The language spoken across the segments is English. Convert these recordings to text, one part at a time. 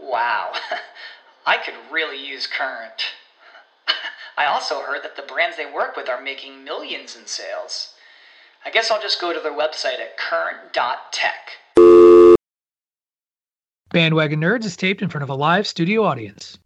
Wow, I could really use Current. I also heard that the brands they work with are making millions in sales. I guess I'll just go to their website at current.tech. Bandwagon Nerds is taped in front of a live studio audience.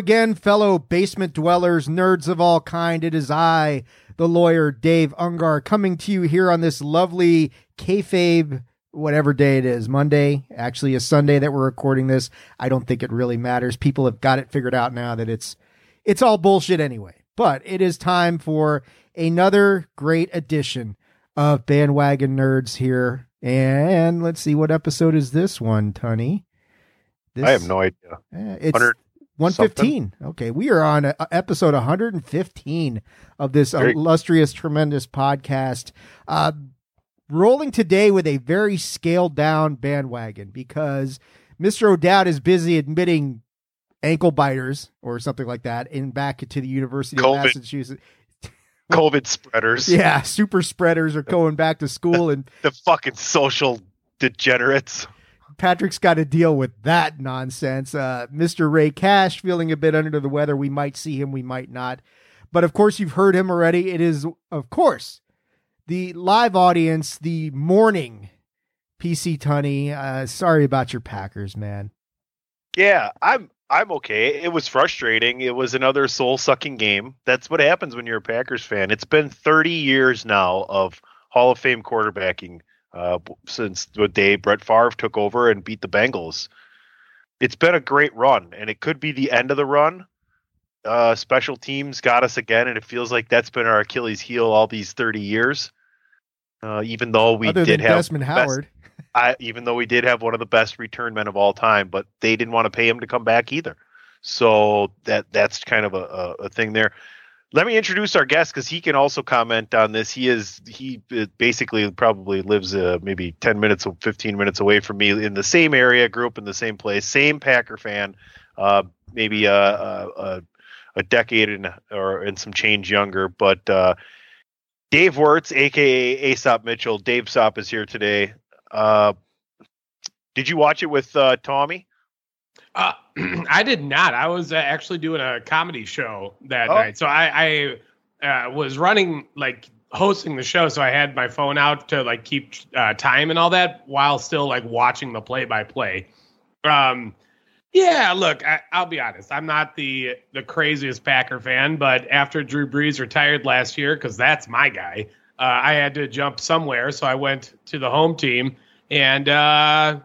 Again, fellow basement dwellers, nerds of all kind. It is I, the lawyer Dave Ungar, coming to you here on this lovely kayfabe, whatever day it is, Monday, actually a Sunday that we're recording this. I don't think it really matters. People have got it figured out now that it's it's all bullshit anyway. But it is time for another great edition of Bandwagon Nerds here. And let's see what episode is this one, Tunney. This, I have no idea. Eh, it's 115. Okay. We are on a, a episode 115 of this Great. illustrious, tremendous podcast. Uh, rolling today with a very scaled down bandwagon because Mr. O'Dowd is busy admitting ankle biters or something like that in back to the University COVID. of Massachusetts. COVID spreaders. Yeah, super spreaders are going back to school and The fucking social degenerates. Patrick's got to deal with that nonsense. Uh, Mr. Ray Cash feeling a bit under the weather. We might see him, we might not. But of course, you've heard him already. It is, of course, the live audience, the morning PC Tunney. Uh, sorry about your Packers, man. Yeah, I'm I'm okay. It was frustrating. It was another soul sucking game. That's what happens when you're a Packers fan. It's been 30 years now of Hall of Fame quarterbacking uh, since the day Brett Favre took over and beat the Bengals. It's been a great run, and it could be the end of the run. Uh, special teams got us again, and it feels like that's been our Achilles heel all these 30 years. Uh, even though we Other did have Desmond best- Howard. I, even though we did have one of the best return men of all time, but they didn't want to pay him to come back either. So that that's kind of a, a, a thing there. Let me introduce our guest because he can also comment on this. He is he uh, basically probably lives uh, maybe ten minutes or fifteen minutes away from me in the same area, grew up in the same place, same Packer fan, uh, maybe a, a, a, a decade and or and some change younger, but. Uh, Dave Wirtz, aka Aesop Mitchell, Dave Sop is here today. Uh, did you watch it with uh, Tommy? Uh, I did not. I was uh, actually doing a comedy show that Oh. night, so I, I uh, was running like hosting the show, so I had my phone out to like keep uh, time and all that while still like watching the play by play. Um, yeah, look, I, I'll be honest. I'm not the the craziest Packer fan, but after Drew Brees retired last year, because that's my guy, uh, I had to jump somewhere, so I went to the home team, and uh,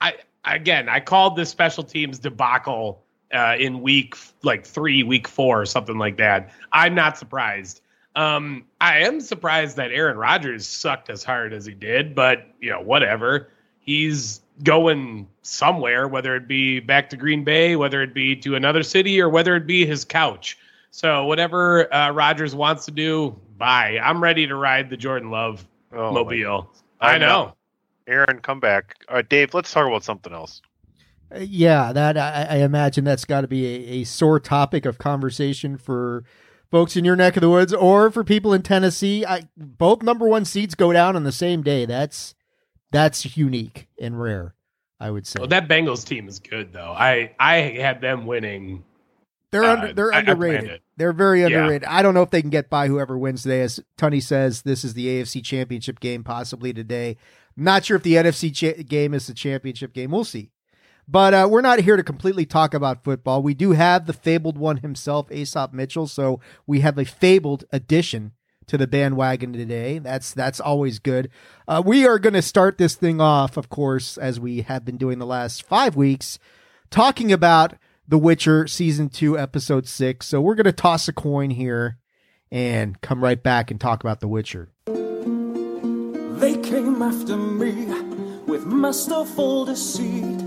I again I called this special teams debacle uh, in week like three, week four, or something like that. I'm not surprised. Um, I am surprised that Aaron Rodgers sucked as hard as he did, but you know whatever. He's going somewhere, whether it be back to Green Bay, whether it be to another city, or whether it be his couch. So whatever uh, Rodgers wants to do, bye. I'm ready to ride the Jordan Love Oh, mobile. I I know. Aaron, come back. All right, Dave, let's talk about something else. Uh, Yeah, that I, I imagine that's got to be a, a sore topic of conversation for folks in your neck of the woods or for people in Tennessee. I, both number one seeds go down on the same day. That's that's unique and rare, I would say. Well, that Bengals team is good though. I I had them winning. they're uh, they're I- I underrated. it. They're very Yeah. underrated. I don't know if they can get by whoever wins today. As Tunney says, this is the AFC Championship game possibly today. Not sure if the NFC cha- game is the championship game. We'll see. But uh, we're not here to completely talk about football. We do have the fabled one himself, Aesop Mitchell. So we have a fabled addition to the bandwagon today. That's that's always good. Uh, we are going to start this thing off, of course, as we have been doing the last five weeks, talking about The Witcher season two, episode six. So we're going to toss a coin here and come right back and talk about The Witcher. Came after me with masterful deceit,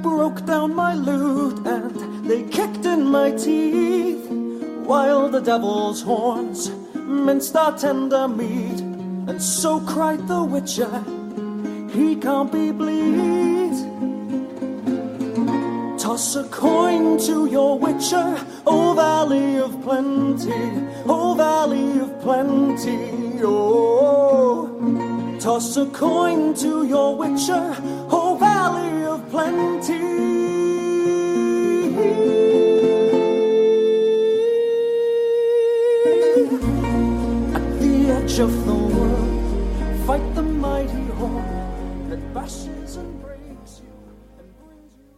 broke down my lute, and they kicked in my teeth, while the devil's horns minced our tender meat, and so cried the witcher, he can't be bleed. Toss a coin to your witcher, O Valley of Plenty, O Valley of Plenty, oh. Toss a coin to your witcher, O Valley of Plenty. At the edge of the world, fight the mighty horde that bashes and breaks you and brings you.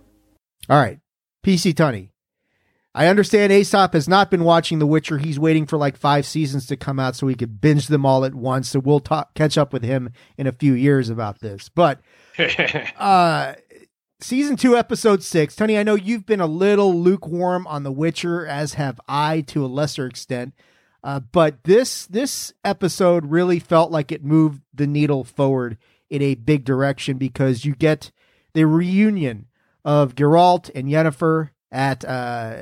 All right, PC Tunney. I understand Aesop has not been watching The Witcher. He's waiting for like five seasons to come out so he could binge them all at once. So we'll talk, catch up with him in a few years about this. But uh, season two, episode six. Tony, I know you've been a little lukewarm on The Witcher, as have I to a lesser extent. Uh, but this this episode really felt like it moved the needle forward in a big direction because you get the reunion of Geralt and Yennefer at uh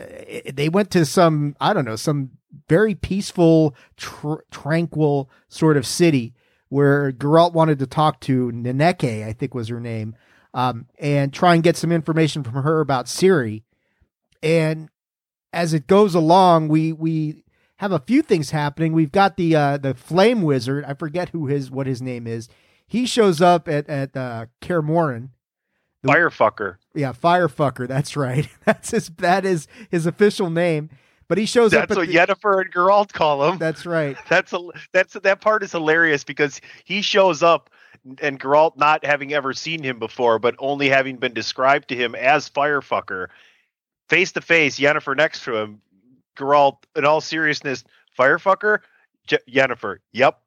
they went to some I don't know some very peaceful tr- tranquil sort of city where Geralt wanted to talk to Nenneke I think was her name um and try and get some information from her about Ciri. And as it goes along we we have a few things happening. We've got the uh the flame wizard. I forget who his what his name is. He shows up at at uh Kaer The- Firefucker. yeah, Firefucker. That's right. That's his. That is his official name. But he shows That's up. what the, Yennefer and Geralt call him. That's right. That's a that's that part is hilarious because he shows up and Geralt not having ever seen him before, but only having been described to him as Firefucker, face to face, Yennefer next to him. Geralt, in all seriousness, Firefucker, J- Yennefer. Yep.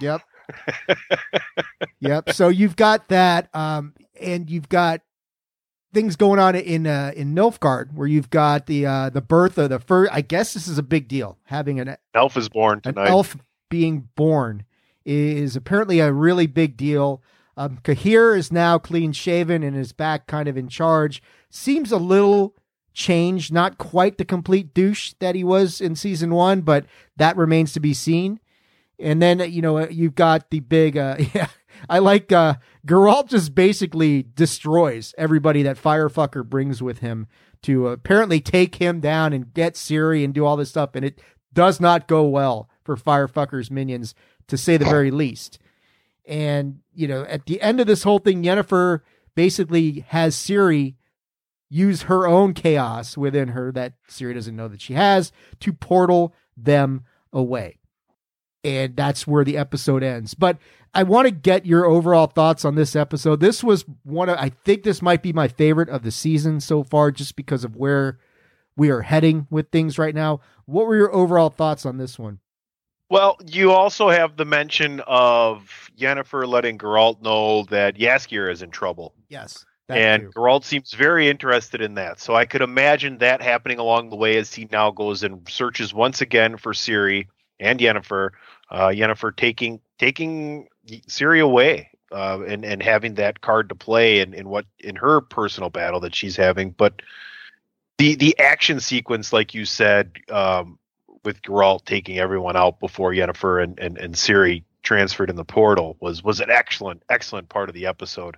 Yep. yep. So you've got that, um, and you've got things going on in uh, in Nilfgaard where you've got the uh, the birth of the first. I guess this is a big deal. Having an Elf is born tonight. an elf being born is apparently a really big deal. Um, Cahir is now clean shaven and is back kind of in charge. Seems a little changed, not quite the complete douche that he was in season one, but that remains to be seen. And then, you know, you've got the big, uh, yeah, I like, uh, Geralt just basically destroys everybody that Firefucker brings with him to apparently take him down and get Ciri and do all this stuff. And it does not go well for Firefucker's minions, to say the very least. And, you know, at the end of this whole thing, Yennefer basically has Ciri use her own chaos within her that Ciri doesn't know that she has to portal them away. And that's where the episode ends. But I want to get your overall thoughts on this episode. This was one of, I think this might be my favorite of the season so far, just because of where we are heading with things right now. What were your overall thoughts on this one? Well, you also have the mention of Yennefer letting Geralt know that Jaskier is in trouble. Yes. and too. Geralt seems very interested in that. So I could imagine that happening along the way as he now goes and searches once again for Ciri and Yennefer. Uh, Yennefer taking taking Ciri away uh, and and having that card to play in, in what in her personal battle that she's having. But the the action sequence, like you said, um, with Geralt taking everyone out before Yennefer and, and, and Ciri transferred in the portal was was an excellent excellent part of the episode.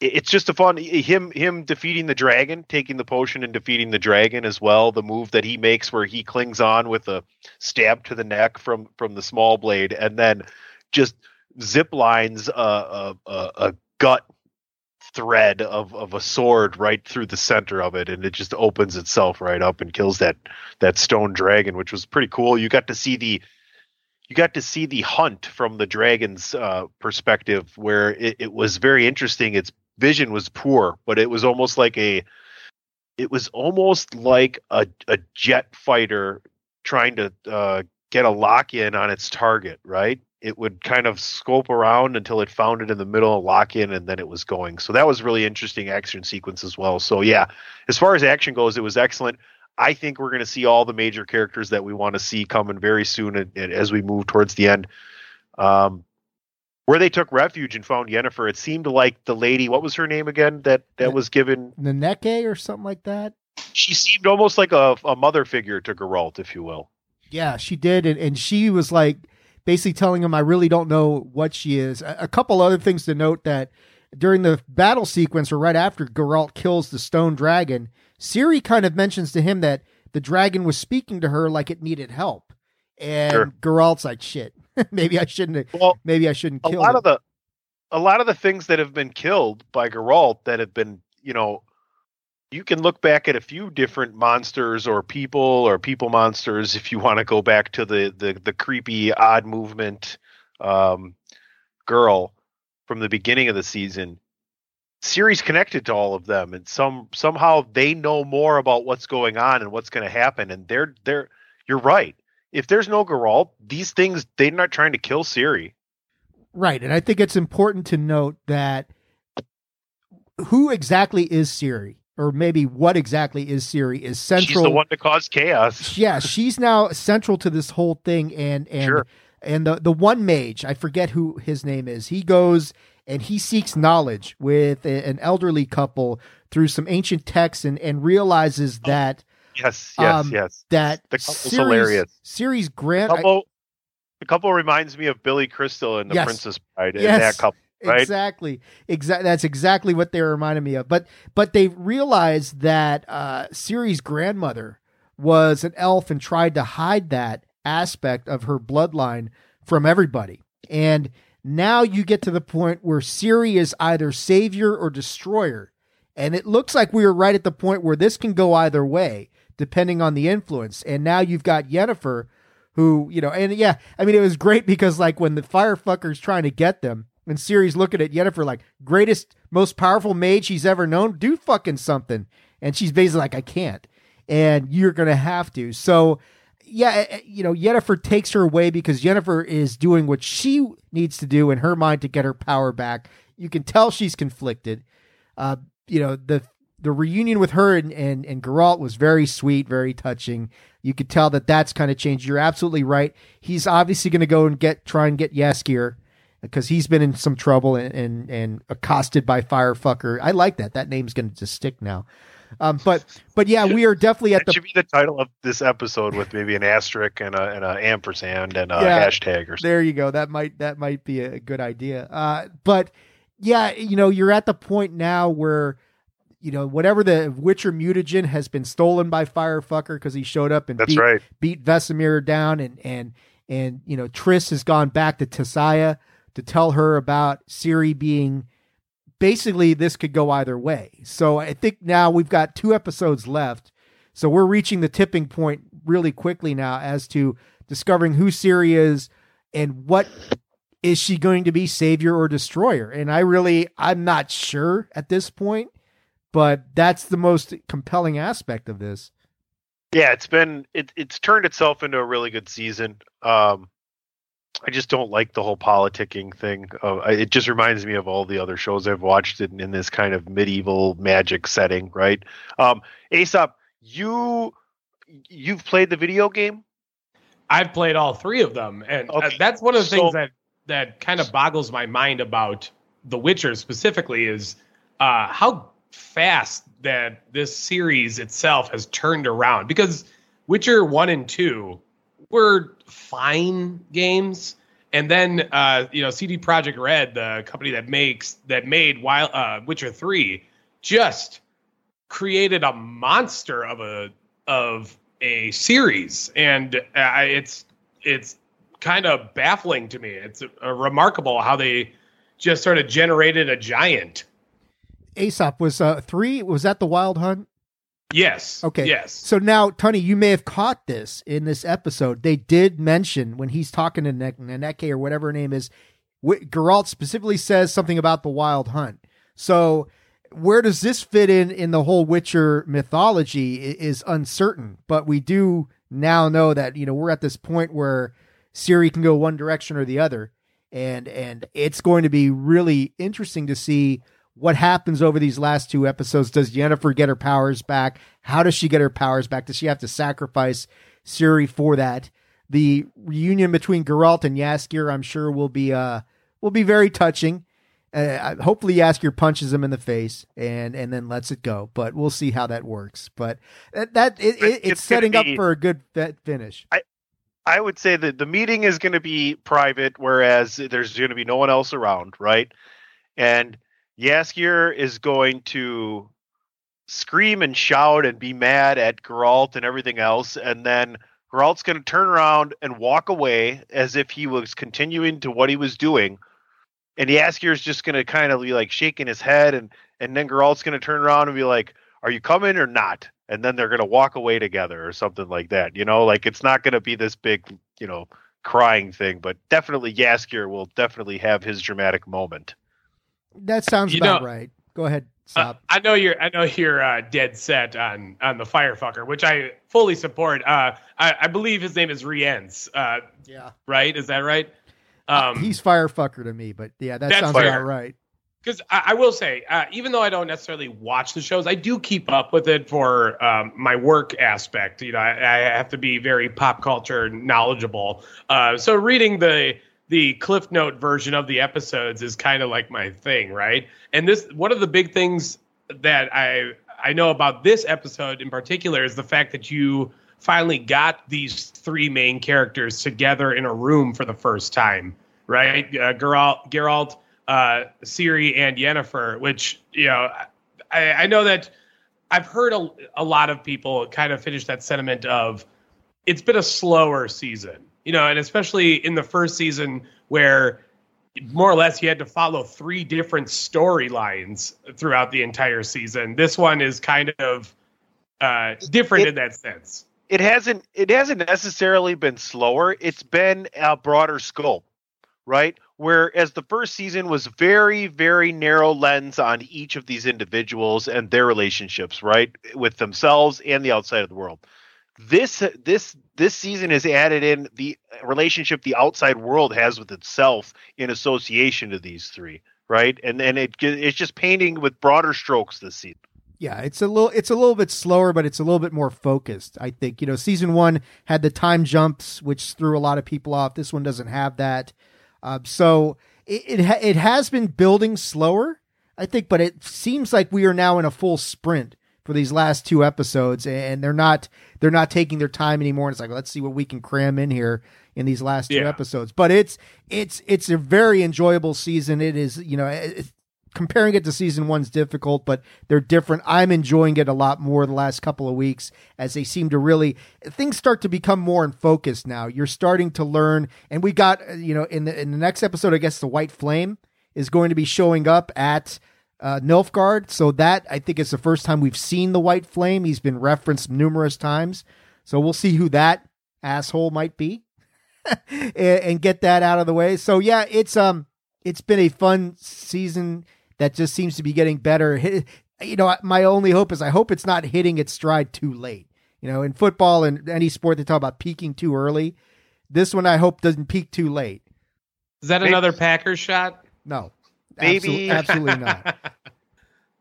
It's just a fun him him defeating the dragon, taking the potion and defeating the dragon as well. The move that he makes where he clings on with a stab to the neck from from the small blade, and then just zip lines a, a, a, gut thread of, of a sword right through the center of it. And it just opens itself right up and kills that that stone dragon which was pretty cool. You got to see the you got to see the hunt from the dragon's uh, perspective where it, it was very interesting. Its vision was poor but it was almost like a it was almost like a, a jet fighter trying to uh, get a lock in on its target right it would kind of scope around until it found it in the middle, of lock in, and then it was going. So that was really interesting action sequence as well. So yeah, as far as action goes, it was excellent. I think we're going to see all the major characters that we want to see coming very soon as we move towards the end. Um, where they took refuge and found Yennefer, it seemed like the lady, what was her name again? That that was given Nenneke or something like that. She seemed almost like a, a mother figure to Geralt, if you will. Yeah, she did, and, and she was like basically telling him, I really don't know what she is. A, a couple other things to note that during the battle sequence or right after Geralt kills the stone dragon, Ciri kind of mentions to him that the dragon was speaking to her like it needed help. And sure. Geralt's like, shit, maybe I shouldn't, well, maybe I shouldn't kill a lot it. of the, a lot of the things that have been killed by Geralt that have been, you know, you can look back at a few different monsters or people or people monsters if you want to go back to the the, the creepy odd movement um, girl from the beginning of the season Ciri's connected to all of them and some somehow they know more about what's going on and what's going to happen and they're they're you're right if there's no Geralt these things they're not trying to kill Ciri. right and I think it's important to note that who exactly is Ciri, or maybe what exactly is Ciri, is central. She's the one to cause chaos. yeah, she's now central to this whole thing, and and sure. and the the one mage, I forget who his name is. He goes and he seeks knowledge with a, an elderly couple through some ancient texts, and and realizes oh, that. Yes, yes, um, yes. That the couple's Ciri's, hilarious. Ciri's grand. The couple, I, the couple reminds me of Billy Crystal and the yes, Princess Bride. Yes, that couple Right? Exactly. Exactly. That's exactly what they reminded me of. But but they realized that uh, Ciri's grandmother was an elf and tried to hide that aspect of her bloodline from everybody. And now you get to the point where Ciri is either savior or destroyer. And it looks like we are right at the point where this can go either way, depending on the influence. And now you've got Yennefer, who, you know, and yeah, I mean, it was great because, like, when the firefucker's trying to get them, and Ciri's looking at Yennefer like greatest, most powerful mage she's ever known. Do fucking something, and she's basically like, I can't, and you're gonna have to. So, yeah, eh, eh, you know, Yennefer takes her away because Yennefer is doing what she needs to do in her mind to get her power back. You can tell she's conflicted. Uh, you know, the the reunion with her and, and, and Geralt was very sweet, very touching. You could tell that that's kind of changed. You're absolutely right. He's obviously going to go and get try and get Jaskier because he's been in some trouble and, and, and accosted by Firefucker. I like that. That name's going to just stick now. Um, but but yeah, we are definitely at that the. Should be the title of this episode with maybe an asterisk and a and a ampersand and a yeah, hashtag or something. There you go. That might that might be a good idea. Uh, but yeah, you know, you're at the point now where you know whatever the Witcher mutagen has been stolen by Firefucker because he showed up and That's beat right. beat Vesemir down and and and you know Triss has gone back to Tissaia to tell her about Ciri being basically this could go either way. So I think now we've got two episodes left. So we're reaching the tipping point really quickly now as to discovering who Ciri is and what is she going to be savior or destroyer. And I really I'm not sure at this point, but that's the most compelling aspect of this. Yeah, it's been it, it's turned itself into a really good season. Um I just don't like the whole politicking thing. Uh, it just reminds me of all the other shows I've watched in, in this kind of medieval magic setting, right? Um, Aesop, you you've played the video game. I've played all three of them, and uh, that's one of the so- things that that kind of boggles my mind about The Witcher specifically is uh, how fast that this series itself has turned around. Because Witcher one and two were fine games, and then uh, you know CD Projekt Red, the company that makes that made Wild, uh, Witcher three, just created a monster of a of a series, and uh, it's it's kind of baffling to me. It's remarkable how they just sort of generated a giant. Aesop was uh three was that the wild hunt? Yes. Okay. Yes. So now, Tony, you may have caught this in this episode. They did mention when he's talking to ne- Nenneke or whatever her name is, Geralt specifically says something about the Wild Hunt. So where does this fit in in the whole Witcher mythology is uncertain. But we do now know that you know we're at this point where Ciri can go one direction or the other, and and it's going to be really interesting to see what happens over these last two episodes. Does Yennefer get her powers back? How does she get her powers back? Does she have to sacrifice Ciri for that? The reunion between Geralt and Jaskier, I'm sure, will be uh will be very touching. Uh, hopefully, Jaskier punches him in the face and and then lets it go. But we'll see how that works. But that, that it, it, it's, It's setting up for a good finish. I I would say that the meeting is going to be private, whereas there's going to be no one else around, right? And Jaskier is going to scream and shout and be mad at Geralt and everything else, and then Geralt's going to turn around and walk away as if he was continuing to what he was doing, and Jaskier is just going to kind of be like shaking his head, and and then Geralt's going to turn around and be like, "Are you coming or not?" And then they're going to walk away together or something like that. You know, like it's not going to be this big, you know, crying thing, but definitely Jaskier will definitely have his dramatic moment. That sounds You about know- right. Go ahead, Uh, stop. I know you're. I know you're uh, dead set on on the firefucker, which I fully support. Uh, I, I believe his name is Rience. Uh, yeah, right? Is that right? Um, he's firefucker to me, but yeah, that sounds fair. about right. because I, I will say, uh, even though I don't necessarily watch the shows, I do keep up with it for um, my work aspect. You know, I, I have to be very pop culture knowledgeable. Uh, so reading the the cliff note version of the episodes is kind of like my thing, right? And this one of the big things that I I know about this episode in particular is the fact that you finally got these three main characters together in a room for the first time, right? Uh, Geralt, Geralt, uh, Ciri, and Yennefer. Which you know, I, I know that I've heard a, a lot of people kind of finish that sentiment of it's been a slower season, you know, and especially in the first season where more or less you had to follow three different storylines throughout the entire season. This one is kind of uh, different It- in that sense. It hasn't it hasn't necessarily been slower. It's been a broader scope, right? Whereas the first season was very, very narrow lens on each of these individuals and their relationships, right? With themselves and the outside of the world. This this this season has added in the relationship the outside world has with itself in association to these three, right? And and it it's just painting with broader strokes this season. Yeah, it's a little it's a little bit slower, but it's a little bit more focused. I think you know season one had the time jumps, which threw a lot of people off. This one doesn't have that, uh, so it it, ha- it has been building slower, I think. But it seems like we are now in a full sprint for these last two episodes, and they're not they're not taking their time anymore. It's like let's see what we can cram in here in these last two Yeah. episodes. But it's it's it's a very enjoyable season. It is you know. It, comparing it to season one's difficult, but they're different. I'm enjoying it a lot more the last couple of weeks as they seem to really things start to become more in focus now. You're starting to learn, and we got you know in the in the next episode, I guess the White Flame is going to be showing up at uh, Nilfgaard. So that I think is the first time we've seen the White Flame. He's been referenced numerous times. So we'll see who that asshole might be, and, and get that out of the way. So yeah, it's um, it's been a fun season that just seems to be getting better. You know, my only hope is I hope it's not hitting its stride too late. You know, in football and any sport, they talk about peaking too early. This one, I hope, doesn't peak too late. Is that Maybe- another Packers shot? No, Maybe- absolutely, absolutely not.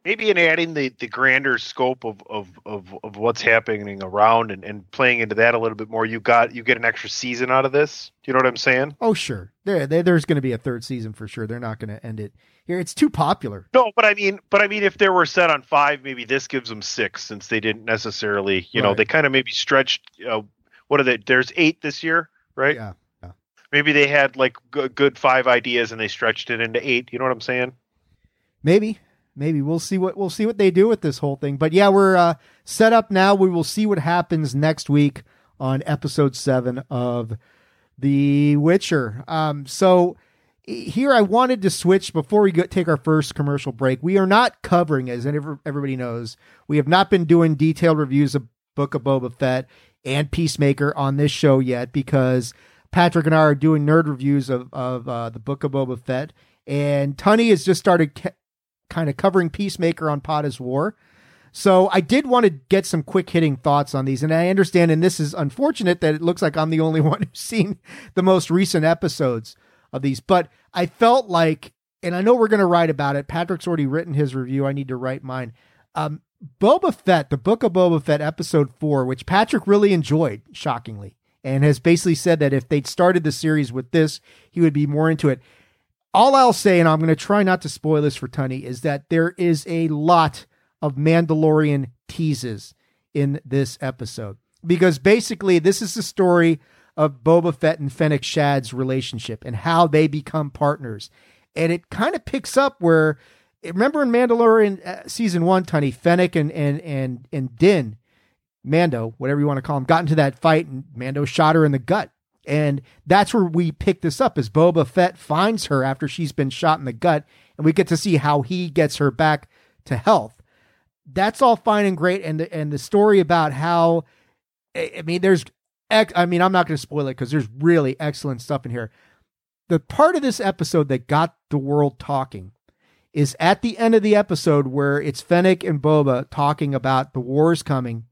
maybe in adding the, the grander scope of, of, of, of what's happening around and, and playing into that a little bit more, you got you get an extra season out of this. Do you know what I'm saying? Oh, sure. There, there there's going to be a third season for sure. They're not going to end it here. It's too popular. No, but I mean, but I mean, if they were set on five, maybe this gives them six, since they didn't necessarily, you know, they kind of maybe stretched. Uh, what are they? There's eight this year, right? Yeah. Maybe they had like g- good five ideas and they stretched it into eight. You know what I'm saying? Maybe, maybe we'll see what we'll see what they do with this whole thing. But yeah, we're uh, set up now. We will see what happens next week on episode seven of The Witcher. Um, so here I wanted to switch before we go, take our first commercial break. We are not covering, as ev- everybody knows, we have not been doing detailed reviews of Book of Boba Fett and Peacemaker on this show yet because Patrick and I are doing nerd reviews of of uh, the Book of Boba Fett, and Tunney has just started kind of covering Peacemaker on as War. So I did want to get some quick hitting thoughts on these, and I understand, and this is unfortunate that it looks like I'm the only one who's seen the most recent episodes of these, but I felt like, and I know we're going to write about it. Patrick's already written his review. I need to write mine. Um, Boba Fett, the Book of Boba Fett, episode four, which Patrick really enjoyed, shockingly, and has basically said that if they'd started the series with this, he would be more into it. All I'll say, and I'm going to try not to spoil this for Tunney, is that there is a lot of Mandalorian teases in this episode because basically this is the story of Boba Fett and Fennec Shand's relationship and how they become partners. And it kind of picks up where remember in Mandalorian uh, season 1 Tunney Fennec and and and and Din Mando, whatever you want to call him, got into that fight and Mando shot her in the gut. And that's where we pick this up as Boba Fett finds her after she's been shot in the gut and we get to see how he gets her back to health. That's all fine and great and the, and the story about how I mean there's I mean I'm not going to spoil it cuz there's really excellent stuff in here. The part of this episode that got the world talking is at the end of the episode where it's Fennec and Boba talking about the war's coming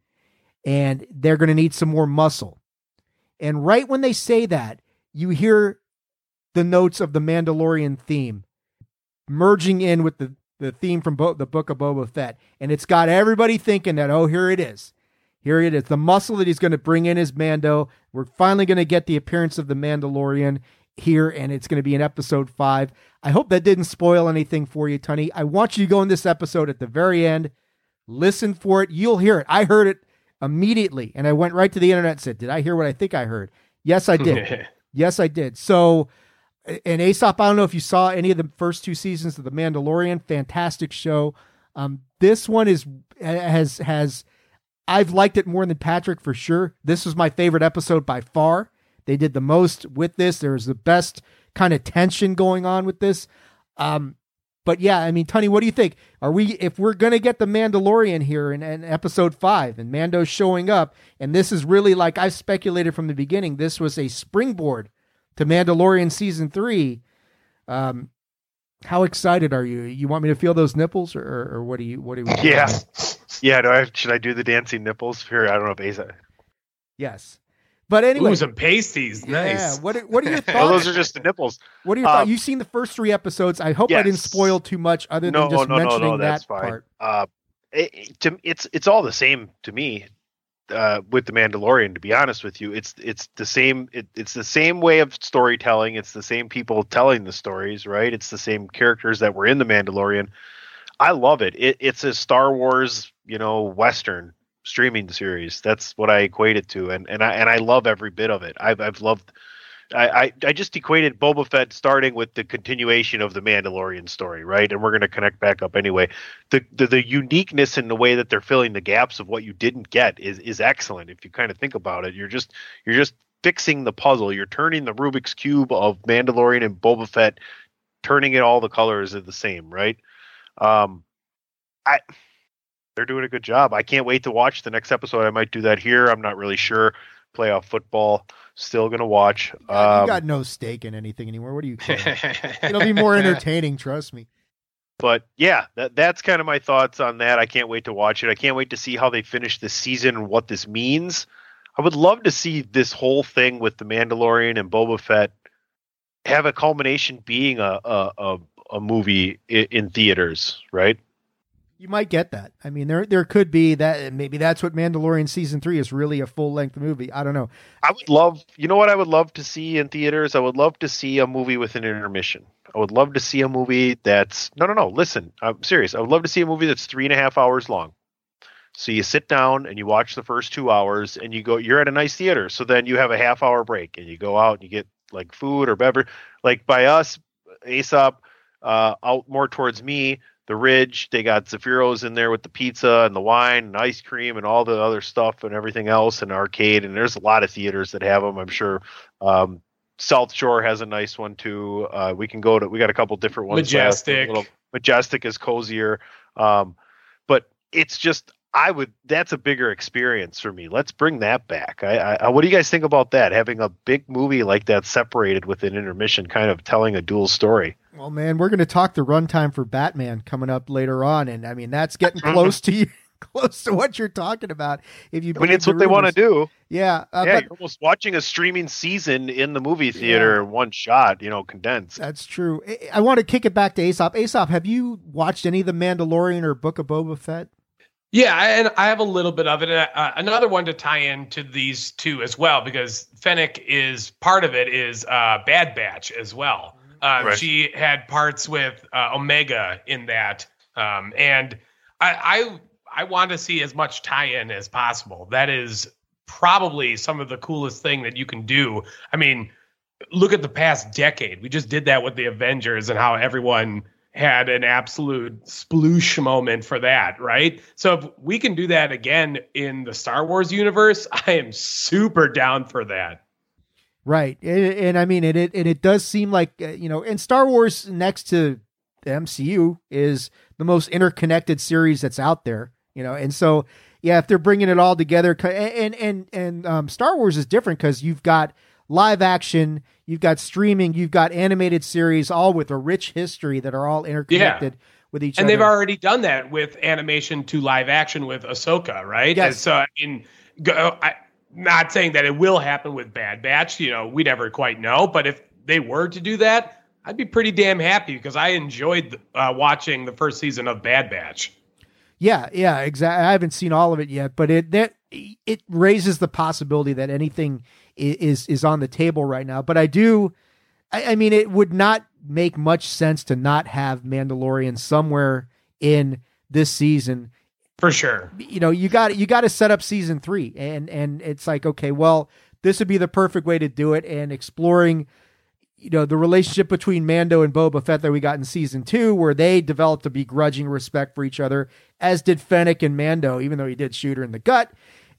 and they're going to need some more muscle. And right when they say that, you hear the notes of the Mandalorian theme merging in with the, the theme from Bo- the Book of Boba Fett. And it's got everybody thinking that, oh, here it is. Here it is. The muscle that he's going to bring in is Mando. We're finally going to get the appearance of the Mandalorian here, and it's going to be in episode five. I hope that didn't spoil anything for you, Tony. I want you to go in this episode at the very end, listen for it. You'll hear it. I heard it immediately, and I went right to the internet and said, Did I hear what I think I heard? Yes, I did. yes, I did. So, and Aesop, I don't know if you saw any of the first two seasons of The Mandalorian. Fantastic show. Um, this one is has has I've liked it more than Patrick for sure. This was my favorite episode by far. They did the most with this. There was the best kind of tension going on with this. Um, but yeah, I mean, Tony, what do you think? Are we if we're gonna get the Mandalorian here in, in episode five and Mando's showing up, and this is really like I've speculated from the beginning, this was a springboard to Mandalorian season three. Um, how excited are you? You want me to feel those nipples, or, or, what do you what do you? Yeah. Yeah. Do I should I do the dancing nipples here? I don't know if Asa. Yes, but anyway, Ooh, some pasties. Nice. yeah. What are, what are your thoughts? those are just the nipples. What are your thoughts? Um, You've seen the first three episodes. I hope I didn't spoil too much, other than No, just no, mentioning no. That part. Uh, it- to, it's it's all the same to me. Uh, with the Mandalorian, to be honest with you, it's it's the same. It, it's the same way of storytelling. It's the same people telling the stories, right? It's the same characters that were in the Mandalorian. I love it. it it's a Star Wars, you know, Western streaming series. That's what I equate it to, and and I and I love every bit of it. I've I've loved. I, I, I just equated Boba Fett starting with the continuation of the Mandalorian story, right? And we're going to connect back up anyway. The, the the uniqueness in the way that they're filling the gaps of what you didn't get is is excellent. If you kind of think about it, you're just you're just fixing the puzzle. You're turning the Rubik's cube of Mandalorian and Boba Fett, turning it all the colors are the same, right? Um, I they're doing a good job. I can't wait to watch the next episode. I might do that here. I'm not really sure. Playoff football, still gonna watch. you Um, got no stake in anything anymore. What are you? It'll be more entertaining. Trust me. but yeah, that that's kind of my thoughts on that. I can't wait to watch it. I can't wait to see how they finish this season and what this means. I would love to see this whole thing with the Mandalorian and Boba Fett have a culmination being a a a, a movie in, in theaters, right? You might get that. I mean, there there could be that. Maybe that's what Mandalorian season three is really a full length movie. I don't know. I would love, you know what I would love to see in theaters? I would love to see a movie with an intermission. I would love to see a movie that's, no, no, no, listen, I'm serious. I would love to see a movie that's three and a half hours long. So you sit down and you watch the first two hours and you go, you're at a nice theater. So then you have a half hour break and you go out and you get like food or beverage. Like by us, Aesop, uh, out more towards me, the Ridge, they got Zaffiro's in there with the pizza and the wine and ice cream and all the other stuff and everything else and arcade. And there's a lot of theaters that have them, I'm sure. Um, South Shore has a nice one too. Uh, we can go to, we got a couple different ones. uh, Majestic. little- Majestic is cozier. Um, but it's just, I would, that's a bigger experience for me. Let's bring that back. I, I, what do you guys think about that? Having a big movie like that separated with an intermission, kind of telling a dual story. Well, man, we're going to talk the runtime for Batman coming up later on, and I mean that's getting close to you, close to what you're talking about. If you, I mean, it's what they want to do. Yeah, uh, yeah, but you're almost watching a streaming season in the movie theater in one shot, you know, condensed. that's true. I, I want to kick it back to Aesop. Aesop, have you watched any of the Mandalorian or Book of Boba Fett? Yeah, and I have a little bit of it. Uh, another one to tie into these two as well, because Fennec is part of it is uh, Bad Batch as well. Uh, Right. She had parts with uh, Omega in that, um, and I, I I want to see as much tie-in as possible. That is probably some of the coolest thing that you can do. I mean, look at the past decade. We just did that with the Avengers and how everyone had an absolute sploosh moment for that, right? So if we can do that again in the Star Wars universe, I am super down for that. Right, and, and I mean, it, it and it does seem like uh, you know, and Star Wars next to the MCU is the most interconnected series that's out there. You know, and so yeah, if they're bringing it all together, and and and um, Star Wars is different because you've got live action, you've got streaming, you've got animated series, all with a rich history that are all interconnected with each other. And other. they've already done that with animation to live action with Ahsoka, right? Yes. And so I mean, go, I, not saying that it will happen with Bad Batch. You know, we never quite know. But if they were to do that, I'd be pretty damn happy because I enjoyed uh, watching the first season of Bad Batch. Yeah, yeah, exactly. I haven't seen all of it yet, but it that it raises the possibility that anything is is on the table right now. But I do, I, I mean, it would not make much sense to not have Mandalorian somewhere in this season. For sure. You know, you got you got to set up season three, and and it's like okay, well, this would be the perfect way to do it, and exploring. You know the relationship between Mando and Boba Fett that we got in season two, where they developed a begrudging respect for each other, as did Fennec and Mando, even though he did shoot her in the gut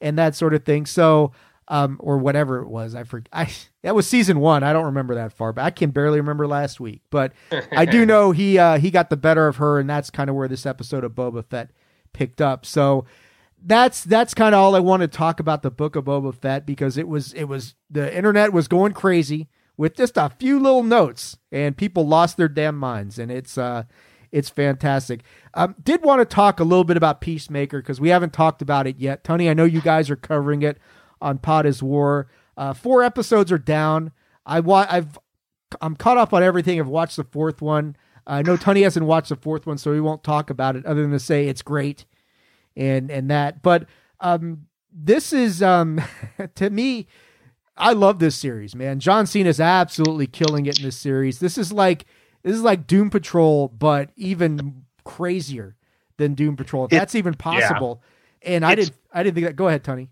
and that sort of thing. So, um, or whatever it was, I forget. I that was season one. I don't remember that far, but I can barely remember last week. But I do know he uh, he got the better of her, and that's kind of where this episode of Boba Fett picked up. So that's that's kind of all I want to talk about the book of Boba Fett because it was it was the internet was going crazy with just a few little notes and people lost their damn minds and it's uh it's fantastic. Um, did want to talk a little bit about Peacemaker because we haven't talked about it yet. Tony, I know you guys are covering it on Pod is War. Uh, four episodes are down. I wa- I've I'm caught up on everything. I've watched the fourth one. I know Tony hasn't watched the fourth one, so we won't talk about it other than to say it's great and and that. But um, this is um, to me, I love this series, man. John Cena is absolutely killing it in this series. This is like this is like Doom Patrol, but even crazier than Doom Patrol. If It- that's even possible. And I didn't I didn't think that. Go ahead, Tony.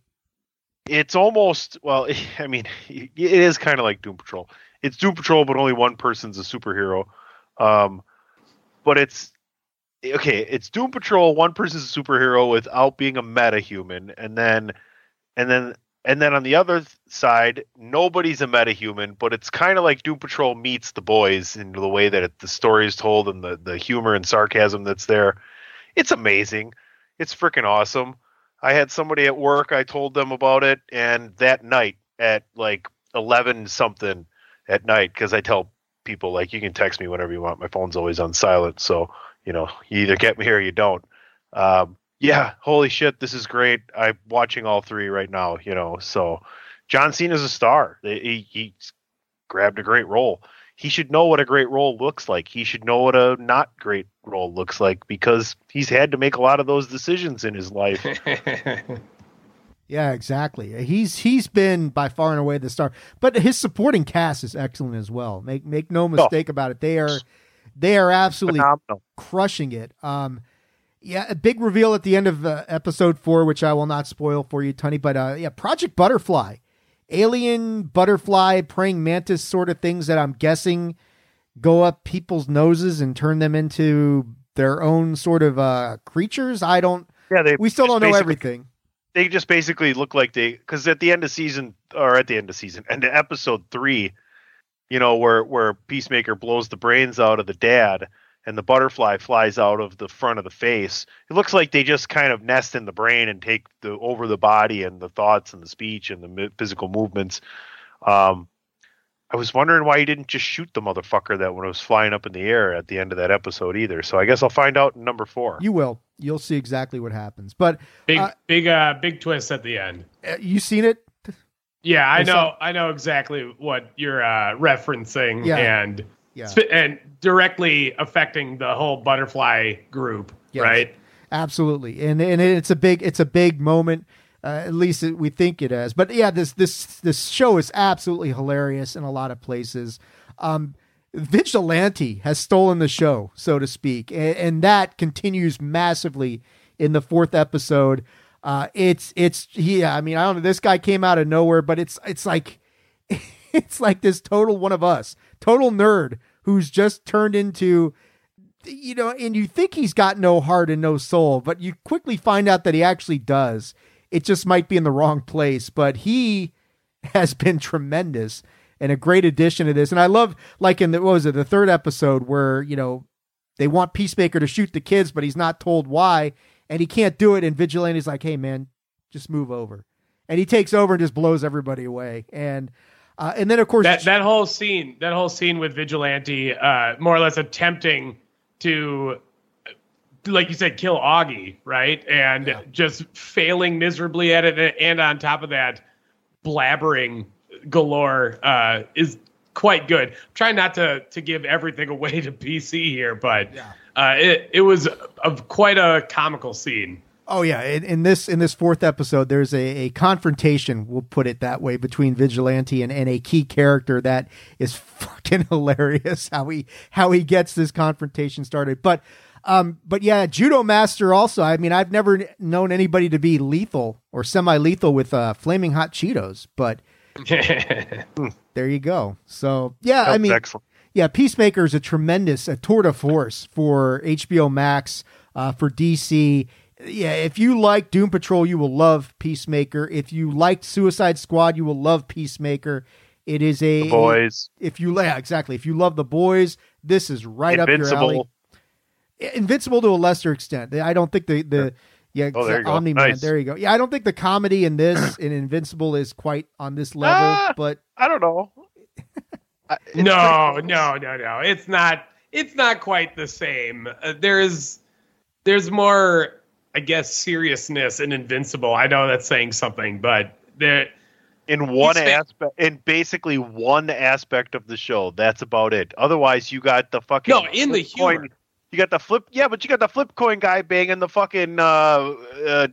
It's almost well, I mean, it is kind of like Doom Patrol. It's Doom Patrol, but only one person's a superhero. Um, but it's okay. It's Doom Patrol. One person's a superhero without being a meta human, and then and then and then on the other side, nobody's a metahuman, but it's kind of like Doom Patrol meets the boys in the way that it, the story is told and the, the humor and sarcasm that's there. It's amazing. It's freaking awesome. I had somebody at work, I told them about it, and that night at like 11 something at night, because I tell people, like, you can text me whenever you want. My phone's always on silent. So, you know, you either get me here or you don't. Um, yeah, holy shit, this is great. I'm watching all three right now, you know. So John Cena's a star. He, he's grabbed a great role. He should know what a great role looks like. He should know what a not great role looks like because he's had to make a lot of those decisions in his life. Yeah, exactly. He's he's been by far and away the star, but his supporting cast is excellent as well. Make make no mistake oh. about it. They are they are absolutely Phenomenal. crushing it. Um, yeah, a big reveal at the end of uh, episode four, which I will not spoil for you, Tony. But uh, yeah, Project Butterfly, alien butterfly, praying mantis sort of things that I'm guessing go up people's noses and turn them into their own sort of uh, creatures. I don't. Yeah, they. We still don't know everything. They just basically look like they because at the end of season or at the end of season and episode three, you know, where where Peacemaker blows the brains out of the dad and the butterfly flies out of the front of the face. It looks like they just kind of nest in the brain and take the over the body and the thoughts and the speech and the physical movements. Um, I was wondering why he didn't just shoot the motherfucker that when it was flying up in the air at the end of that episode either. So I guess I'll find out in number four. You will. You'll see exactly what happens. But big, uh, big, uh, big twist at the end. Uh, you seen it? Yeah, I know. I know exactly what you're uh, referencing, yeah. and yeah. and directly affecting the whole butterfly group, yes, right? Absolutely, and and it's a big it's a big moment. Uh, at least we think it is. But yeah, this this this show is absolutely hilarious in a lot of places. Um, Vigilante has stolen the show, so to speak, and, and that continues massively in the fourth episode. Uh, it's it's yeah. I mean, I don't know. This guy came out of nowhere, but it's it's like it's like this total one of us, total nerd who's just turned into you know, and you think he's got no heart and no soul, but you quickly find out that he actually does. It just might be in the wrong place, but he has been tremendous and a great addition to this. And I love, like in the what was it, the third episode where you know they want Peacemaker to shoot the kids, but he's not told why, and he can't do it. And Vigilante's like, "Hey, man, just move over," and he takes over and just blows everybody away. And uh, and then of course that that whole scene, that whole scene with Vigilante, uh, more or less attempting to, like you said, kill Auggie, right, and yeah. just failing miserably at it, and on top of that, blabbering galore uh, is quite good. I'm trying not to to give everything away to PC here, but yeah. uh, it it was a, quite a comical scene. Oh yeah, in, in, this in this fourth episode, there's a, a confrontation. We'll put it that way between Vigilante and, and a key character that is fucking hilarious. How he how he gets this confrontation started, but um, but yeah, Judomaster also. I mean, I've never known anybody to be lethal or semi lethal with uh, flaming hot Cheetos, but there you go. So yeah, That's I mean, excellent. yeah, Peacemaker is a tremendous a tour de force for HBO Max, uh, for DC yeah, if you like Doom Patrol, you will love Peacemaker. If you liked Suicide Squad, you will love Peacemaker. It is a the boys. If you yeah, exactly. If you love the boys, this is right Invincible. up your alley. Invincible to a lesser extent. I don't think the the yeah oh, there Omni Man. Nice. There you go. Yeah, I don't think the comedy in this in Invincible is quite on this level. Uh, but I don't know. no, no, no, no. It's not. It's not quite the same. Uh, there is. There's more I guess seriousness and invincible. I know that's saying something, but there in one aspect in basically one aspect of the show, that's about it. Otherwise you got the fucking No, in the humor. Coin, you got the flip yeah, but you got the flip coin guy banging the fucking uh, uh,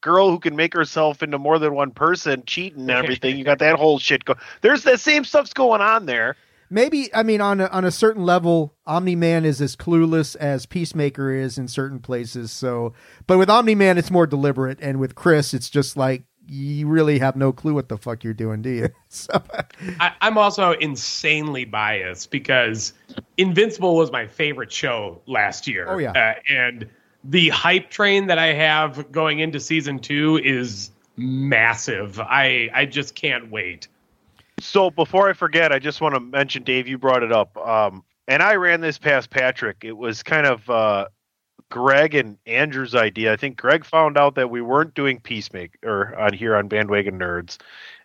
girl who can make herself into more than one person, cheating and everything. you got that whole shit go. There's the same stuff's going on there maybe I mean on a, on a certain level, Omni Man is as clueless as Peacemaker is in certain places. So, but with Omni Man, it's more deliberate, and with Chris, it's just like you really have no clue what the fuck you're doing, do you? so, I, I'm also insanely biased because Invincible was my favorite show last year. Oh yeah, uh, and the hype train that I have going into season two is massive. I I just can't wait. So before I forget, I just want to mention, Dave, you brought it up. Um, and I ran this past Patrick. It was kind of uh, Greg and Andrew's idea. I think Greg found out that we weren't doing Peacemaker on here on Bandwagon Nerds.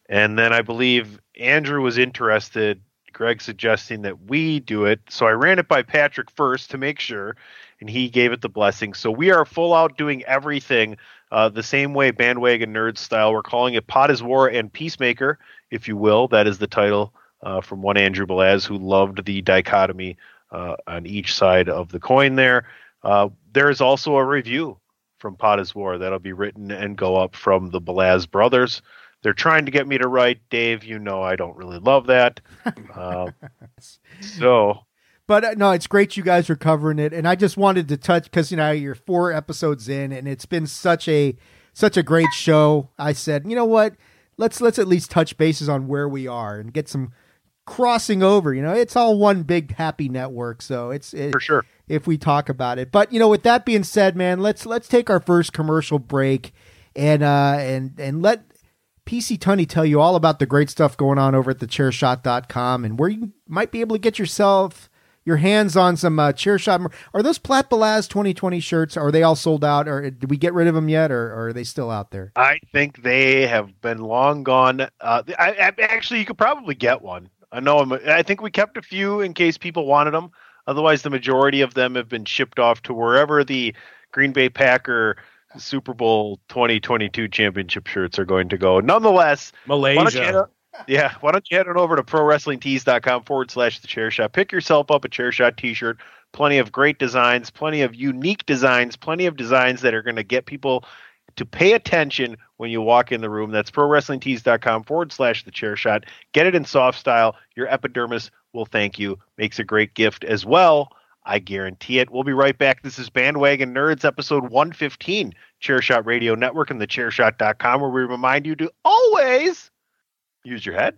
And then I believe Andrew was interested, Greg suggesting that we do it. So I ran it by Patrick first to make sure, and he gave it the blessing. So we are full out doing everything uh, the same way Bandwagon Nerds style. We're calling it Pot is War and Peacemaker, if you will. That is the title uh, from one Andrew Belaz who loved the dichotomy uh, on each side of the coin there. Uh, there is also a review from Pot is War that'll be written and go up from the Belaz brothers. They're trying to get me to write, Dave. You know I don't really love that. Uh, so, but uh, no, it's great you guys are covering it, and I just wanted to touch because you know you're four episodes in, and it's been such a such a great show. I said, you know what, let's let's at least touch bases on where we are and get some crossing over. You know, it's all one big happy network, so it's it, for sure if we talk about it. But you know, with that being said, man, let's let's take our first commercial break and uh and and let PC Tunney tell you all about the great stuff going on over at the chairshot.com and where you might be able to get yourself your hands on some uh, chair shot. Are those Platt Belaz 2020 shirts? Are they all sold out, or did we get rid of them yet, or, or are they still out there? I think they have been long gone. Uh, I, I, actually, you could probably get one. I know. I'm, I think we kept a few in case people wanted them. Otherwise, the majority of them have been shipped off to wherever the Green Bay Packer Super Bowl 2022 championship shirts are going to go. Nonetheless, Malaysia. Yeah, why don't you head on over to prowrestlingtees.com forward slash the chair shot. Pick yourself up a chair shot t shirt. Plenty of great designs, plenty of unique designs, plenty of designs that are going to get people to pay attention when you walk in the room. That's prowrestlingtees.com forward slash the chair shot. Get it in soft style. Your epidermis will thank you. Makes a great gift as well. I guarantee it. We'll be right back. This is Bandwagon Nerds, episode 115, Chairshot Radio Network and the chairshot.com, where we remind you to always use your head.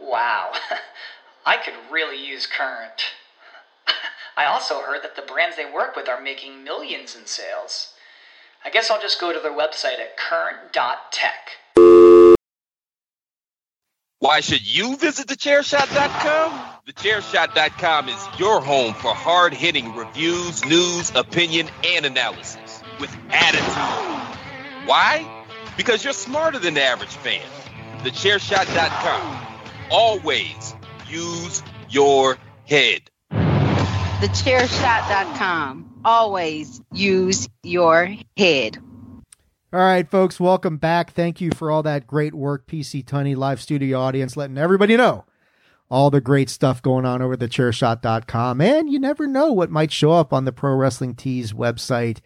Wow, I could really use Current. I also heard that the brands they work with are making millions in sales. I guess I'll just go to their website at current.tech. Why should you visit thechairshot.com? Thechairshot.com is your home for hard hitting reviews, news, opinion, and analysis with attitude. Why? Because you're smarter than the average fan. Thechairshot.com. Always use your head. Thechairshot.com. Always use your head. All right, folks, welcome back. Thank you for all that great work, PC Tunney live studio audience, letting everybody know all the great stuff going on over the chairshot.com. And you never know what might show up on the Pro Wrestling Tees website.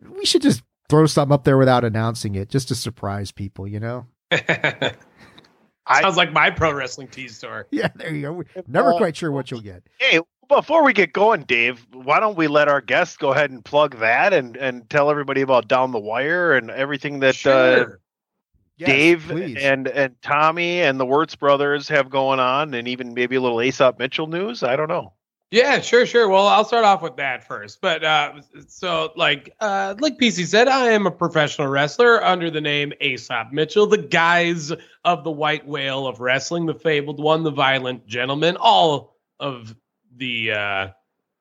We should just throw something up there without announcing it, just to surprise people, you know? Sounds like my pro wrestling tea store. Yeah, there you go. Never quite sure what you'll get. Hey, before we get going, Dave, why don't we let our guests go ahead and plug that and, and tell everybody about Down the Wire and everything that Sure. uh, Yes, Dave please. and and Tommy and the Wirtz brothers have going on, and even maybe a little Aesop Mitchell news. I don't know. Yeah, sure, sure. Well, I'll start off with that first. But uh, so, like, uh, like PC said, I am a professional wrestler under the name Aesop Mitchell, the guise of the white whale of wrestling, the fabled one, the violent gentleman, all of the uh,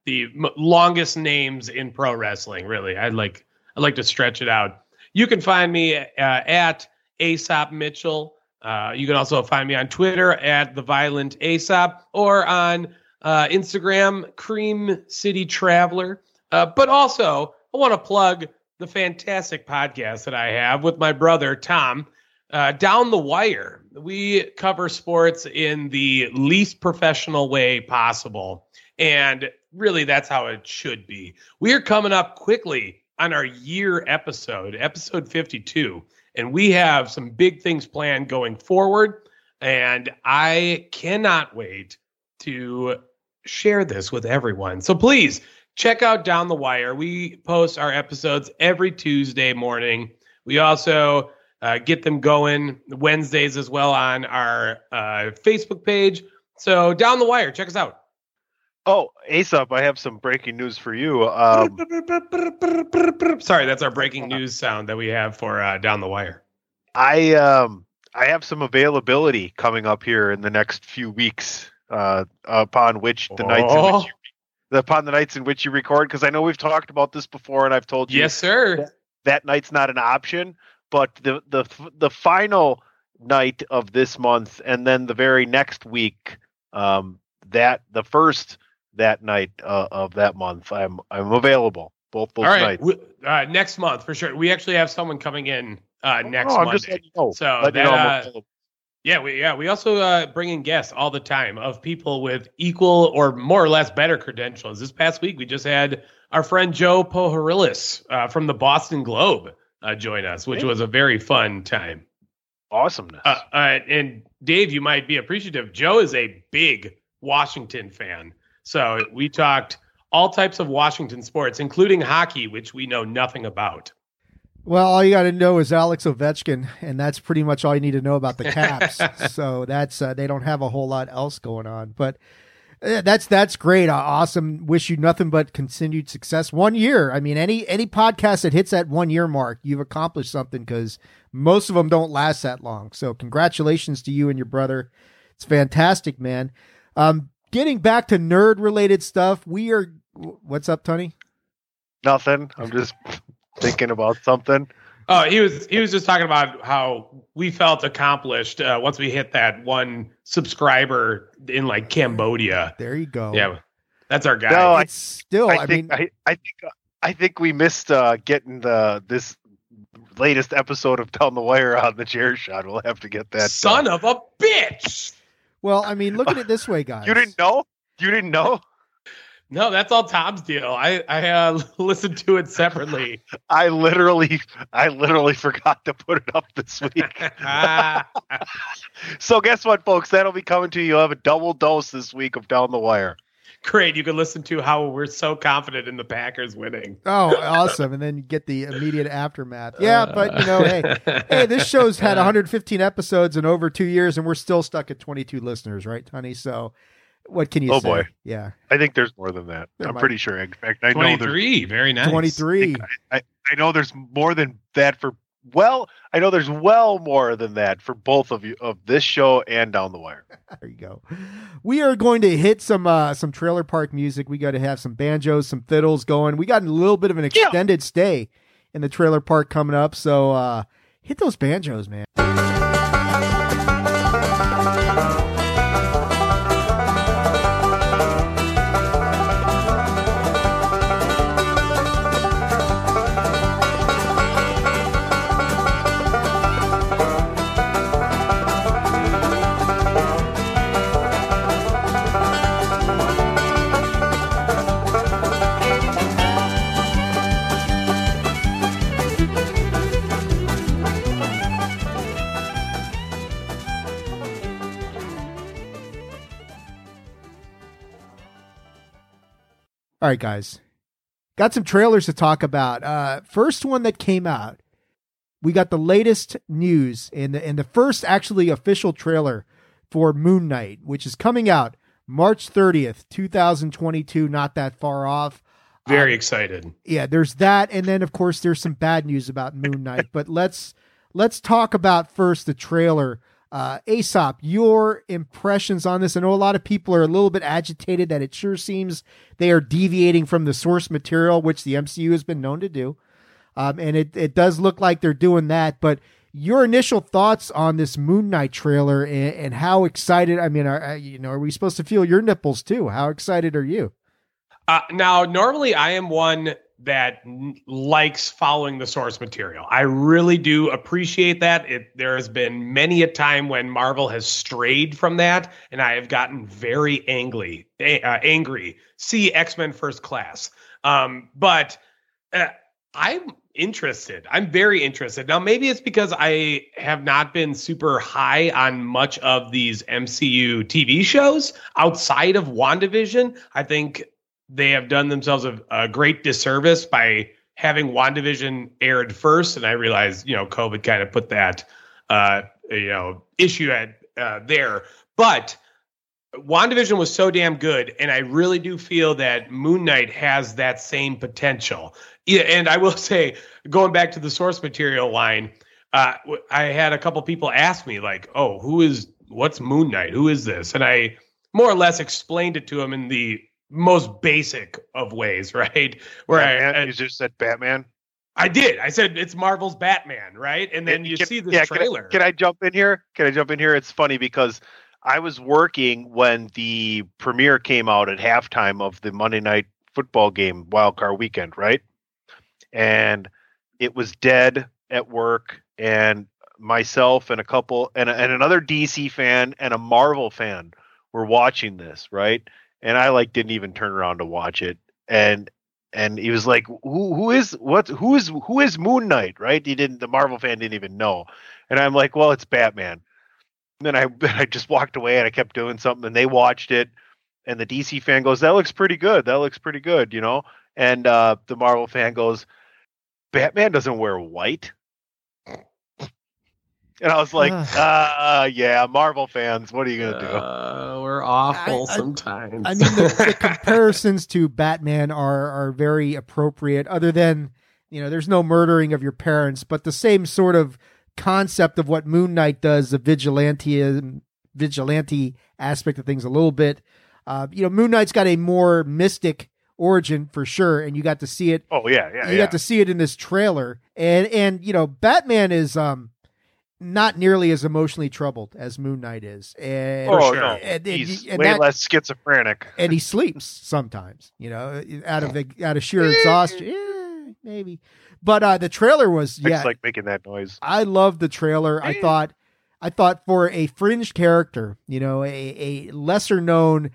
the m- longest names in pro wrestling. Really, I'd like I'd like to stretch it out. You can find me uh, at Aesop Mitchell. Uh, you can also find me on Twitter at the Violent Aesop or on uh, Instagram, Cream City Traveler. Uh, but also, I want to plug the fantastic podcast that I have with my brother Tom, uh, Down the Wire. We cover sports in the least professional way possible, and really, that's how it should be. We are coming up quickly on our year episode, episode fifty-two, and we have some big things planned going forward. And I cannot wait to share this with everyone. So please check out Down the Wire. We post our episodes every Tuesday morning. We also uh, get them going Wednesdays as well on our uh, Facebook page. So Down the Wire, check us out. Oh, Aesop, I have some breaking news for you. Um, Sorry, that's our breaking news sound that we have for uh, Down the Wire. I um I have some availability coming up here in the next few weeks. Uh, upon which the nights in Oh. which you, upon the nights in which you record, because I know we've talked about this before, and I've told you Yes, sir. that night's not an option. But the the the final night of this month, and then the very next week, um, that the first that night uh, of that month, I'm I'm available both those All right, nights. we, uh, next month for sure. We actually have someone coming in uh, next Oh, Monday. you know. So that, Yeah, we yeah we also uh, bring in guests all the time of people with equal or more or less better credentials. This past week we just had our friend Joe Pohorilis uh, from the Boston Globe uh, join us, which was a very fun time. awesomeness. Uh, uh, and Dave, you might be appreciative. Joe is a big Washington fan, so we talked all types of Washington sports, including hockey, which we know nothing about. Well, all you got to know is Alex Ovechkin, and that's pretty much all you need to know about the Caps. so that's uh, they don't have a whole lot else going on, but uh, that's that's great. Uh, awesome. Wish you nothing but continued success. One year. I mean, any any podcast that hits that one year mark, you've accomplished something because most of them don't last that long. So congratulations to you and your brother. It's fantastic, man. Um, getting back to nerd related stuff, we are. What's up, Tony? Nothing. I'm just thinking about something. Oh, he was he was just talking about how we felt accomplished uh, once we hit that one subscriber in like Cambodia. There you go. Yeah, that's our guy. No, I- It's still. I, I, think mean, I, I think I think we missed uh, getting the this latest episode of Down the Wire on the chair shot. We'll have to get that. Son done. of a bitch. well, I mean, look at it this way, guys. You didn't know? You didn't know? No, that's all Tom's deal. I I uh, listened to it separately. I literally, I literally forgot to put it up this week. So guess what, folks? That'll be coming to you. You'll have a double dose this week of Down the Wire. great. You can listen to how we're so confident in the Packers winning. Oh, awesome! And then you get the immediate aftermath. Yeah, but you know, hey, hey, this show's had 115 episodes in over two years, and we're still stuck at 22 listeners, right, Tony? So, what can you say? Oh, say? boy. Yeah, I think there's more than that. There I'm might- pretty sure. In fact, I know Twenty there's three, very nice. 23. I, I know there's more than that for well, I know there's well more than that for both of you of this show and Down the Wire. There you go. We are going to hit some uh some trailer park music. We got to have some banjos, some fiddles going. We got a little bit of an extended stay in the trailer park coming up. So uh hit those banjos, man. All right, guys. Got some trailers to talk about. Uh first one that came out. we got the latest news and the, and the first actually official trailer for Moon Knight, which is coming out March 30th, 2022, not that far off. Very Um, excited. yeah, there's that, and then of course there's some bad news about Moon Knight. but let's let's talk about first the trailer. Uh, Aesop, your impressions on this? I know a lot of people are a little bit agitated that it sure seems they are deviating from the source material, which the MCU has been known to do, um, and it it does look like they're doing that. But your initial thoughts on this Moon Knight trailer and, and how excited? I mean, are, you know, are we supposed to feel your nipples too? How excited are you? Uh, now, normally I am one that likes following the source material. I really do appreciate that. It, there has been many a time when Marvel has strayed from that, and I have gotten very angry. Uh, angry. See X Men First Class. Um, but uh, I'm interested. I'm very interested. Now, maybe it's because I have not been super high on much of these MCU TV shows outside of WandaVision. I think they have done themselves a, a great disservice by having WandaVision aired first. And I realize, you know, COVID kind of put that, uh, you know, issue at uh, there. But WandaVision was so damn good, and I really do feel that Moon Knight has that same potential. Yeah, and I will say, going back to the source material line, uh, I had a couple people ask me like, "Oh, who is what's Moon Knight? Who is this?" And I more or less explained it to them in the most basic of ways, right? Where Batman? I, you just said Batman. I did. I said it's Marvel's Batman, right? And then you Can- see this yeah, can I- trailer. Can I, jump in here? Can I jump in here? It's funny because I was working when the premiere came out at halftime of the Monday night football game, Wild Card Weekend, right? And it was dead at work, and myself and a couple and, and another DC fan and a Marvel fan were watching this, right? And I like didn't even turn around to watch it, and and he was like, "Who who is what? Who is who is Moon Knight?" Right? He didn't. The Marvel fan didn't even know, and I'm like, "Well, it's Batman." And then I I just walked away and I kept doing something, and they watched it, and the DC fan goes, "That looks pretty good. That looks pretty good," you know. And uh, the Marvel fan goes, "Batman doesn't wear white." And I was like, uh, yeah, Marvel fans, what are you gonna do? Uh, we're awful I- I- sometimes. I mean, the, the comparisons to Batman are are very appropriate. Other than you know, there's no murdering of your parents, but the same sort of concept of what Moon Knight does, the vigilante vigilante aspect of things, a little bit. Uh, you know, Moon Knight's got a more mystic origin for sure, and you got to see it. Oh yeah, yeah, you yeah. got to see it in this trailer, and and you know, Batman is um not nearly as emotionally troubled as Moon Knight is, and oh sure. no, and- and- he's and way that- less schizophrenic. and he sleeps sometimes, you know, out of out of sheer exhaustion. Yeah, maybe. But uh the trailer was I yeah. just like making that noise. I loved the trailer. I thought I thought for a fringe character, you know, a, a lesser known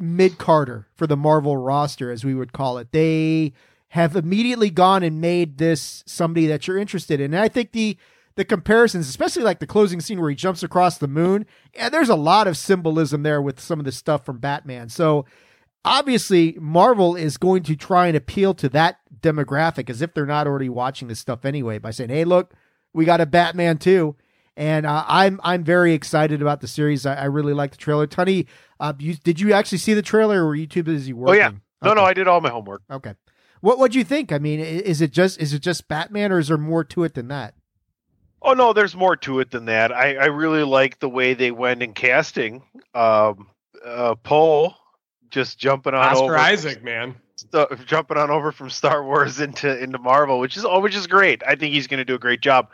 mid carder for the Marvel roster, as we would call it, they have immediately gone and made this somebody that you're interested in. And I think the the comparisons, especially like the closing scene where he jumps across the moon, and there's a lot of symbolism there with some of the stuff from Batman. So obviously Marvel is going to try and appeal to that demographic as if they're not already watching this stuff anyway by saying, "Hey, look, we got a Batman too." And uh, I'm I'm very excited about the series. I, I really like the trailer. Tony, uh, you, did you actually see the trailer, or were you too busy working? Oh yeah, no, no, I did all my homework. Okay. What what do you think? I mean, is it just is it just Batman, or is there more to it than that? Oh no, there's more to it than that. I, I really like the way they went in casting. Um, uh, Poe just jumping on Oscar over, Isaac, man. st- jumping on over from Star Wars into into Marvel, which is oh, which is great. I think he's going to do a great job.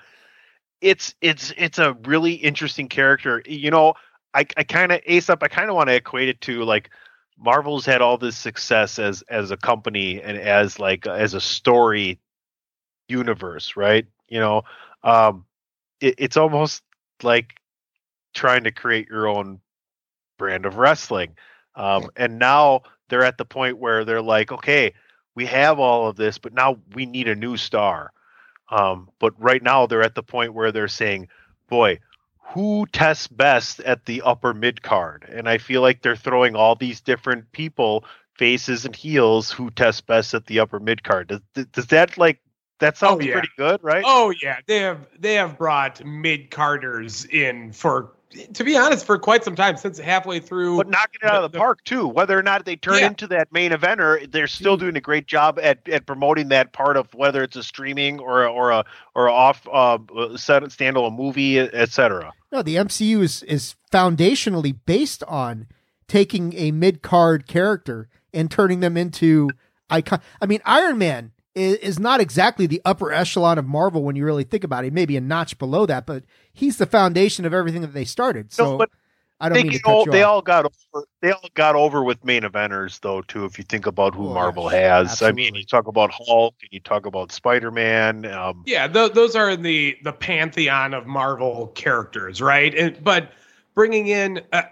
It's it's it's a really interesting character. You know, I I kind of ace up. I kind of want to equate it to like Marvel's had all this success as as a company and as like as a story universe, right? You know, um, it, it's almost like trying to create your own brand of wrestling. Um, and now they're at the point where they're like, okay, we have all of this, but now we need a new star. Um, but right now they're at the point where they're saying, boy, who tests best at the upper mid card? And I feel like they're throwing all these different people, faces and heels, who test best at the upper mid card. Does, does that like That sounds Oh, yeah. pretty good, right? Oh yeah, they have they have brought mid carders in for to be honest for quite some time since halfway through. But knocking it out of the, park too. Whether or not they turn Yeah. into that main eventer, they're still doing a great job at, at promoting that part of whether it's a streaming or a, or a or a off uh, set standalone movie, etc. No, the MCU is is foundationally based on taking a mid card character and turning them into icon. I mean, Iron Man is, is not exactly the upper echelon of Marvel when you really think about it. Maybe a notch below that, but he's the foundation of everything that they started. So No, but I don't they mean to get cut all, they off. all got over they all got over with main eventers though too. If you think about who Oh, Marvel yes, has, I mean, you talk about Hulk and you talk about Spider Man. Um, Yeah, th- those are in the the pantheon of Marvel characters, right? And, but bringing in uh,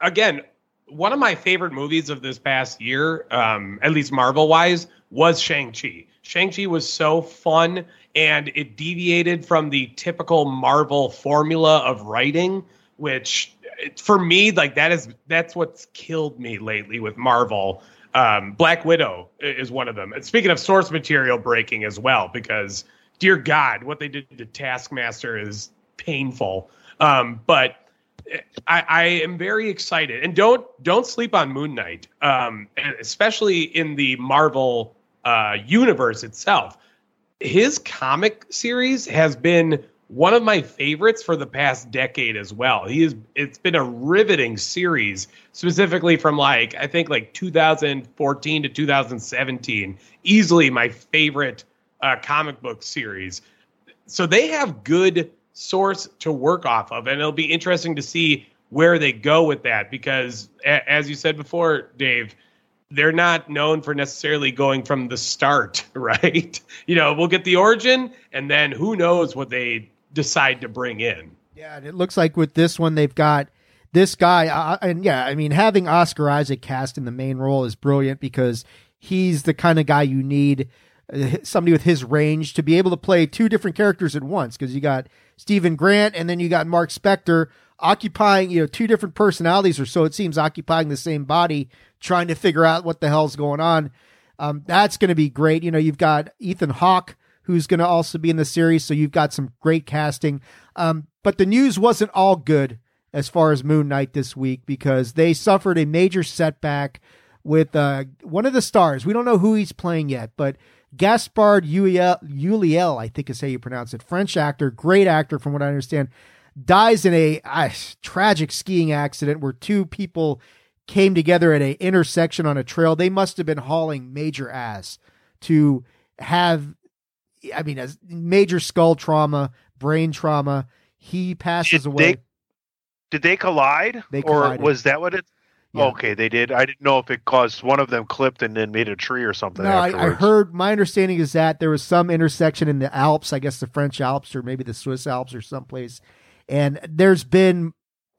again, one of my favorite movies of this past year, um, at least Marvel wise, was Shang Chi. Shang Chi was so fun, and it deviated from the typical Marvel formula of writing, which for me, like that is that's what's killed me lately with Marvel. Um, Black Widow is one of them. And speaking of source material breaking as well, because dear God, what they did to Taskmaster is painful. Um, but I, I am very excited, and don't don't sleep on Moon Knight, um, especially in the Marvel uh, universe itself. His comic series has been one of my favorites for the past decade as well. He is it's been a riveting series, specifically from like I think like 2014 to 2017, easily my favorite uh, comic book series. So they have good source to work off of, and it'll be interesting to see where they go with that because, a- as you said before, Dave, they're not known for necessarily going from the start, right? You know, we'll get the origin, and then who knows what they decide to bring in. Yeah, and it looks like with this one they've got this guy, uh, and yeah, I mean having Oscar Isaac cast in the main role is brilliant because he's the kind of guy you need, uh, somebody with his range to be able to play two different characters at once. Because you got Steven Grant and then you got Marc Spector occupying you know two different personalities or so it seems occupying the same body, trying to figure out what the hell's going on. Um, that's going to be great. You know, you've got Ethan Hawke who's going to also be in the series. So you've got some great casting. Um, but the news wasn't all good as far as Moon Knight this week because they suffered a major setback with uh, one of the stars. We don't know who he's playing yet, but Gaspard Ulliel, I think is how you pronounce it, French actor, great actor from what I understand, dies in a uh, tragic skiing accident where two people came together at a intersection on a trail. They must have been hauling major ass to have I mean, as major skull trauma, brain trauma. He passes Did away. they- did they collide, They or collided. was that what it? Yeah. Okay, they did. I didn't know if it caused one of them clipped and then made a tree or something. no, I, I heard. My understanding is that there was some intersection in the Alps, I guess the French Alps or maybe the Swiss Alps or someplace, and there's been,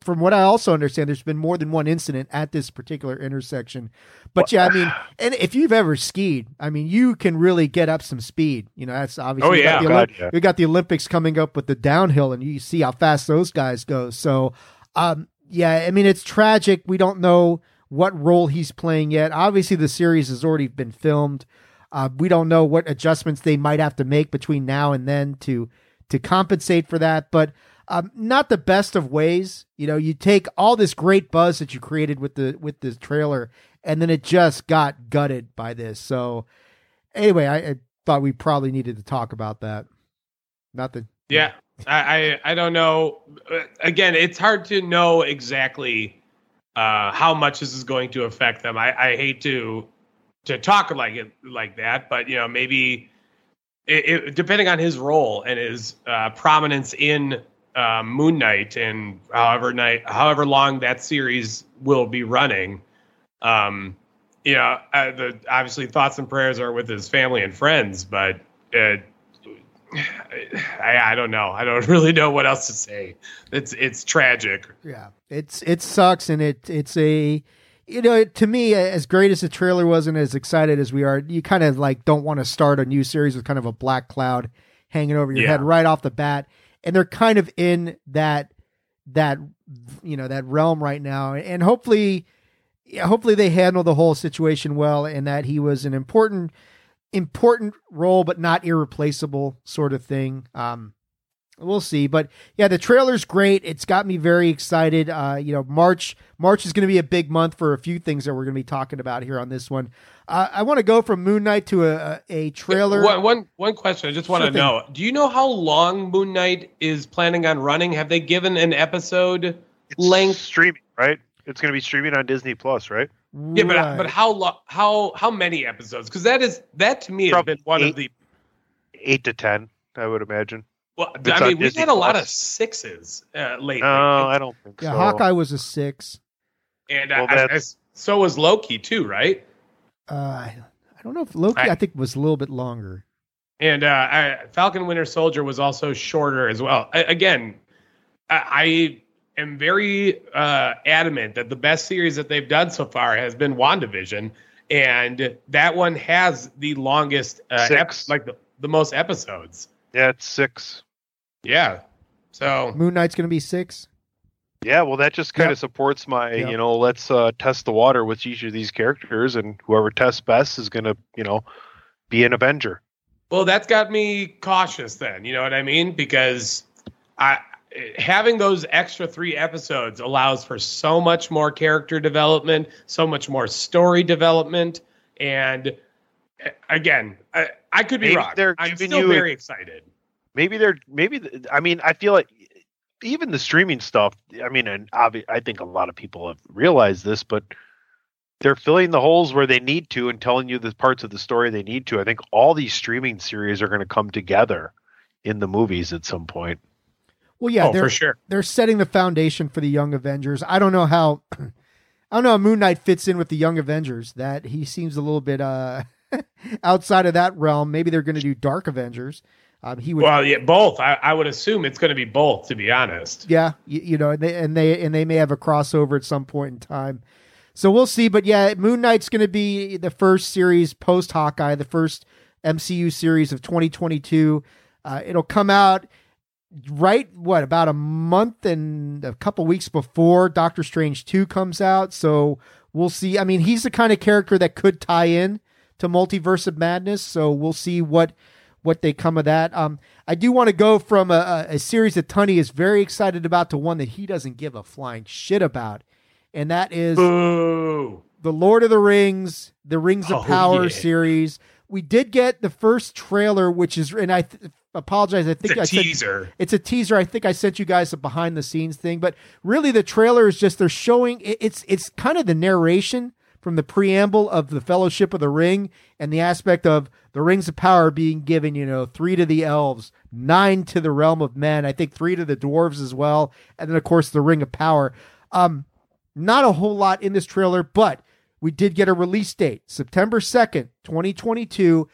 from what I also understand, there's been more than one incident at this particular intersection. But yeah, I mean, and if you've ever skied, I mean, you can really get up some speed. You know, that's obviously Oh, you got yeah. the God, Olymp- yeah. got the Olympics coming up with the downhill, and you see how fast those guys go. So, um, yeah, I mean, it's tragic. We don't know what role he's playing yet. Obviously, the series has already been filmed. Uh, we don't know what adjustments they might have to make between now and then to to compensate for that, but um, not the best of ways. You know, you take all this great buzz that you created with the with this trailer, and then it just got gutted by this. So, anyway, I, I thought we probably needed to talk about that. Not the Yeah, I, I I don't know. Again, it's hard to know exactly uh, how much this is going to affect them. I, I hate to to talk like it like that, but you know maybe it, it, depending on his role and his uh, prominence in uh, Moon Knight and however night however long that series will be running. Um, you know, uh, the obviously thoughts and prayers are with his family and friends, but. Uh, I, I don't know. I don't really know what else to say. It's it's tragic. Yeah, it's it sucks, and it it's a you know to me as great as the trailer was and as excited as we are, you kind of like don't want to start a new series with kind of a black cloud hanging over your Yeah. head right off the bat, and they're kind of in that that you know that realm right now, and hopefully. Hopefully they handle the whole situation well, and that he was an important important role, but not irreplaceable sort of thing. Um, we'll see, but yeah, the trailer's great. It's got me very excited. Uh, you know, March March is going to be a big month for a few things that we're going to be talking about here on this one. Uh, I want to go from Moon Knight to a, a, a trailer. One, one, one question. I just want Sure to thing. know: Do you know how long Moon Knight is planning on running? Have they given an episode It's length? streaming, right? It's going to be streaming on Disney Plus, right? Yeah, but Right. but how lo- how how many episodes? Because that is that to me has been one eight. of the. Eight to ten, I would imagine. Well, It's I mean, we've Disney had a lot of sixes uh, lately. No, I don't think yeah, so. Hawkeye was a six. and well, uh, I- I- so was Loki too, right? Uh, I I don't know if Loki. I, I- think was a little bit longer. And uh, I, Falcon Winter Soldier was also shorter as well. I, again, I, I am very uh, adamant that the best series that they've done so far has been WandaVision, and that one has the longest, uh, ep- like the, the most episodes. Yeah, it's six. Yeah. So Moon Knight's going to be six. Yeah, well, that just kind Yep. of supports my, Yep. you know, let's uh, test the water with each of these characters, and whoever tests best is going to, you know, be an Avenger. Well, that's got me cautious then. You know what I mean? Because I having those extra three episodes allows for so much more character development, so much more story development, and again, I, I could be Maybe wrong. they're I'm giving still you a- very excited. Maybe they're, maybe, I mean, I feel like even the streaming stuff. I mean, and obvi- I think a lot of people have realized this, but they're filling the holes where they need to and telling you the parts of the story they need to. I think all these streaming series are going to come together in the movies at some point. Well, yeah, oh, they're for sure. they're setting the foundation for the Young Avengers. I don't know how. I don't know how Moon Knight fits in with the Young Avengers. That he seems a little bit uh outside of that realm. Maybe they're going to do Dark Avengers. Um, he would, Well, yeah, both. I, I would assume it's going to be both, to be honest. yeah, you, you know, and they, and they and they may have a crossover at some point in time. So we'll see. But yeah, Moon Knight's going to be the first series post Hawkeye, the first MCU series of 2022. Uh, it'll come out right what about a month and a couple weeks before Doctor Strange 2 comes out. So we'll see. I mean, he's the kind of character that could tie in to Multiverse of Madness. So we'll see what what they come of that. Um, I do want to go from a, a, series that Tunney is very excited about to one that he doesn't give a flying shit about, and that is Boo. the Lord of the Rings, the Rings of Oh, Power yeah. series. We did get the first trailer, which is, and I th- apologize. I think It's a I teaser. it's a teaser. I think I sent you guys a behind the scenes thing, but really the trailer is just they're showing it, it's it's kind of the narration from the preamble of the Fellowship of the Ring and the aspect of the Rings of Power being given, you know, three to the elves, nine to the realm of men, I think three to the dwarves as well, and then of course the Ring of Power. Um, not a whole lot in this trailer, but we did get a release date, September 2nd, 2022.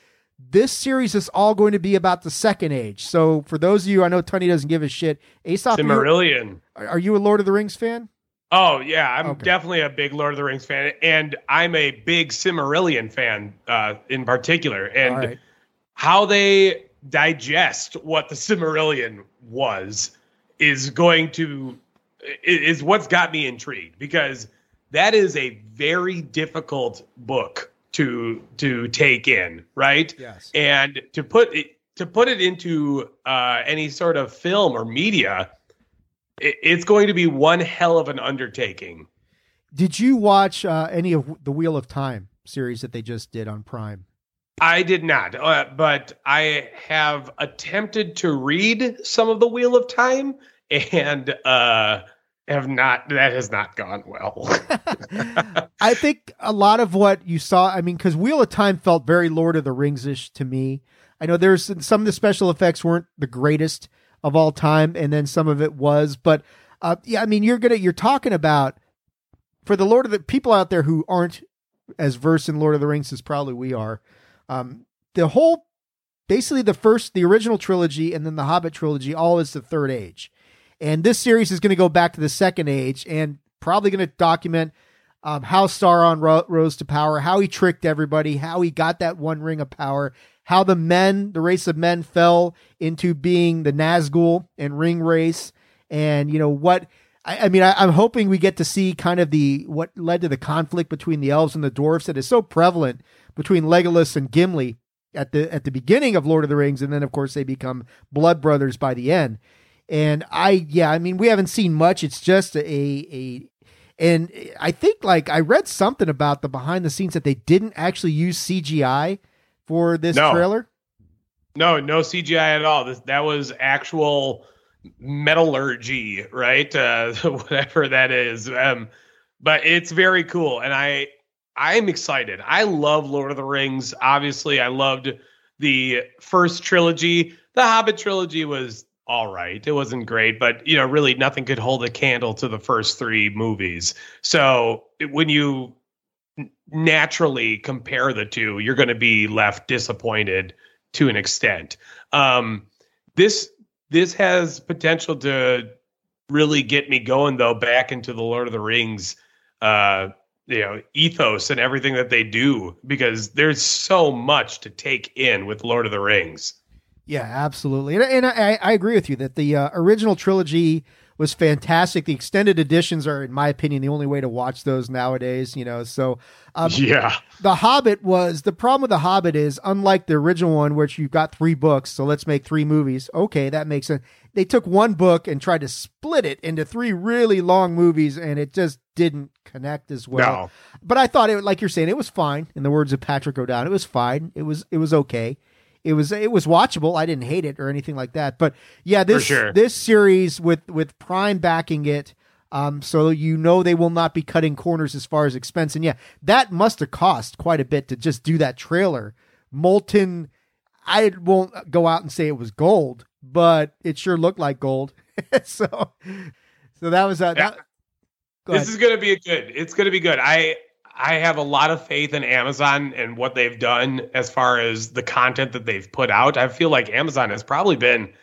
This series is all going to be about the second age. So for those of you, I know Tony doesn't give a shit. Aesop, you- Silmarillion. are you a Lord of the Rings fan? Oh yeah, I'm Okay. definitely a big Lord of the Rings fan, and I'm a big Silmarillion fan uh, in particular. And right. how they digest what the Silmarillion was is going to is what's got me intrigued because that is a very difficult book to to take in, right? Yes. And to put it to put it into uh, any sort of film or media, it's going to be one hell of an undertaking. Did you watch uh, any of the Wheel of Time series that they just did on Prime? I did not, uh, but I have attempted to read some of the Wheel of Time and uh, have not. That has not gone well. I think a lot of what you saw, I mean, because Wheel of Time felt very Lord of the Rings ish to me. I know there's some of the special effects weren't the greatest of all time, and then some of it was, but uh, yeah, I mean, you're gonna you're talking about for the Lord of the people out there who aren't as versed in Lord of the Rings as probably we are. Um, the whole basically the first the original trilogy and then the Hobbit trilogy all is the third age. And this series is going to go back to the second age and probably going to document um, how Sauron ro- rose to power, how he tricked everybody, how he got that one ring of power, how the men, the race of men, fell into being the Nazgul and Ringwraiths, and you know what. I, I mean, I, I'm hoping we get to see kind of the what led to the conflict between the elves and the dwarfs that is so prevalent between Legolas and Gimli at the at the beginning of Lord of the Rings, and then of course they become blood brothers by the end. And I, yeah, I mean, we haven't seen much. It's just a a, and I think like I read something about the behind the scenes that they didn't actually use CGI for this No. trailer. No, no CGI at all. This, that was actual metallurgy, right? Uh, whatever that is. Um, but it's very cool, and I I'm excited. I love Lord of the Rings. Obviously, I loved the first trilogy. The Hobbit trilogy was all right. It wasn't great, but you know, really nothing could hold a candle to the first three movies. So when you naturally compare the two, you're going to be left disappointed to an extent. Um, this this has potential to really get me going though back into the Lord of the Rings uh you know ethos and everything that they do because there's so much to take in with Lord of the Rings. Yeah, absolutely, and, and I, I agree with you that the uh, original trilogy was fantastic. The extended editions are, in my opinion, the only way to watch those nowadays. You know, so um, yeah. The Hobbit was the problem with The Hobbit is unlike the original one, which you've got three books, so let's make three movies. Okay, that makes sense. They took one book and tried to split it into three really long movies, and it just didn't connect as well. No. But I thought it, like you're saying, it was fine. In the words of Patrick O'Donnell, it was fine. It was it was okay. It was it was watchable. I didn't hate it or anything like that. But yeah, this sure. this series with with Prime backing it, um, so you know they will not be cutting corners as far as expense. And yeah, that must have cost quite a bit to just do that trailer. Molten, I won't go out and say it was gold, but it sure looked like gold. so, so that was uh, that. Go this ahead. is going to be a good. It's going to be good. I I have a lot of faith in Amazon and what they've done as far as the content that they've put out. I feel like Amazon has probably been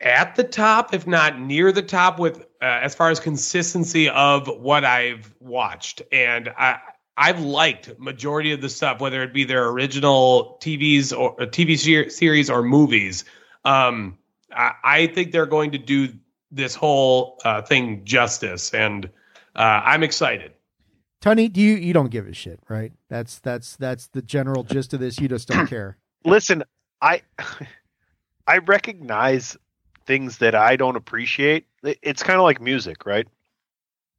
at the top, if not near the top, with uh, as far as consistency of what I've watched, and I. I've liked majority of the stuff, whether it be their original TVs or uh, TV ser- series or movies. Um, I, I think they're going to do this whole uh, thing justice, and uh, I'm excited. Tony, do you you don't give a shit, right? That's that's that's the general gist of this. You just don't care. Listen, I I recognize things that I don't appreciate. It's kind of like music, right?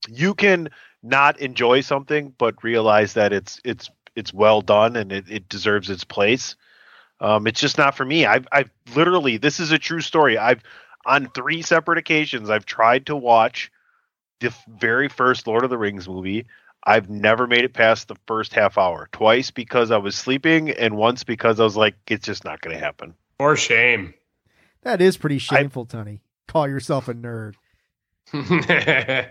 You can not enjoy something but realize that it's it's it's well done and it, it deserves its place. Um, it's just not for me. I've I've literally this is a true story. I've on three separate occasions I've tried to watch the very first Lord of the Rings movie. I've never made it past the first half hour. Twice because I was sleeping, and once because I was like, it's just not going to happen. For shame. That is pretty shameful, Tony. Call yourself a nerd.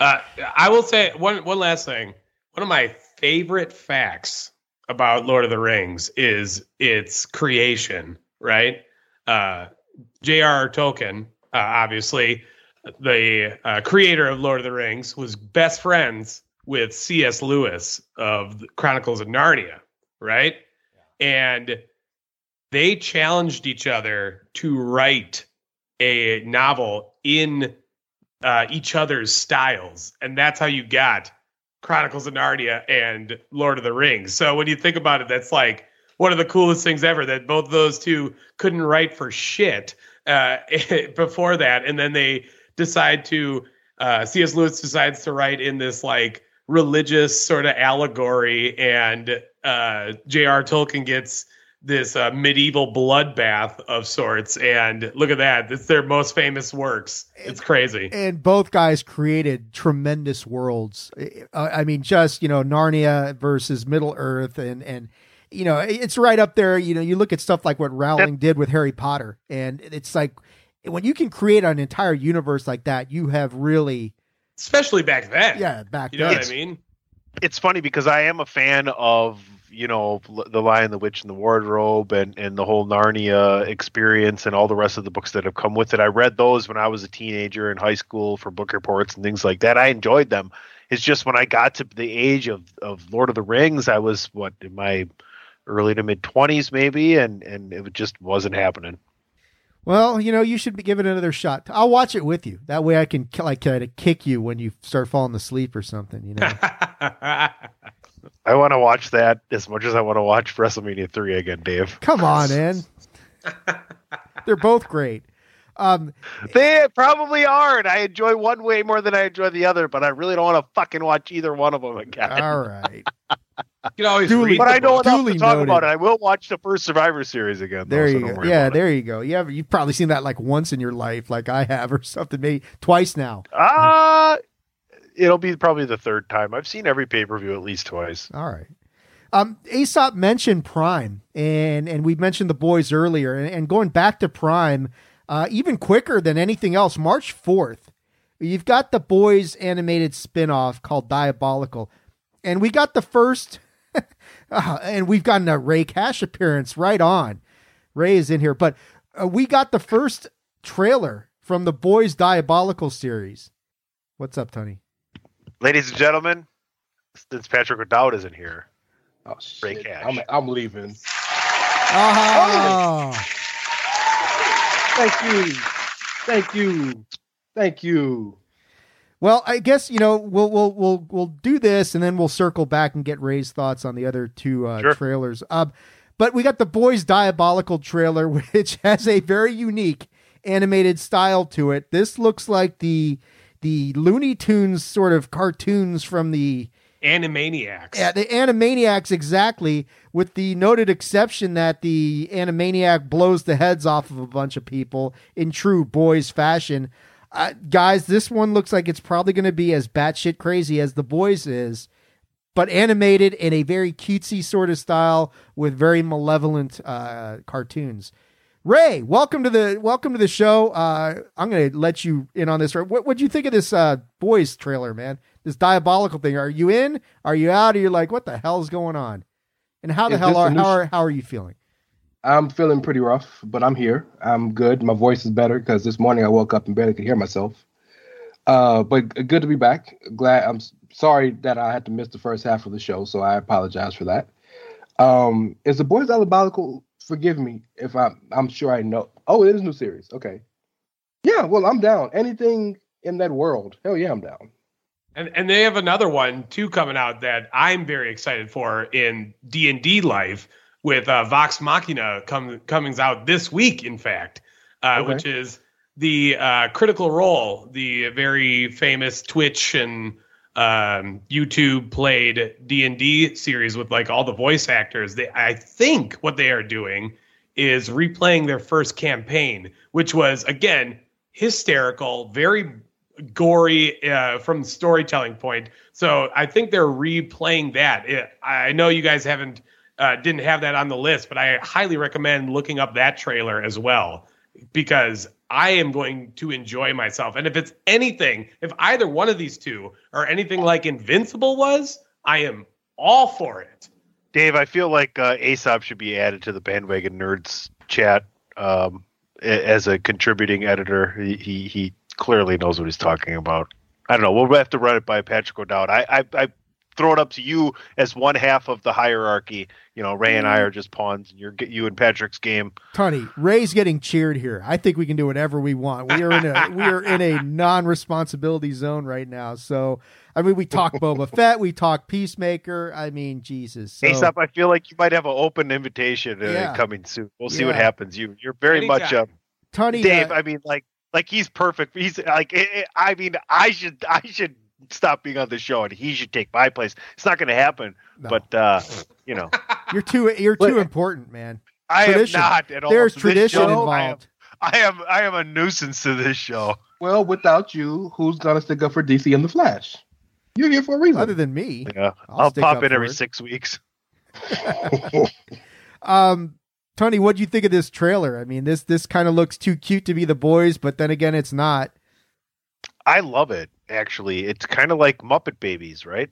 uh, I will say one one last thing. One of my favorite facts about Lord of the Rings is its creation. Right, uh, J.R.R. Tolkien, uh, obviously the uh, creator of Lord of the Rings, was best friends with C.S. Lewis of Chronicles of Narnia. Right, and they challenged each other to write a novel in uh, each other's styles, and that's how you got Chronicles of Narnia and Lord of the Rings. So when you think about it, that's like one of the coolest things ever. That both those two couldn't write for shit uh, before that, and then they decide to. Uh, C.S. Lewis decides to write in this like religious sort of allegory, and uh, J.R. Tolkien gets this uh, medieval bloodbath of sorts. And look at that. It's their most famous works. It's crazy. And both guys created tremendous worlds. Uh, I mean, just you know, Narnia versus Middle Earth, and and you know, it's right up there. You know, you look at stuff like what Rowling did with Harry Potter, and it's like when you can create an entire universe like that, you have really, Especially back then. yeah, back You know then. what I mean? It's funny because I am a fan of you know the Lion, the Witch, and the Wardrobe, and and the whole Narnia experience, and all the rest of the books that have come with it. I read those when I was a teenager in high school for book reports and things like that. I enjoyed them. It's just when I got to the age of of Lord of the Rings, I was what in my early to mid twenties maybe, and and it just wasn't happening. Well, you know, you should be given another shot. I'll watch it with you. That way, I can like kind of kick you when you start falling asleep or something. You know. I want to watch that as much as I want to watch WrestleMania three again, Dave. Come on, man. They're both great. Um, They probably are, and I enjoy one way more than I enjoy the other. But I really don't want to fucking watch either one of them again. all right. You can always Duly- read but the I know book. enough Duly to talk noted. about it. I will watch the first Survivor Series again. There so you don't go. Yeah, about it. there you go. You have you've probably seen that like once in your life, like I have, or something, maybe twice now. Uh it'll be probably the third time. I've seen every pay per view at least twice. All right. Um, Aesop mentioned Prime, and and we mentioned the boys earlier, and, and going back to Prime, uh, even quicker than anything else. March fourth, you've got the boys animated spin-off called Diabolical, and we got the first, uh, and we've gotten a Ray Cash appearance right on. Ray is in here, but uh, we got the first trailer from the boys Diabolical series. What's up, Tony? Ladies and gentlemen, since Patrick O'Dowd isn't here, Oh, Ray shit. Cash. I'm, I'm leaving. Oh, Thank you. Thank you. Thank you. Well, I guess you know we'll we'll we'll we'll do this, and then we'll circle back and get Ray's thoughts on the other two uh, Sure. trailers. Um, but we got the boys' diabolical trailer, which has a very unique animated style to it. This looks like the the Looney Tunes sort of cartoons from the Animaniacs. yeah, the Animaniacs exactly, with the noted exception that the Animaniac blows the heads off of a bunch of people in true boys fashion. Uh, guys, this one looks like it's probably going to be as batshit crazy as the boys is, but animated in a very cutesy sort of style with very malevolent uh, cartoons. Ray, welcome to the welcome to the show. Uh, I'm going to let you in on this. What what do you think of this uh, boys trailer, man? This diabolical thing. Are you in? Are you out? Are you like, what the hell is going on? And how the Is hell are how sh- are how are you feeling? I'm feeling pretty rough, but I'm here. I'm good. My voice is better because this morning I woke up and barely could hear myself. Uh, but good to be back. Glad. I'm sorry that I had to miss the first half of the show, so I apologize for that. Um, is the boys diabolical? Forgive me if I'm. I'm sure I know. Oh, it is new series. Okay. Yeah. Well, I'm down. Anything in that world? Hell yeah, I'm down. And and they have another one too coming out that I'm very excited for in D and D life with uh, Vox Machina com- coming out this week. In fact, uh, Okay. which is the uh, Critical Role, the very famous Twitch and um, YouTube played D and D series with like all the voice actors. They, I think what they are doing is replaying their first campaign, which was again hysterical, very gory uh, from the storytelling point. So I think they're replaying that. It, I know you guys haven't uh, didn't have that on the list, but I highly recommend looking up that trailer as well because I am going to enjoy myself. And if it's anything, if either one of these two or anything like Invincible was, I am all for it. Dave, I feel like uh, Aesop should be added to the bandwagon nerds chat um, as a contributing editor. He, he he clearly knows what he's talking about. I don't know. We'll have to run it by Patrick O'Dowd. I I, I throw it up to you as one half of the hierarchy. You know, Ray and I are just pawns, and you're you and Patrick's game. Tony, Ray's getting cheered here. I think we can do whatever we want. We are in a we are in a non-responsibility zone right now. So, I mean, we talk Boba Fett, we talk Peacemaker. I mean, Jesus. So, Aesop, I feel like you might have an open invitation uh, Yeah. coming soon. We'll see what happens. You you're very much Anytime. uh, Tony, Dave. uh, I mean, like like he's perfect. He's like I- I I mean, I should I should stop being on the show and he should take my place. It's not going to happen. No. But uh, you know, you're too you're too But- important, man. I Tradition. am not at all. There's tradition show, I am, involved. I am I am a nuisance to this show. Well, without you, who's gonna stick up for DC and the Flash? You're here for a reason. Other than me, Yeah, I'll I'll, pop in every it. six weeks. um, Tony, what do you think of this trailer? I mean, this this kind of looks too cute to be the boys, but then again, it's not. I love it. Actually, it's kind of like Muppet Babies, right?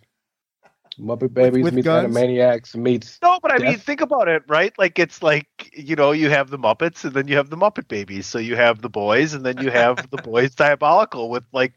Muppet Babies with meets guns? Animaniacs meets. No, but I mean, think about it, right? Like it's like you know, you have the Muppets, and then you have the Muppet Babies. So you have the boys, and then you have the boys Diabolical with like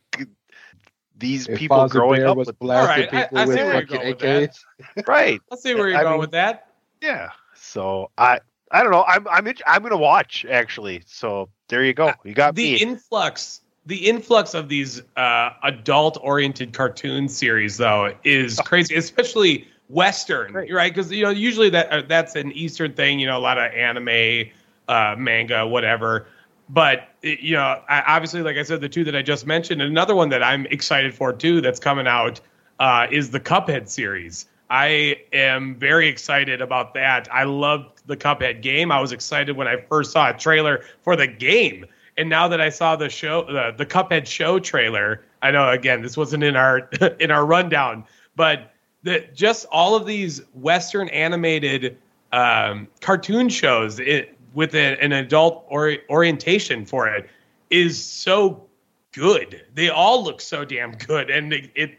these If people Fozzie growing Bear up was with blasting All right, I- people I see with where fucking going with. AKs. right. Let's see where you're I going mean- with that. Yeah. So I I don't know. I'm I'm in, I'm gonna watch actually. So there you go. Uh, you got the me. influx the influx of these uh, adult oriented cartoon series though is crazy especially Western, right? Because you know usually that uh, that's an Eastern thing. You know, a lot of anime, uh, manga, whatever. But it- you know, I, obviously, like I said, the two that I just mentioned, and another one that I'm excited for too, that's coming out, uh, is the Cuphead series. I am very excited about that. I loved the Cuphead game. I was excited when I first saw a trailer for the game, and now that I saw the show, the, Cuphead show trailer, I know again this wasn't in our in our rundown, but that just all of these Western animated um, cartoon shows it, with a, an adult or, orientation for it is so good. They all look so damn good, and it, it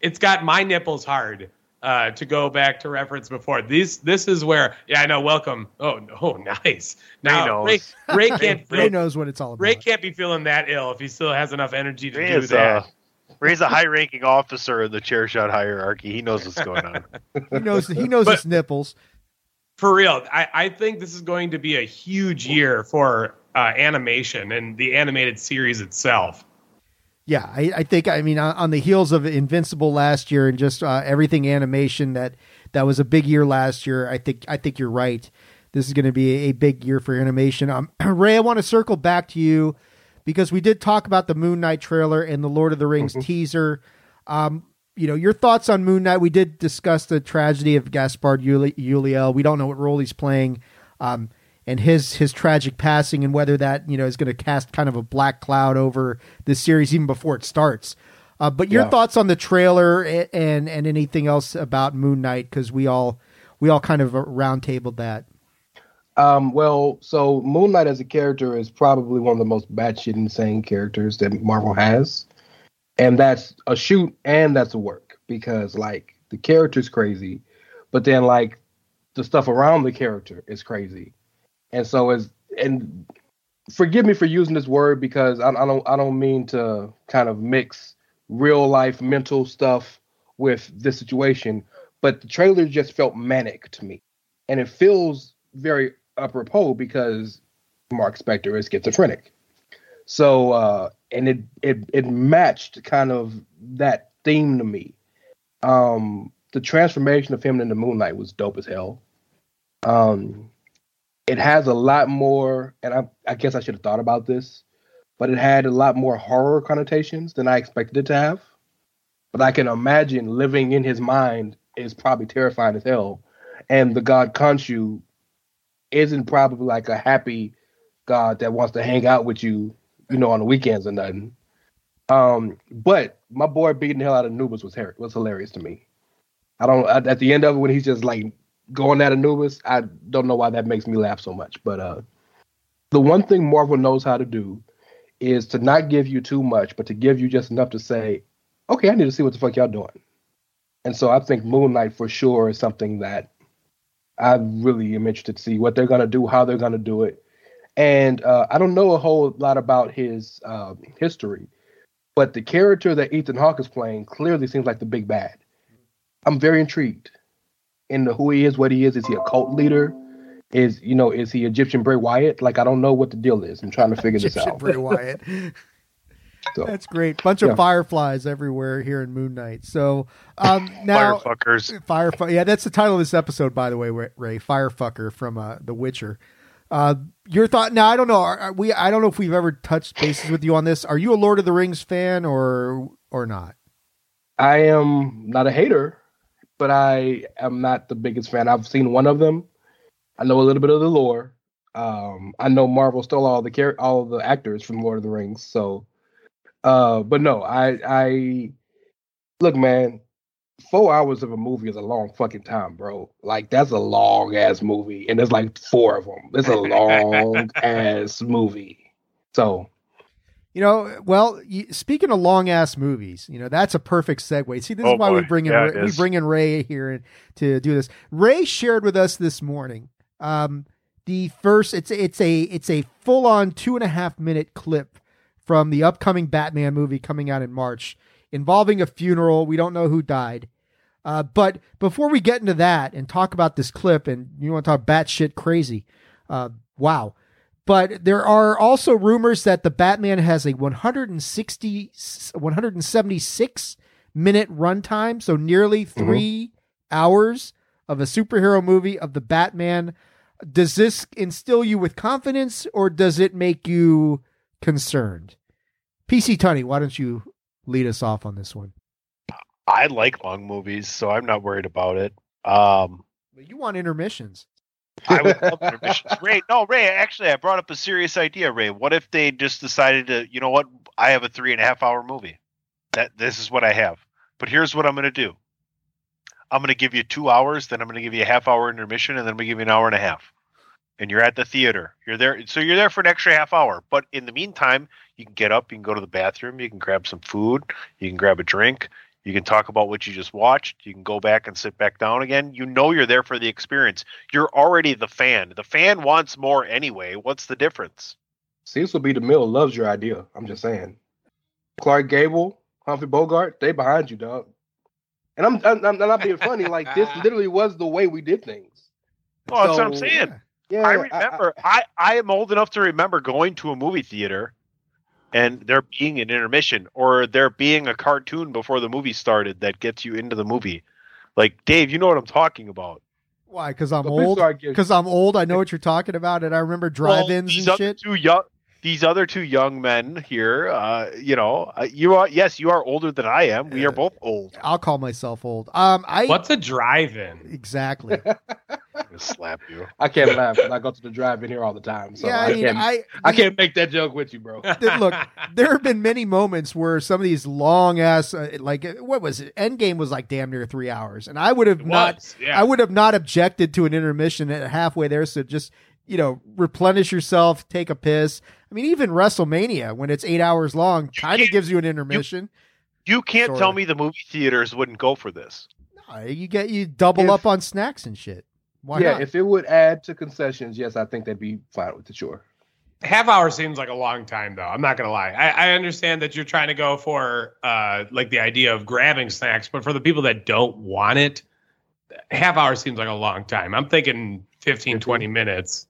it's got my nipples hard. Uh, to go back to reference before this, this is where yeah, I know. Welcome. Oh, oh, nice. Now Ray, knows. Ray can't Ray feel, knows what it's all about. Ray can't be feeling that ill if he still has enough energy to Ray do is, that. uh, Ray's a high-ranking officer in the chair shot hierarchy. He knows what's going on. He knows he knows But- his nipples. for real, I, I think this is going to be a huge year for uh, animation and the animated series itself. Yeah, I, I think I mean on, the heels of Invincible last year and just uh, everything animation that that was a big year last year. I think I think you're right. This is going to be a, big year for animation. Um, Ray, I want to circle back to you because we did talk about the Moon Knight trailer and the Lord of the Rings teaser. Um, you know your thoughts on Moon Knight. We did discuss the tragedy of Gaspard Uli- Ulliel. We don't know what role he's playing. Um, and his his tragic passing and whether that you know is going to cast kind of a black cloud over the series even before it starts. Uh, but your Yeah. thoughts on the trailer and and anything else about Moon Knight because we all we all kind of roundtabled that. Um, well, so Moon Knight as a character is probably one of the most batshit insane characters that Marvel has. And that's a shoot and that's a work because like the character's crazy, but then like the stuff around the character is crazy. And so as and forgive me for using this word because I, I don't I don't mean to kind of mix real life mental stuff with this situation, but the trailer just felt manic to me. And it feels very apropos because Marc Spector is schizophrenic. So uh and it it it matched kind of that theme to me. Um the transformation of him into Moon Knight was dope as hell. Um it has a lot more and I I guess I should have thought about this, but it had a lot more horror connotations than I expected it to have. But I can imagine living in his mind is probably terrifying as hell. And the god Khonshu isn't probably like a happy god that wants to hang out with you, you know, on the weekends or nothing. Um, but my boy beating the hell out of Anubis was her- was hilarious to me. I don't at at the end of it when he's just like going at Anubis, I don't know why that makes me laugh so much. But uh, the one thing Marvel knows how to do is to not give you too much, but to give you just enough to say, okay, I need to see what the fuck y'all doing. And so I think Moon Knight for sure is something that I really am interested to see what they're gonna do, how they're gonna do it. And uh, I don't know a whole lot about his uh, history, but the character that Ethan Hawke is playing clearly seems like the big bad. I'm very intrigued into who he is, what he is. Is he a cult leader? Is you know, is he Egyptian Bray Wyatt? Like I don't know what the deal is. I'm trying to figure this Egyptian out. Bray Wyatt. So, That's great. Bunch of fireflies everywhere here in Moon Knight. So um, now Firefuckers. Firefu- Yeah, that's the title of this episode, by the way, Ray. Ray Firefucker from uh, The Witcher. Uh, your thought? Now, I don't know. Are, are we? I don't know if we've ever touched bases with you on this. Are you a Lord of the Rings fan or or not? I am not a hater, but I am not the biggest fan. I've seen one of them. I know a little bit of the lore. Um, I know Marvel stole all the char- all the actors from Lord of the Rings. So, uh, but no, I I look, man. Four hours of a movie is a long fucking time, bro. Like that's a long ass movie, and there's like four of them. It's a long ass movie. So You know, well, speaking of long ass movies, you know that's a perfect segue. See, this Oh, is why we boy. bring in Yeah, Ray, we bring in Ray here to do this. Ray shared with us this morning um, the first. It's it's a it's a full on two and a half minute clip from the upcoming Batman movie coming out in March, involving a funeral. We don't know who died. Uh, but before we get into that and talk about this clip, and you want to talk batshit crazy, uh, wow. But there are also rumors that the Batman has a 160, 176 minute runtime, so nearly 3 hours of a superhero movie of the Batman. Does this instill you with confidence or does it make you concerned? PC Tunney, why don't you lead us off on this one? I like long movies, so I'm not worried about it. Um, But you want intermissions. I would love intermissions. Ray, no, Ray. Actually, I brought up a serious idea, Ray. What if they just decided to, you know what? I have a three and a half hour movie. That this is what I have. But here's what I'm going to do. I'm going to give you two hours, then I'm going to give you a half hour intermission, and then we give you an hour and a half. And you're at the theater. You're there, so you're there for an extra half hour. But in the meantime, you can get up, you can go to the bathroom, you can grab some food, you can grab a drink, you can talk about what you just watched. You can go back and sit back down again. You know you're there for the experience. You're already the fan. The fan wants more anyway. What's the difference? Cecil B. DeMille loves your idea. I'm just saying. Clark Gable, Humphrey Bogart, they behind you, dog. And I'm, I'm, I'm not being funny. Like this literally was the way we did things. Oh, that's what I'm saying. Yeah, I remember. I, I am old enough to remember going to a movie theater, and there being an intermission or there being a cartoon before the movie started that gets you into the movie. Like Dave, you know what I'm talking about. Why? Because I'm old. don't get- Because I'm old. I know what you're talking about, and I remember Well, drive-ins these and shit. Two young, these other two young men here. Uh, you know, uh, you are yes, you are older than I am. We are both old. I'll call myself old. Um, I What's a drive-in? exactly. I'm gonna slap you. I can't laugh 'cause I go to the drive-in here all the time. So yeah, I, I mean, can't. I, I can't make that joke with you, bro. Th- look, there have been many moments where some of these long ass, uh, like uh, what was it? Endgame was like damn near three hours, and I would have It not, was, yeah. I would have not objected to an intermission at halfway there. So just you know, replenish yourself, take a piss. I mean, even WrestleMania when it's eight hours long, kind of gives you an intermission. You can't Sorta. tell me the movie theaters wouldn't go for this. Uh, you get you double If- up on snacks and shit. Why yeah, not? if it would add to concessions, yes, I think they'd be fine with it. Sure. half hour seems like a long time though i'm not gonna lie I, I understand that you're trying to go for uh like the idea of grabbing snacks but for the people that don't want it half hour seems like a long time i'm thinking 15 20 minutes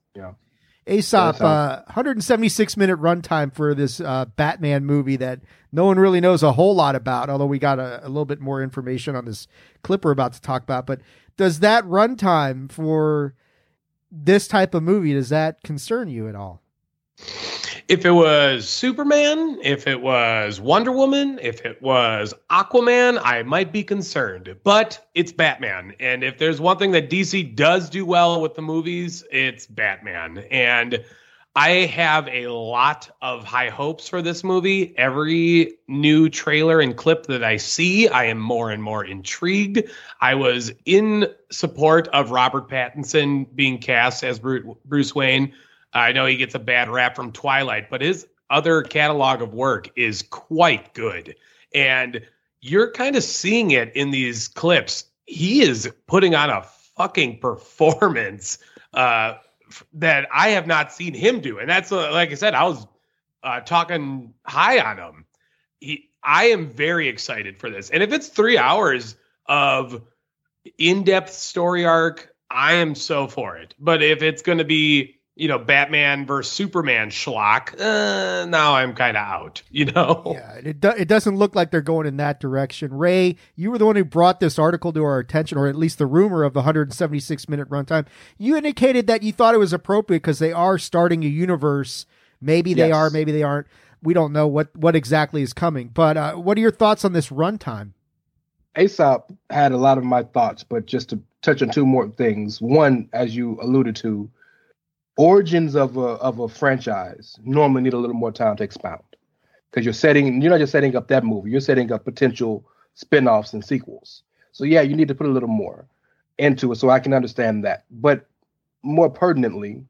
Aesop, Yeah, uh, 176 minute runtime for this uh, Batman movie that no one really knows a whole lot about, although we got a, a little bit more information on this clip we're about to talk about. But does that runtime for this type of movie, does that concern you at all? If it was superman if it was wonder woman if it was aquaman i might be concerned but it's batman and if there's one thing that dc does do well with the movies it's batman and I have a lot of high hopes for this movie. Every new trailer and clip that I see, I am more and more intrigued. I was in support of Robert Pattinson being cast as Bruce Wayne. I know he gets a bad rap from Twilight, but his other catalog of work is quite good. And you're kind of seeing it in these clips. He is putting on a fucking performance. Uh, that I have not seen him do. And that's uh, like I said, I was uh, talking high on him. He, I am very excited for this. And if it's three hours of in-depth story arc, I am so for it. But if it's going to be, you know, Batman versus Superman schlock, uh, now I'm kind of out. You know. Yeah, it do, it doesn't look like they're going in that direction. Ray, you were the one who brought this article to our attention, or at least the rumor of the 176 minute runtime. You indicated that you thought it was appropriate because they are starting a universe. Maybe they are, maybe they aren't. We don't know what what exactly is coming. But uh, what are your thoughts on this runtime? Aesop had a lot of my thoughts, but just to touch on two more things. One, as you alluded to, origins of a of a franchise normally need a little more time to expound because you're setting you're not just setting up that movie, you're setting up potential spin-offs and sequels. So yeah, you need to put a little more into it so I can understand that. But more pertinently,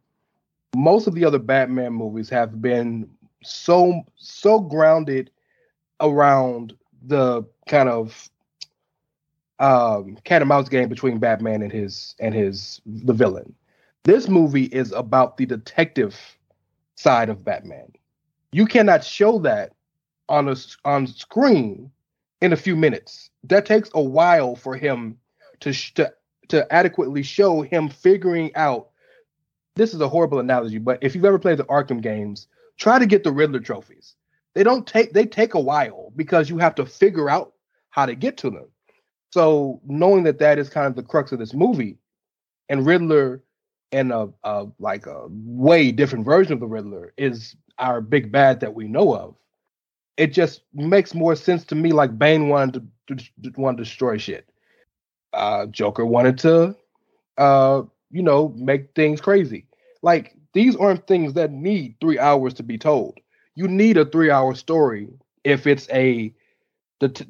most of the other Batman movies have been so so grounded around the kind of um cat and mouse game between Batman and his and his the villain. This movie is about the detective side of Batman. You cannot show that on a on screen in a few minutes. That takes a while for him to sh- to to adequately show him figuring out. This is a horrible analogy, but if you've ever played the Arkham games, try to get the Riddler trophies. They don't take they take a while because you have to figure out how to get to them. So knowing that that is kind of the crux of this movie, and Riddler, and a, a like a way different version of the Riddler is our big bad that we know of. It just makes more sense to me. Like Bane wanted to, to, to want to destroy shit. Uh, Joker wanted to, uh, you know, make things crazy. Like these aren't things that need three hours to be told. You need a three-hour story if it's a det-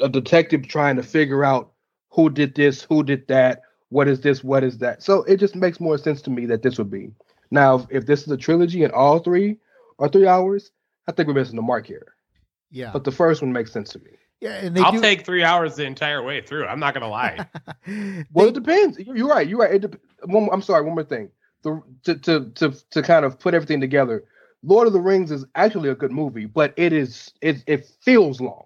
a detective trying to figure out who did this, who did that, what is this, what is that. So it just makes more sense to me that this would be. Now, if this is a trilogy and all three are three hours, I think we're missing the mark here. Yeah. But the first one makes sense to me. Yeah, and they I'll do, take three hours the entire way through. I'm not gonna lie. Well, it depends. You- You're right. You're right. It dep- one, I'm sorry. One more thing. The to, to to to kind of put everything together. Lord of the Rings is actually a good movie, but it is it it feels long.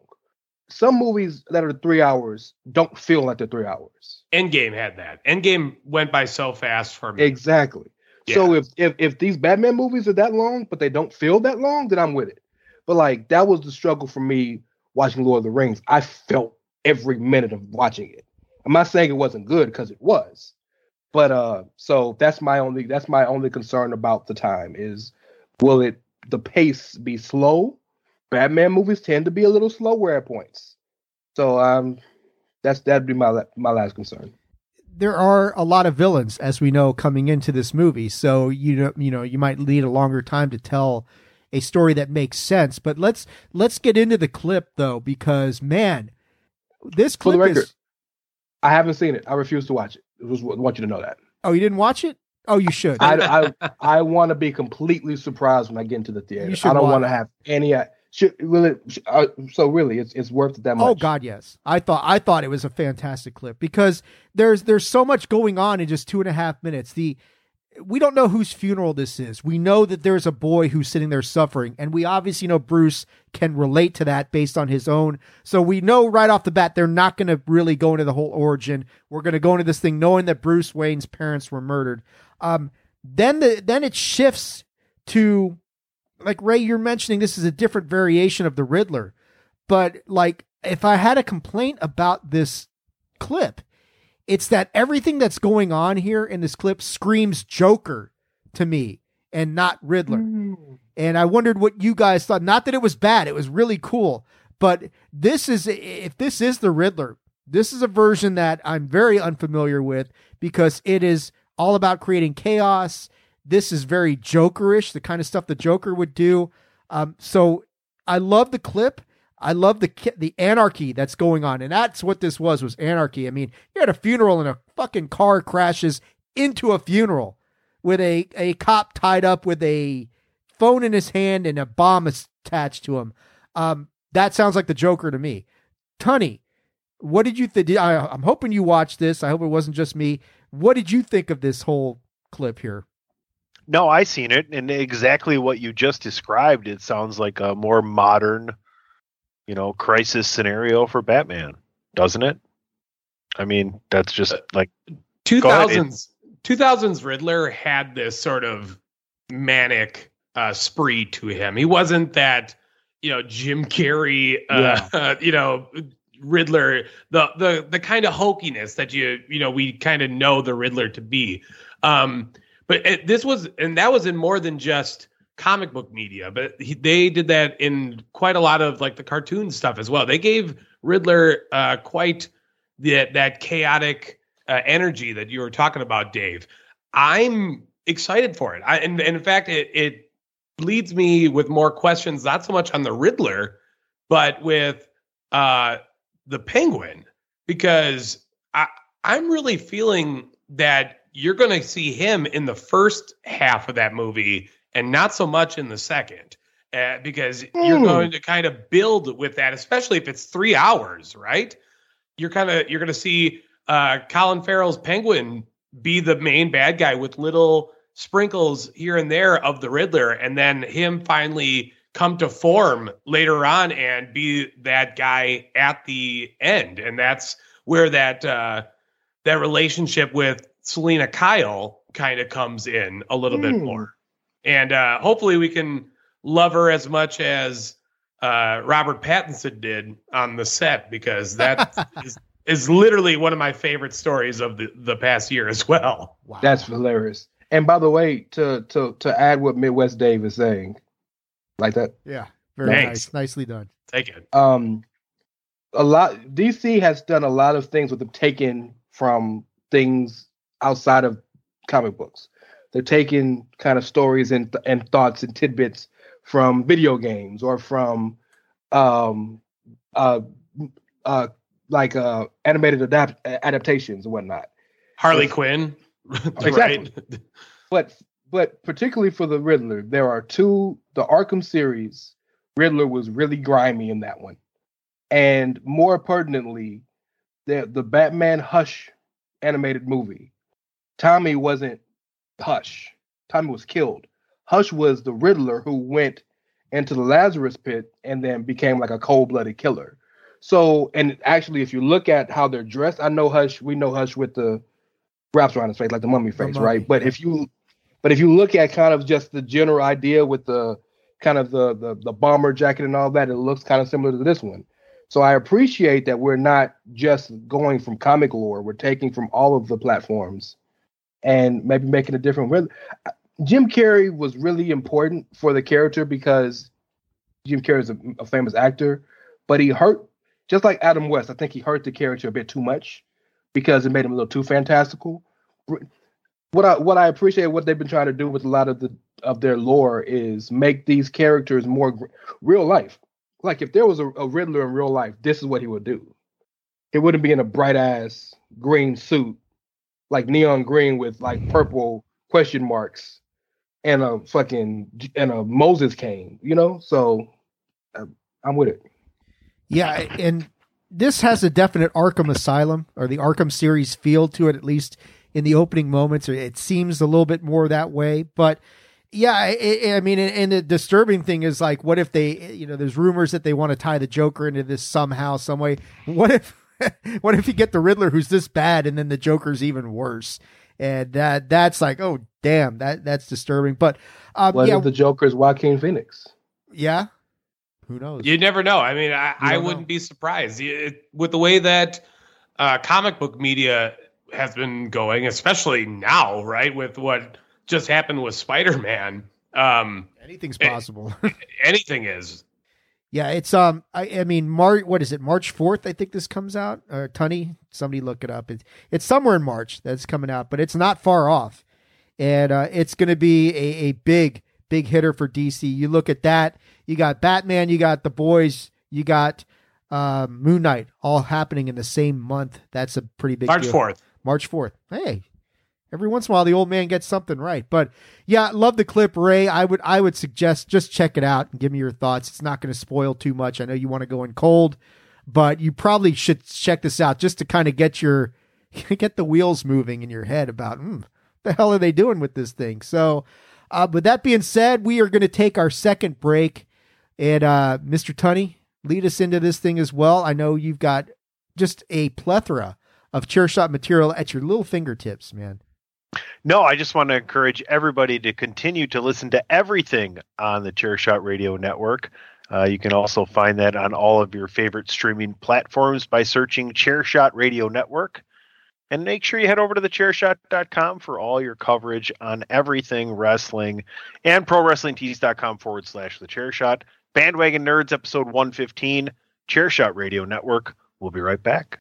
Some movies that are three hours don't feel like they're three hours. Endgame had that. Endgame went by so fast for me. Exactly. So if, if if these Batman movies are that long, but they don't feel that long, then I'm with it. But like that was the struggle for me watching Lord of the Rings. I felt every minute of watching it. I'm not saying it wasn't good because it was, but uh, so that's my only that's my only concern about the time is will it the pace be slow? Batman movies tend to be a little slower at points, so um, that's that'd be my my last concern. there are a lot of villains, as we know, coming into this movie. So you know, you know, you might need a longer time to tell a story that makes sense. But let's let's get into the clip though, because man, this For the clip record, is. I haven't seen it. I refuse to watch it. I just want you to know that. Oh, you didn't watch it? Oh, you should. I I, I want to be completely surprised when I get into the theater. I don't want to have any. Should really? sh- Uh, so really, it's it's worth it that much. Oh God, yes. I thought I thought it was a fantastic clip because there's there's so much going on in just two and a half minutes. The we don't know whose funeral this is. We know that there's a boy who's sitting there suffering, and we obviously know Bruce can relate to that based on his own. So we know right off the bat they're not going to really go into the whole origin. We're going to go into this thing knowing that Bruce Wayne's parents were murdered. Um, then the then it shifts to like Ray, you're mentioning this is a different variation of the Riddler, but like if I had a complaint about this clip, it's that everything that's going on here in this clip screams Joker to me and not Riddler. Mm-hmm. And I wondered what you guys thought. Not that it was bad, it was really cool. But this is, if this is the Riddler, this is a version that I'm very unfamiliar with because it is all about creating chaos. This is very Jokerish, the kind of stuff the Joker would do. Um, so I love the clip. I love the the anarchy that's going on, and that's what this was was anarchy. I mean, you're at a funeral and a fucking car crashes into a funeral with a a cop tied up with a phone in his hand and a bomb attached to him. Um, that sounds like the Joker to me. Tunney, what did you think? I'm hoping you watched this. I hope it wasn't just me. What did you think of this whole clip here? No, I seen it, and exactly what you just described. It sounds like a more modern, you know, crisis scenario for Batman, doesn't it? I mean, that's just like Two thousands, two thousands Riddler had this sort of manic uh, spree to him. He wasn't that, you know, Jim Carrey, uh, you know, Riddler, the the the kind of hokiness that you you know we kind of know the Riddler to be. Um, but it, this was, and that was in more than just comic book media, but he, they did that in quite a lot of like the cartoon stuff as well. They gave Riddler uh, quite that that chaotic uh, energy that you were talking about, Dave. I'm excited for it. I, and, and in fact, it it leads me with more questions, not so much on the Riddler, but with uh, the Penguin, because I I'm really feeling that you're going to see him in the first half of that movie and not so much in the second. Uh, because you're Hmm. going to kind of build with that, especially if it's three hours, right? You're kind of you're going to see uh, Colin Farrell's Penguin be the main bad guy with little sprinkles here and there of the Riddler, and then him finally come to form later on and be that guy at the end, and that's where that uh, that relationship with Selina Kyle kind of comes in a little bit Hmm. more, and uh, hopefully we can love her as much as uh, Robert Pattinson did on the set because that is is literally one of my favorite stories of the, the past year as well. Wow. That's hilarious. And by the way, to to to add what Midwest Dave is saying, like that, yeah, very Thanks. nice, nicely done. Take it. um, a lot DC has done a lot of things with them taken from things outside of comic books. They're taking kind of stories and and thoughts and tidbits from video games or from um uh uh like uh animated adapt adaptations and whatnot. Harley Yes. Quinn. Exactly. right. but but particularly for the Riddler, there are two. The Arkham series, Riddler was really grimy in that one, and more pertinently, the the Batman Hush animated movie. Tommy wasn't Hush. Tommy was killed. Hush was the Riddler who went into the Lazarus pit and then became like a cold blooded killer. So, and actually, if you look at how they're dressed, I know Hush. We know Hush with the wraps around his face, like the mummy face, mummy, right? But if you, but if you look at kind of just the general idea with the kind of the the, the bomber jacket and all that, it looks kind of similar to this one. So I appreciate that we're not just going from comic lore; we're taking from all of the platforms, and maybe making a different. Riddler. Jim Carrey was really important for the character because Jim Carrey is a, a famous actor, but he hurt just like Adam West. I think he hurt the character a bit too much because it made him a little too fantastical. What I what I appreciate what they've been trying to do with a lot of the of their lore is make these characters more gr- real life. Like if there was a, a Riddler in real life, this is what he would do. It wouldn't be in a bright ass green suit, like neon green with like purple question marks and a fucking and a Moses cane, you know. So I'm with it. Yeah, and this has a definite Arkham Asylum or the Arkham series feel to it, at least in the opening moments. It seems a little bit more that way, but yeah, I, I- mean, and the disturbing thing is like, what if they, you know, there's rumors that they want to tie the Joker into this somehow, some way. What if, what if you get the Riddler who's this bad, and then the Joker's even worse? And that that's like, oh damn, that that's disturbing. But um, What yeah, if the Joker is Joaquin Phoenix? yeah, who knows? You never know. I mean, I, I wouldn't know. be surprised it, with the way that uh, comic book media has been going, especially now, right? With what just happened with Spider Man. Um, Anything's Eh, possible. anything is. Yeah, it's um I, I mean March what is it, March fourth, I think this comes out. Or Tunney, somebody look it up. It's it's somewhere in March that's coming out, but it's not far off. And uh it's gonna be a, a big, big hitter for DC. You look at that, you got Batman, you got the boys, you got um Moon Knight all happening in the same month. That's a pretty big March 4th. March 4th. Hey, every once in a while the old man gets something right. But yeah, love the clip, Ray. I would I would suggest just check it out and give me your thoughts. It's not going to spoil too much. I know you want to go in cold, but you probably should check this out just to kind of get your get the wheels moving in your head about hmm, the hell are they doing with this thing. So, uh, with that being said, we are going to take our second break, and uh, Mr. Tunney, lead us into this thing as well. I know you've got just a plethora of chair shot material at your little fingertips, man. No, I just want to encourage everybody to continue to listen to everything on the Chairshot Radio Network. Uh, you can also find that on all of your favorite streaming platforms by searching Chairshot Radio Network. And make sure you head over to the thechairshot.com for all your coverage on everything wrestling and prowrestlingtees.com forward slash the chairshot. Bandwagon Nerds episode 115, Chairshot Radio Network. We'll be right back.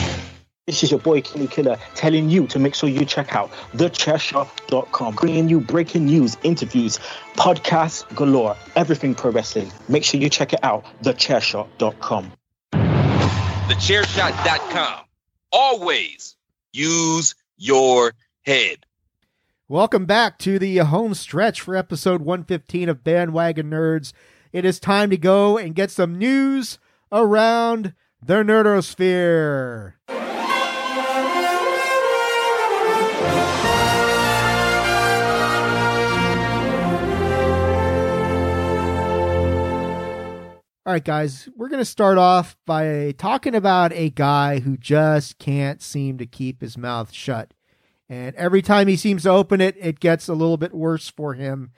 This is your boy Kenny Killer telling you to make sure you check out thechairshot.com, bringing you breaking news, interviews, podcasts galore, everything pro wrestling. Make sure you check it out, thechairshot.com. Thechairshot.com. Always use your head. Welcome back to the home stretch for episode 115 of Bandwagon Nerds. It is time to go and get some news around the nerdosphere. All right, guys, we're going to start off by talking about a guy who just can't seem to keep his mouth shut. And every time he seems to open it, it gets a little bit worse for him.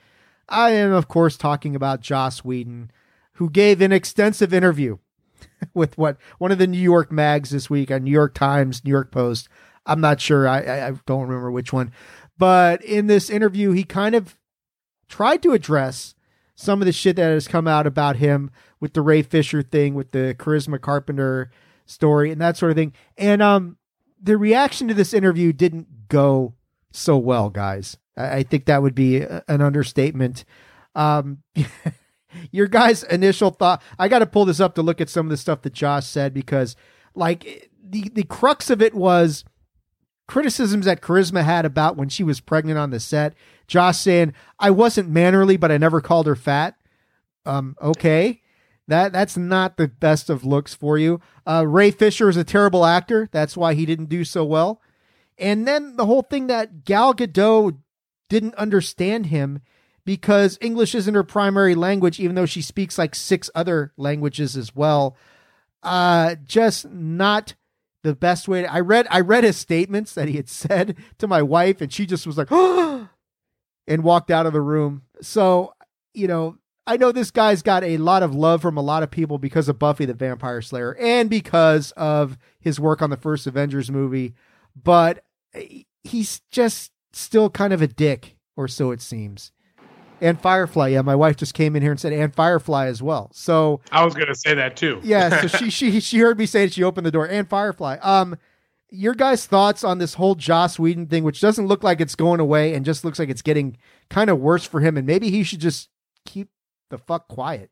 I am, of course, talking about Joss Whedon, who gave an extensive interview with what one of the New York mags this week, a New York Times, New York Post. I'm not sure. I, I, I don't remember which one. But in this interview, he kind of tried to address some of the shit that has come out about him with the Ray Fisher thing, with the Charisma Carpenter story, and that sort of thing. And um, the reaction to this interview didn't go so well, guys. I, I think that would be a, an understatement. Um, your guys' initial thought. I got to pull this up to look at some of the stuff that Josh said because, like, the the crux of it was criticisms that Charisma had about when she was pregnant on the set. Josh saying, "I wasn't mannerly, but I never called her fat." Um, okay, that that's not the best of looks for you. Uh, Ray Fisher is a terrible actor. That's why he didn't do so well. And then the whole thing that Gal Gadot didn't understand him because English isn't her primary language, even though she speaks like six other languages as well. Uh, just not the best way. To, I read I read his statements that he had said to my wife, and she just was like, and walked out of the room. So you know, I know this guy's got a lot of love from a lot of people because of Buffy the Vampire Slayer and because of his work on the first Avengers movie, but he's just still kind of a dick, or so it seems. And Firefly, yeah, my wife just came in here and said, and Firefly as well. So I was gonna say that too. yeah, so she she she heard me say it. She opened the door and Firefly. Um, your guys' thoughts on this whole Joss Whedon thing, which doesn't look like it's going away and just looks like it's getting kind of worse for him, and maybe he should just keep the fuck quiet.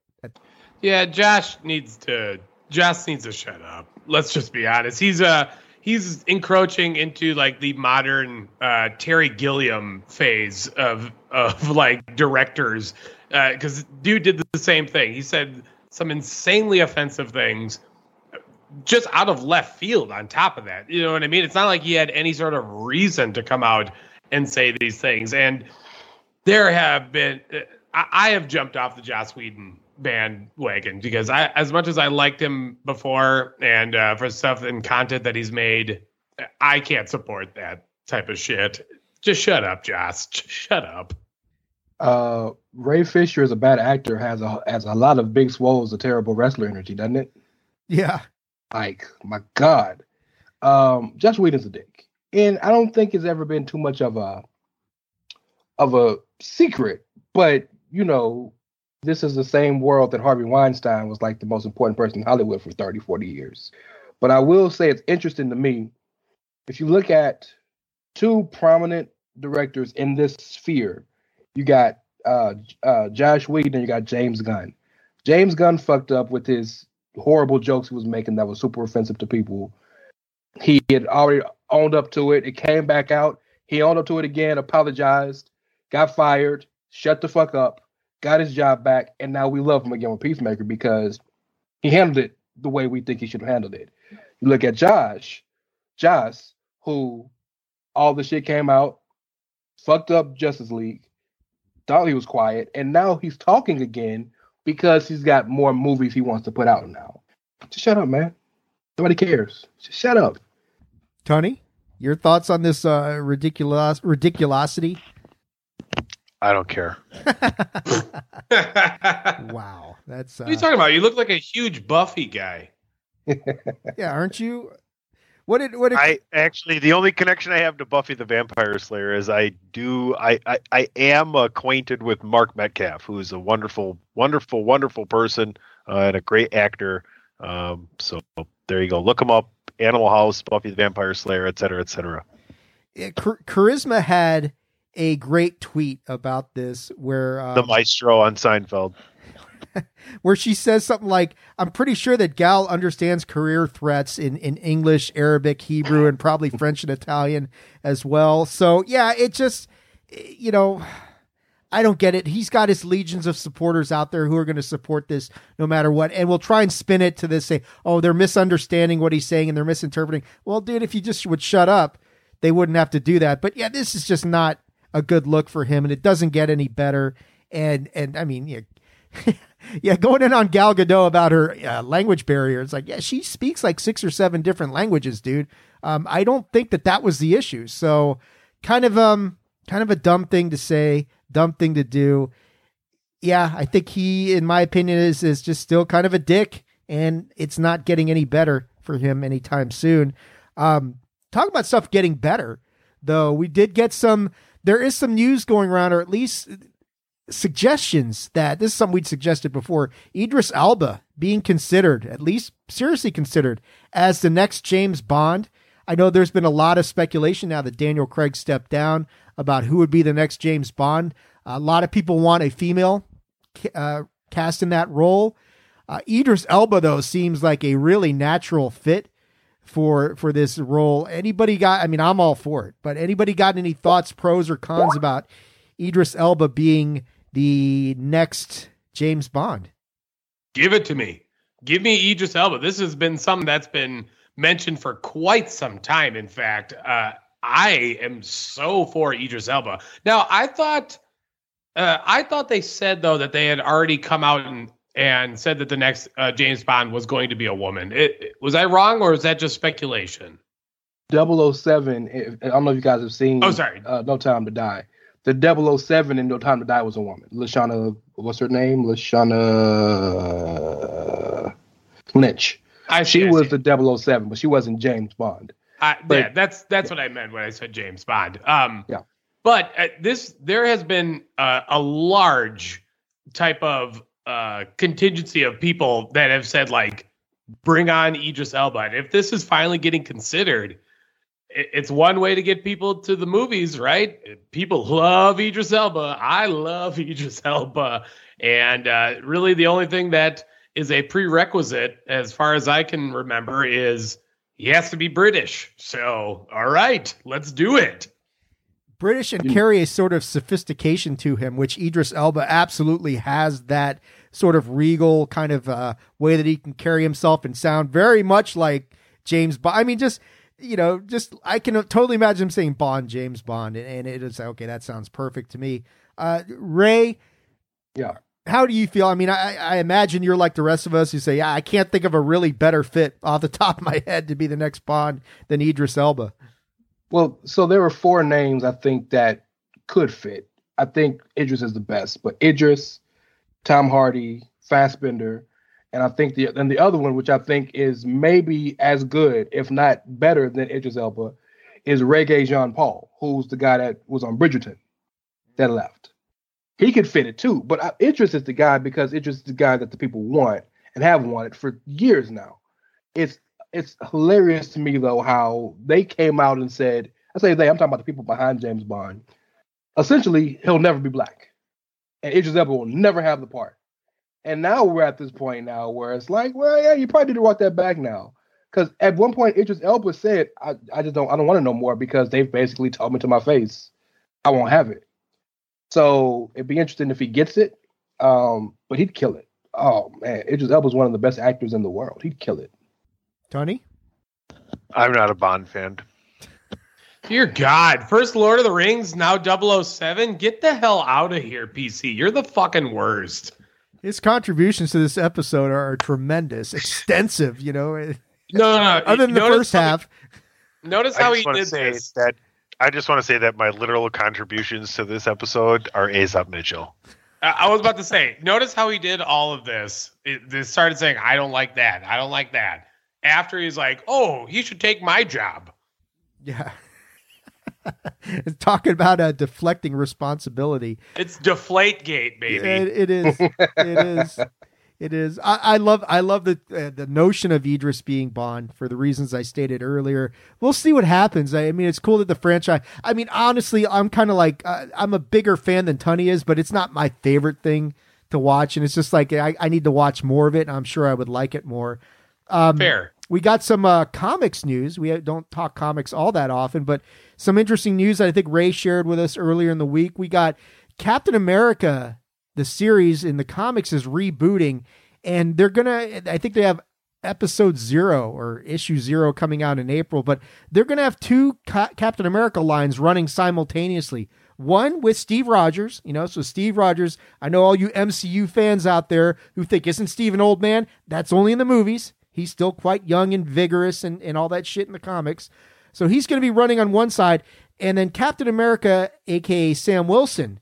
Yeah, Josh needs to. Josh needs to shut up. Let's just be honest. He's uh he's encroaching into like the modern uh, Terry Gilliam phase of of like directors because uh, dude did the same thing. He said some insanely offensive things just out of left field. On top of that, you know what I mean? It's not like he had any sort of reason to come out and say these things. And there have been. I, I have jumped off the Joss Whedon bandwagon because I, as much as I liked him before and uh, for stuff and content that he's made, I can't support that type of shit. Just shut up, Joss. Shut up. Uh, Ray Fisher is a bad actor. has a has a lot of big swolls, a terrible wrestler energy, doesn't it? Yeah. Like my God, um, Josh Whedon's a dick, and I don't think it's ever been too much of a of a secret. But you know, this is the same world that Harvey Weinstein was like the most important person in Hollywood for 30, 40 years. But I will say it's interesting to me if you look at two prominent directors in this sphere, you got uh, uh, Josh Whedon and you got James Gunn. James Gunn fucked up with his horrible jokes he was making that was super offensive to people. He had already owned up to it. It came back out. He owned up to it again, apologized, got fired, shut the fuck up got his job back, and now we love him again with Peacemaker because he handled it the way we think he should have handled it. You look at Josh, Josh, who all the shit came out, fucked up Justice League, thought he was quiet, and now he's talking again because he's got more movies he wants to put out now. Just shut up, man. Nobody cares. Just shut up. Tony, your thoughts on this uh, ridiculous ridiculosity? I don't care. wow, that's. Uh, what are you talking about? You look like a huge Buffy guy. yeah, aren't you? What did what? Did... I actually the only connection I have to Buffy the Vampire Slayer is I do I, I I am acquainted with Mark Metcalf, who is a wonderful, wonderful, wonderful person uh, and a great actor. Um, so there you go. Look him up. Animal House, Buffy the Vampire Slayer, et cetera, et cetera. Yeah, Char- Charisma had a great tweet about this where um, the maestro on Seinfeld. where she says something like, I'm pretty sure that Gal understands career threats in, in English, Arabic, Hebrew, and probably French and Italian as well. So, yeah, it just, you know, I don't get it. He's got his legions of supporters out there who are going to support this no matter what. And we'll try and spin it to this say, oh, they're misunderstanding what he's saying and they're misinterpreting. Well, dude, if you just would shut up, they wouldn't have to do that. But yeah, this is just not a good look for him, and it doesn't get any better. And and I mean, yeah, yeah, going in on Gal Gadot about her uh, language barrier. It's like, yeah, she speaks like six or seven different languages, dude. Um, I don't think that that was the issue. So, kind of, um, kind of a dumb thing to say, dumb thing to do. Yeah, I think he, in my opinion, is is just still kind of a dick, and it's not getting any better for him anytime soon. Um, talk about stuff getting better, though. We did get some. There is some news going around, or at least suggestions that this is something we'd suggested before. Idris Elba being considered, at least seriously considered, as the next James Bond. I know there's been a lot of speculation now that Daniel Craig stepped down about who would be the next James Bond. A lot of people want a female uh, cast in that role. Uh, Idris Elba though seems like a really natural fit for for this role. Anybody got? I mean, I'm all for it. But anybody got any thoughts, pros or cons about Idris Elba being the next James Bond? Give it to me. Give me Idris Elba. This has been something that's been mentioned for quite some time. In fact, uh, I am so for Idris Elba. Now, I thought, uh, I thought they said though that they had already come out and and said that the next uh, James Bond was going to be a woman. It, was I wrong, or is that just speculation? 007. I don't know if you guys have seen. Oh, sorry. Uh, no Time to Die. The 007 in No Time to Die was a woman. Lashana, what's her name? Lashana Lynch. I she I was see. the 007, but she wasn't James Bond. I, But- yeah, that's that's what I meant when I said James Bond. Um, Yeah. But uh, this, there has been uh, a large type of uh, contingency of people that have said like, bring on Idris Elba. And if this is finally getting considered, it, it's one way to get people to the movies, right? People love Idris Elba. I love Idris Elba, and uh, really the only thing that is a prerequisite, as far as I can remember, is he has to be British. So, all right, let's do it. British and carry a sort of sophistication to him, which Idris Elba absolutely has that sort of regal kind of uh, way that he can carry himself and sound very much like James Bond. I mean, just you know, just I can totally imagine him saying Bond, James Bond, and, and it is okay. That sounds perfect to me. Uh, Ray, Yeah. how do you feel? I mean, I, I imagine you're like the rest of us who say, yeah, I can't think of a really better fit off the top of my head to be the next Bond than Idris Elba. Well, so there were four names I think that could fit. I think Idris is the best, but Idris, Tom Hardy, Fassbender, and I think the and the other one, which I think is maybe as good, if not better than Idris Elba, is Regé-Jean Paul, who's the guy that was on Bridgerton that left. He could fit it too, but I, Idris is the guy because Idris is the guy that the people want and have wanted for years now. It's it's hilarious to me though how they came out and said, I say they, I'm talking about the people behind James Bond. Essentially, he'll never be black, and Idris Elba will never have the part. And now we're at this point now where it's like, well, yeah, you probably need to walk that back now. Because at one point, Idris Elba said, I, I just don't, I don't want to know more because they've basically told me to my face, I won't have it. So it'd be interesting if he gets it. Um, but he'd kill it. Oh man, Idris Elba's one of the best actors in the world. He'd kill it. Tony? I'm not a Bond fan. Dear God, first Lord of the Rings, now 007. Get the hell out of here, PC. You're the fucking worst. His contributions to this episode are, tremendous, extensive. You know, No, no, no. other than the Notice first how- half. Notice I how just he want to did say this. that I just want to say that my literal contributions to this episode are Aesop Mitchell. I I was about to say, notice how he did all of this. It, this started saying, I don't like that. I don't like that. After he's like, oh, he should take my job. Yeah. Talking about uh, deflecting responsibility. It's Deflate Gate, baby. It, it is. It is. It is. I, I love. I love the uh, the notion of Idris being Bond for the reasons I stated earlier. We'll see what happens. I, I mean, it's cool that the franchise. I mean, honestly, I'm kind of like uh, I'm a bigger fan than Tunney is, but it's not my favorite thing to watch, and it's just like I, I need to watch more of it. And I'm sure I would like it more. Um, Fair. We got some uh, comics news. We don't talk comics all that often, but some interesting news that I think Ray shared with us earlier in the week. We got Captain America, the series in the comics is rebooting, and they're gonna. I think they have episode zero or issue zero coming out in April, but they're gonna have two Ca- Captain America lines running simultaneously. One with Steve Rogers, you know, so Steve Rogers, I know all you MCU fans out there who think, isn't Steve an old man? That's only in the movies. He's still quite young and vigorous and, and all that shit in the comics. So he's going to be running on one side. And then Captain America, aka Sam Wilson,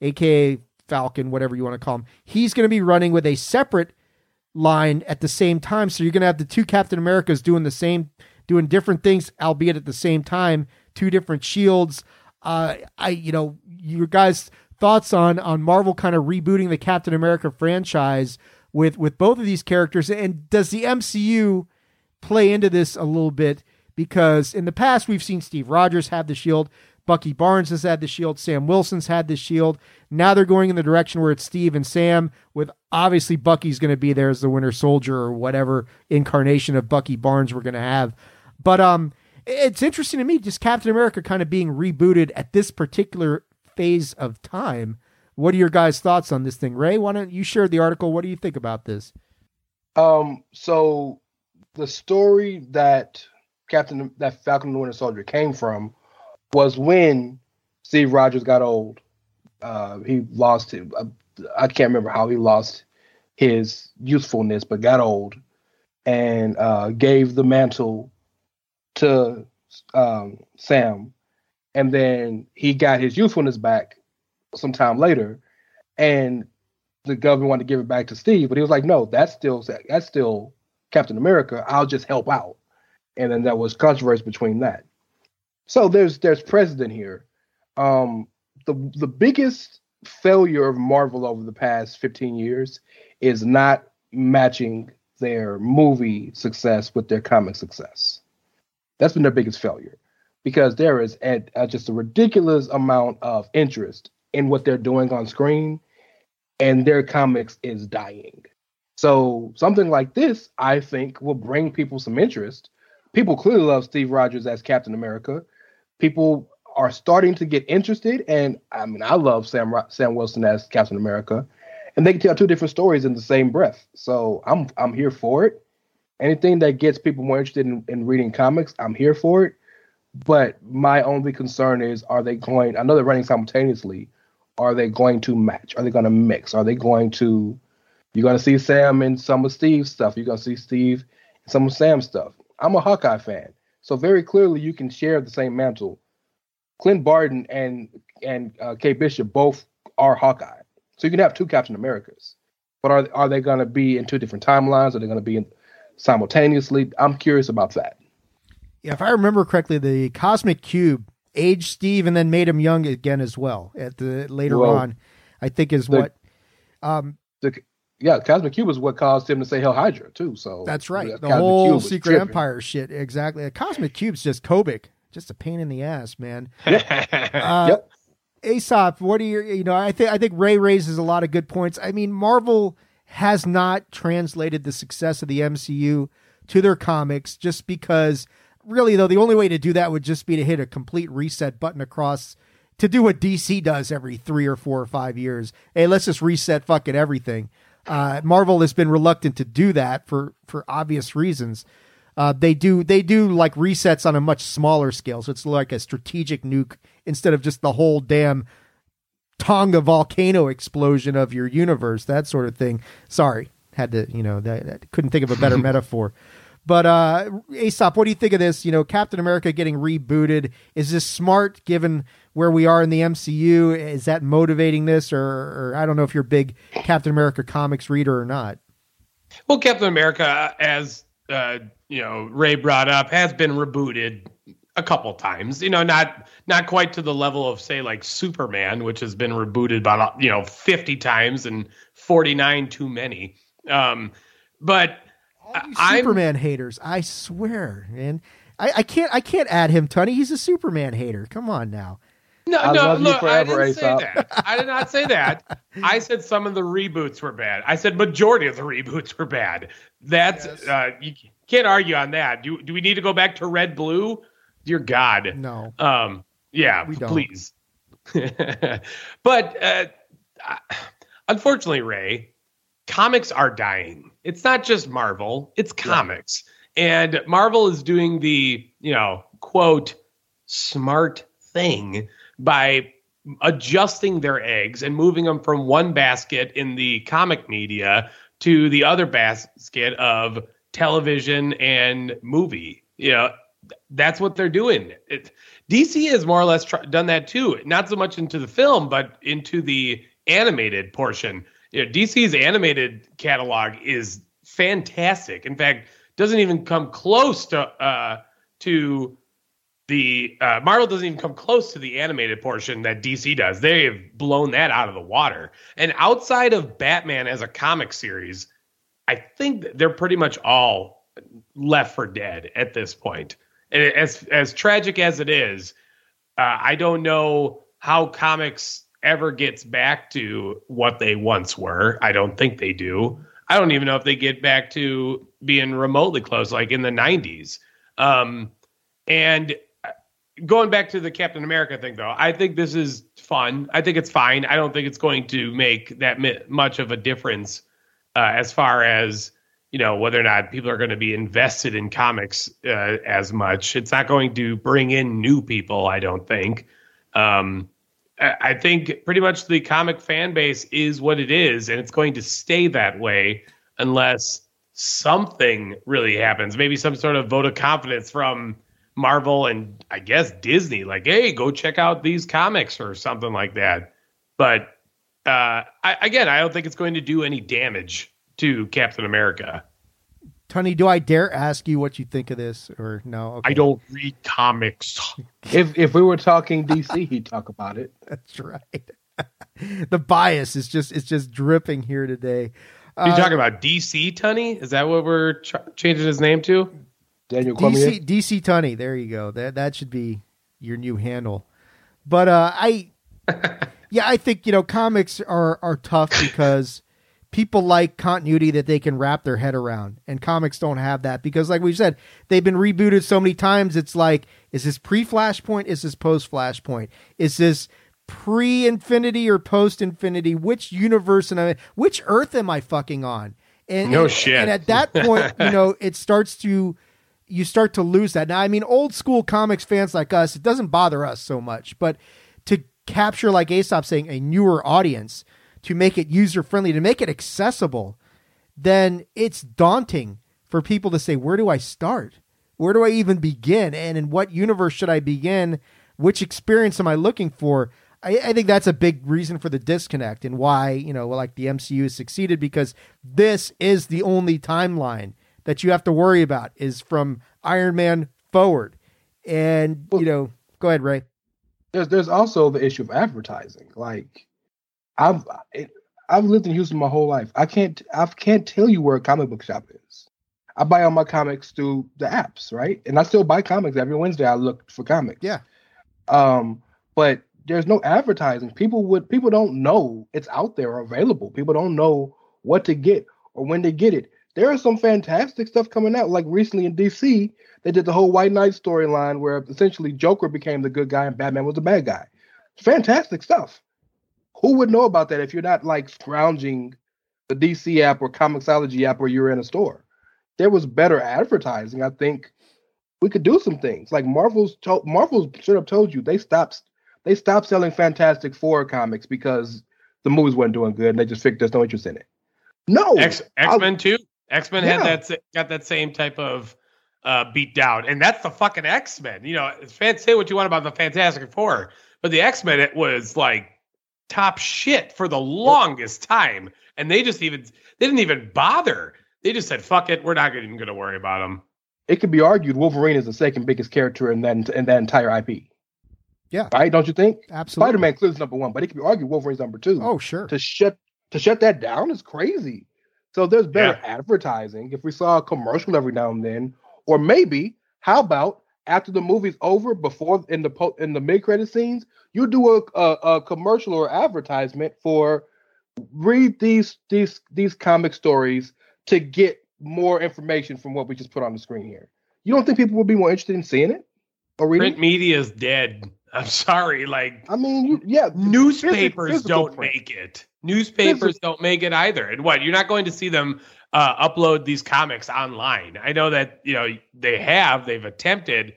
aka Falcon, whatever you want to call him, he's going to be running with a separate line at the same time. So you're going to have the two Captain Americas doing the same, doing different things, albeit at the same time, two different shields. Uh, I, you know, your guys' thoughts on on Marvel kind of rebooting the Captain America franchise with with both of these characters, and does the MCU play into this a little bit? Because in the past we've seen Steve Rogers have the shield, Bucky Barnes has had the shield, Sam Wilson's had the shield. Now they're going in the direction where it's Steve and Sam, with obviously Bucky's going to be there as the Winter Soldier or whatever incarnation of Bucky Barnes we're going to have. But um, it's interesting to me just Captain America kind of being rebooted at this particular phase of time. What are your guys' thoughts on this thing, Ray? Why don't you share the article? What do you think about this? Um, so the story that Captain that Falcon the Winter Soldier came from was when Steve Rogers got old. Uh, he lost it. I can't remember how he lost his usefulness, but got old and uh, gave the mantle to um, Sam, and then he got his usefulness back sometime later, and the government wanted to give it back to Steve, but he was like, "No, that's still that's still Captain America. I'll just help out." And then there was controversy between that. So there's there's precedent here. Um, the the biggest failure of Marvel over the past 15 years is not matching their movie success with their comic success. That's been their biggest failure because there is a, a, just a ridiculous amount of interest in what they're doing on screen, and their comics is dying. So something like this, I think, will bring people some interest. People clearly love Steve Rogers as Captain America. People are starting to get interested, and I mean, I love Sam Sam Wilson as Captain America, and they can tell two different stories in the same breath. So I'm I'm here for it anything that gets people more interested in, in reading comics, I'm here for it. But my only concern is are they going I know they're running simultaneously. Are they going to match? Are they going to mix? Are they going to you're going to see Sam in some of Steve's stuff. You're going to see Steve in some of Sam's stuff. I'm a Hawkeye fan. So very clearly you can share the same mantle. Clint Barton and and uh, Kate Bishop both are Hawkeye. So you can have two Captain Americas. But are are they going to be in two different timelines? Are they going to be in simultaneously. I'm curious about that. Yeah, if I remember correctly, the Cosmic Cube aged Steve and then made him young again as well. At the later well, on, I think is the, what. Um, the, yeah, Cosmic Cube is what caused him to say Hail Hydra too. So that's right. The Cosmic whole Secret tripping. Empire shit. Exactly. The Cosmic Cube's just Kobik, just a pain in the ass, man. Yep. uh, yep. Aesop, what do you you know? I think I think Ray raises a lot of good points. I mean, Marvel has not translated the success of the MCU to their comics just because really though the only way to do that would just be to hit a complete reset button across to do what DC does every 3 or 4 or 5 years. Hey, let's just reset fucking everything. Uh, Marvel has been reluctant to do that for for obvious reasons. Uh, they do they do like resets on a much smaller scale, so it's like a strategic nuke instead of just the whole damn Tonga volcano explosion of your universe, that sort of thing. Sorry, had to, you know, that, that couldn't think of a better metaphor. But uh Aesop, what do you think of this? You know, Captain America getting rebooted. Is this smart given where we are in the MCU? Is that motivating this or, or I don't know if you're a big Captain America comics reader or not. Well, Captain America, as uh, you know, Ray brought up, has been rebooted a couple times. You know, not not quite to the level of say like Superman, which has been rebooted about you know 50 times and 49 too many. Um, but Superman haters, I swear, man. I, I can't I can't add him, Tony. He's a Superman hater. Come on now. No, I no, look, forever, I didn't say that. I did not say that. I said some of the reboots were bad. I said majority of the reboots were bad. That's yes. uh, you can't argue on that. Do do we need to go back to Red Blue? Dear God. No. Um, yeah, we don't. please. but uh, unfortunately, Ray, comics are dying. It's not just Marvel, it's comics. And Marvel is doing the, you know, quote, smart thing by adjusting their eggs and moving them from one basket in the comic media to the other basket of television and movie. You know, that's what they're doing. It, DC has more or less tr- done that too. Not so much into the film, but into the animated portion. You know, DC's animated catalog is fantastic. In fact, doesn't even come close to uh, to the uh, Marvel doesn't even come close to the animated portion that DC does. They have blown that out of the water. And outside of Batman as a comic series, I think they're pretty much all left for dead at this point. And as as tragic as it is, uh, I don't know how comics ever gets back to what they once were. I don't think they do. I don't even know if they get back to being remotely close, like in the '90s. Um, and going back to the Captain America thing, though, I think this is fun. I think it's fine. I don't think it's going to make that much of a difference uh, as far as you know whether or not people are going to be invested in comics uh, as much. It's not going to bring in new people. I don't think. Um, I think pretty much the comic fan base is what it is, and it's going to stay that way unless something really happens. Maybe some sort of vote of confidence from Marvel and I guess Disney, like, hey, go check out these comics or something like that. But uh, I, again, I don't think it's going to do any damage to Captain America. Tony, do I dare ask you what you think of this or no? Okay. I don't read comics. if if we were talking DC, he'd talk about it. That's right. the bias is just it's just dripping here today. Are you uh, talking about DC Tunney? Is that what we're ch- changing his name to? Daniel Cormier. DC DC Tunney. There you go. That that should be your new handle. But uh, I, yeah, I think you know comics are are tough because people like continuity that they can wrap their head around, and comics don't have that because, like we said, they've been rebooted so many times. It's like, is this pre Flashpoint? Is this post Flashpoint? Is this pre Infinity or post Infinity? Which universe and which Earth am I fucking on? And, no and, shit. And at that point, you know, it starts to you start to lose that. Now, I mean, old school comics fans like us, it doesn't bother us so much, but to capture, like Aesop saying, a newer audience, to make it user friendly, to make it accessible, then it's daunting for people to say, where do I start? Where do I even begin? And in what universe should I begin? Which experience am I looking for? I, I think that's a big reason for the disconnect and why, you know, like the MCU has succeeded because this is the only timeline that you have to worry about is from Iron Man forward. And you know, go ahead, Ray. There's there's also the issue of advertising. Like I've it, I've lived in Houston my whole life. I can't I can't tell you where a comic book shop is. I buy all my comics through the apps, right? And I still buy comics every Wednesday. I look for comics. Yeah. Um, but there's no advertising. People would people don't know it's out there available. People don't know what to get or when to get it there is some fantastic stuff coming out. Like recently in DC, they did the whole White Knight storyline where essentially Joker became the good guy and Batman was the bad guy. Fantastic stuff. Who would know about that if you're not like scrounging the DC app or Comixology app where you're in a store? There was better advertising. I think we could do some things. Like Marvel's told Marvel's should have told you they stopped they stopped selling Fantastic Four comics because the movies weren't doing good and they just figured there's no interest in it. No, X Men too. X Men yeah. had that got that same type of uh, beat down, and that's the fucking X Men. You know, fans say what you want about the Fantastic Four, but the X Men it was like top shit for the longest time, and they just even they didn't even bother. They just said, "Fuck it, we're not even going to worry about them." It could be argued Wolverine is the second biggest character in that in that entire IP. Yeah, right. Don't you think? Absolutely. Spider Man clearly is number one, but it could be argued Wolverine's number two. Oh, sure. To shut to shut that down is crazy. So there's better yeah. advertising. If we saw a commercial every now and then, or maybe how about after the movie's over, before in the po- in the mid credit scenes, you do a, a, a commercial or advertisement for read these these these comic stories to get more information from what we just put on the screen here. You don't think people would be more interested in seeing it or reading? Print media is dead. I'm sorry. Like, I mean, you, yeah, newspapers physical, don't print. make it. Newspapers physical. don't make it either. And what? You're not going to see them uh, upload these comics online. I know that you know they have. They've attempted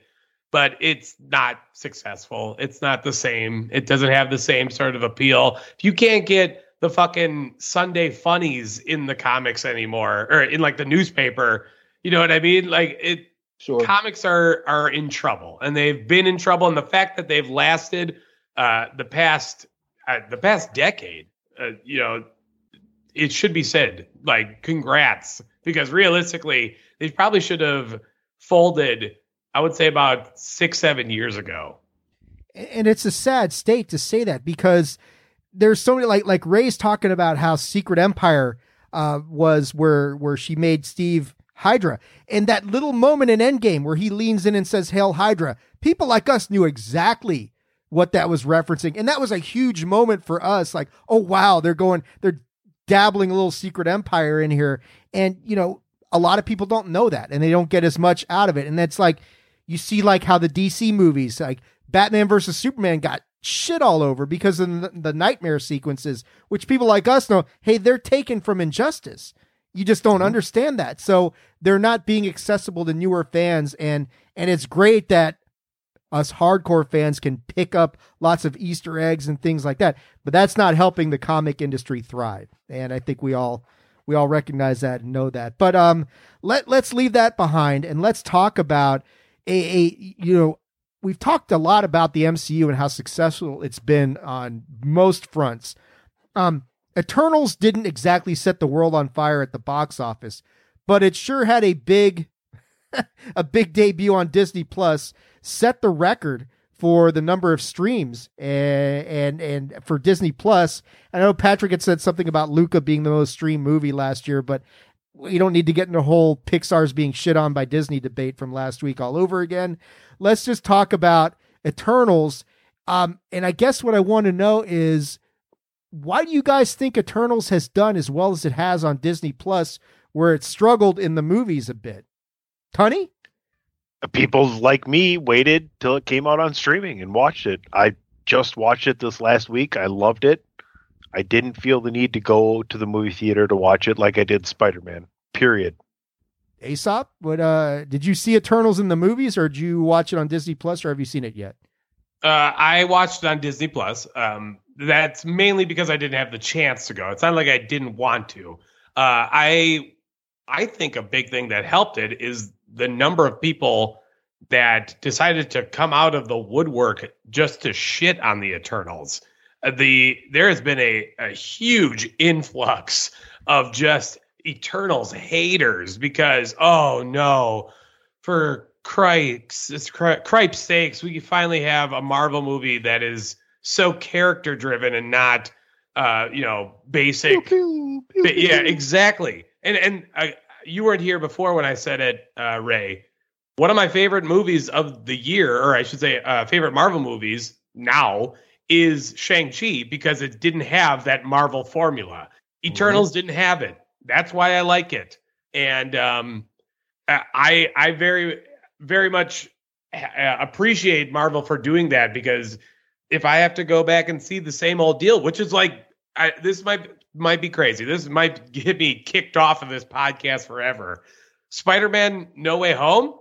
but it's not successful. It's not the same. It doesn't have the same sort of appeal. If you can't get the fucking Sunday funnies in the comics anymore, or in like the newspaper, you know what I mean? Like it. Sure. Comics are are in trouble, and they've been in trouble. And the fact that they've lasted uh, the past uh, the past decade, uh, you know, it should be said like congrats because realistically they probably should have folded i would say about six seven years ago and it's a sad state to say that because there's so many like like Ray's talking about how Secret Empire uh, was where where she made Steve Hydra, and that little moment in Endgame where he leans in and says "Hail Hydra," people like us knew exactly what that was referencing, and that was a huge moment for us. Like, oh wow, they're going, they're dabbling a little Secret Empire in here, and you know, a lot of people don't know that, and they don't get as much out of it, and that's like you see like how the DC movies like Batman versus Superman got shit all over because of the, the nightmare sequences, which people like us know, hey, they're taken from Injustice. You just don't mm-hmm. understand that. So they're not being accessible to newer fans and and it's great that us hardcore fans can pick up lots of Easter eggs and things like that. But that's not helping the comic industry thrive. And I think we all we all recognize that and know that. But um let let's leave that behind and let's talk about a, a you know we've talked a lot about the MCU and how successful it's been on most fronts. Um, Eternals didn't exactly set the world on fire at the box office, but it sure had a big, a big debut on Disney Plus. Set the record for the number of streams and and, and for Disney Plus. I know Patrick had said something about Luca being the most streamed movie last year, but we don't need to get into the whole Pixar's being shit on by Disney debate from last week all over again. Let's just talk about Eternals. Um, and I guess what I want to know is why do you guys think Eternals has done as well as it has on Disney Plus, where it struggled in the movies a bit? Tunney? People like me waited till it came out on streaming and watched it. I just watched it this last week. I loved it. I didn't feel the need to go to the movie theater to watch it like I did Spider Man. Period. Aesop, what uh did you see Eternals in the movies or did you watch it on Disney Plus or have you seen it yet? Uh, I watched it on Disney Plus. Um, that's mainly because I didn't have the chance to go. It's not like I didn't want to. Uh, I I think a big thing that helped it is the number of people that decided to come out of the woodwork just to shit on the Eternals. Uh, the there has been a, a huge influx of just Eternals haters because oh no, for cripes, it's cripes sakes, we finally have a Marvel movie that is so character driven and not uh you know basic. Pew, pew, pew, yeah, exactly. And and I, you weren't here before when I said it, uh, Ray. One of my favorite movies of the year, or I should say, uh, favorite Marvel movies now is Shang-Chi because it didn't have that Marvel formula. Eternals mm-hmm. didn't have it. That's why I like it. And um, I I very very much uh, appreciate Marvel for doing that because if I have to go back and see the same old deal, which is like I, this might might be crazy. This might get me kicked off of this podcast forever. Spider-Man No Way Home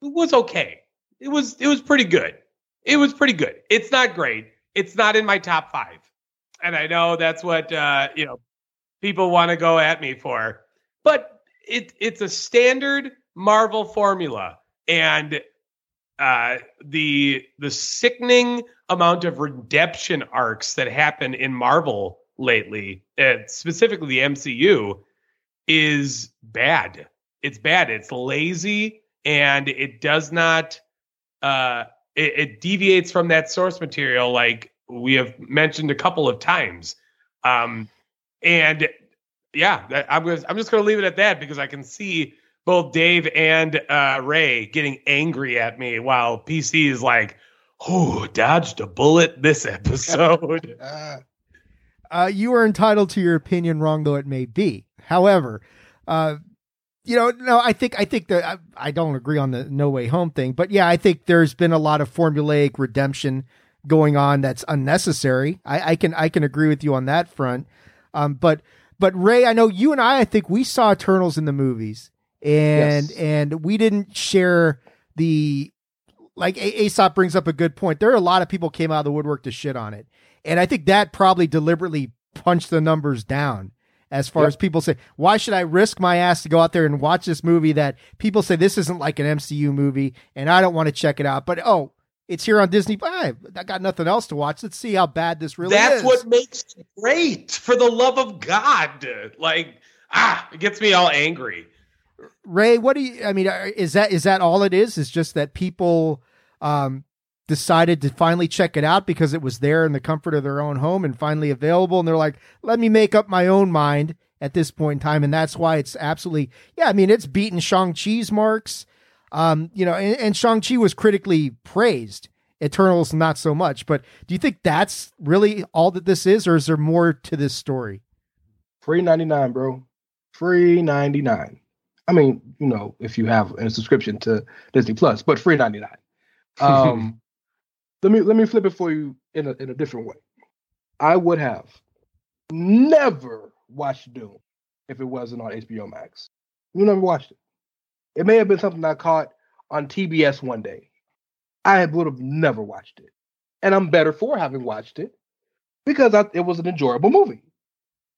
was okay. It was it was pretty good. It was pretty good. It's not great it's not in my top five. And I know that's what uh, you know people want to go at me for, but it it's a standard Marvel formula, and uh, the the sickening amount of redemption arcs that happen in Marvel lately, uh, specifically the MCU, is bad. It's bad. It's lazy, and it does not. Uh, it, it deviates from that source material like we have mentioned a couple of times. Um, and yeah, that, I'm just, I'm just going to leave it at that because I can see both Dave and uh, Ray getting angry at me while PC is like, "Oh, dodged a bullet this episode." Uh, you are entitled to your opinion, wrong though it may be. However, uh, you know, no, I think I think that I, I, don't agree on the No Way Home thing, but yeah, I think there's been a lot of formulaic redemption going on that's unnecessary. I, I can I can agree with you on that front. Um, but but Ray, I know you and I, I think we saw Eternals in the movies, and yes. and we didn't share the like a- Aesop brings up a good point. There are a lot of people came out of the woodwork to shit on it, and I think that probably deliberately punched the numbers down. As far Yep. as people say, why should I risk my ass to go out there and watch this movie that people say this isn't like an MCU movie, and I don't want to check it out? But oh, it's here on Disney. I, I got nothing else to watch. Let's see how bad this really That's is. That's what makes it great. For the love of God, like ah, it gets me all angry. Ray, what do you? I mean, is that is that all it is? Is just that people um, decided to finally check it out because it was there in the comfort of their own home and finally available, and they're like, "Let me make up my own mind." At this point in time, and that's why it's absolutely yeah. I mean, it's beaten Shang Chi's marks, um, you know, and, and Shang Chi was critically praised. Eternals not so much, but do you think that's really all that this is, or is there more to this story? Free 99, bro. Free 99. I mean, you know, if you have a subscription to Disney Plus, but free 99. Um, let me let me flip it for you in a in a different way. I would have never watched Doom if it wasn't on HBO Max. You never watched it. It may have been something I caught on TBS one day. I would have never watched it, and I'm better for having watched it because I, it was an enjoyable movie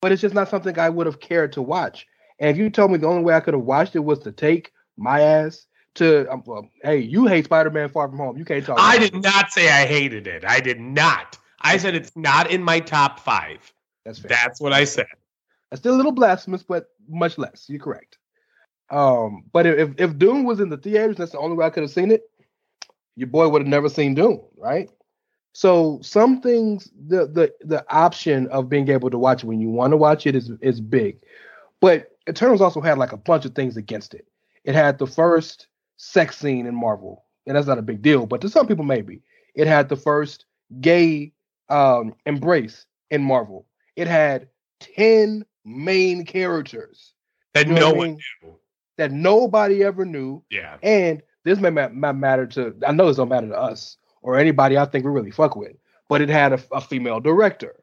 but it's just not something I would have cared to watch. And if you told me the only way I could have watched it was to take my ass to, um, well, hey, you hate Spider-Man Far From Home, you can't talk. I did not say I hated it. I did not. I said it's not in my top five. That's fair. That's what I said. That's still a little blasphemous, but much less. You're correct. Um, but if if Doom was in the theaters, that's the only way I could have seen it. Your boy would have never seen Doom, right? So some things, the the the option of being able to watch it when you want to watch it is is big, but Eternals also had like a bunch of things against it. It had the first sex scene in Marvel, and that's not a big deal, but to some people maybe. It had the first gay um, embrace in Marvel. It had ten main characters That You know no I one mean? that nobody ever knew. Yeah. And this may ma- ma- matter to I know this don't matter to us or anybody I think we really fuck with, but it had a, a female director.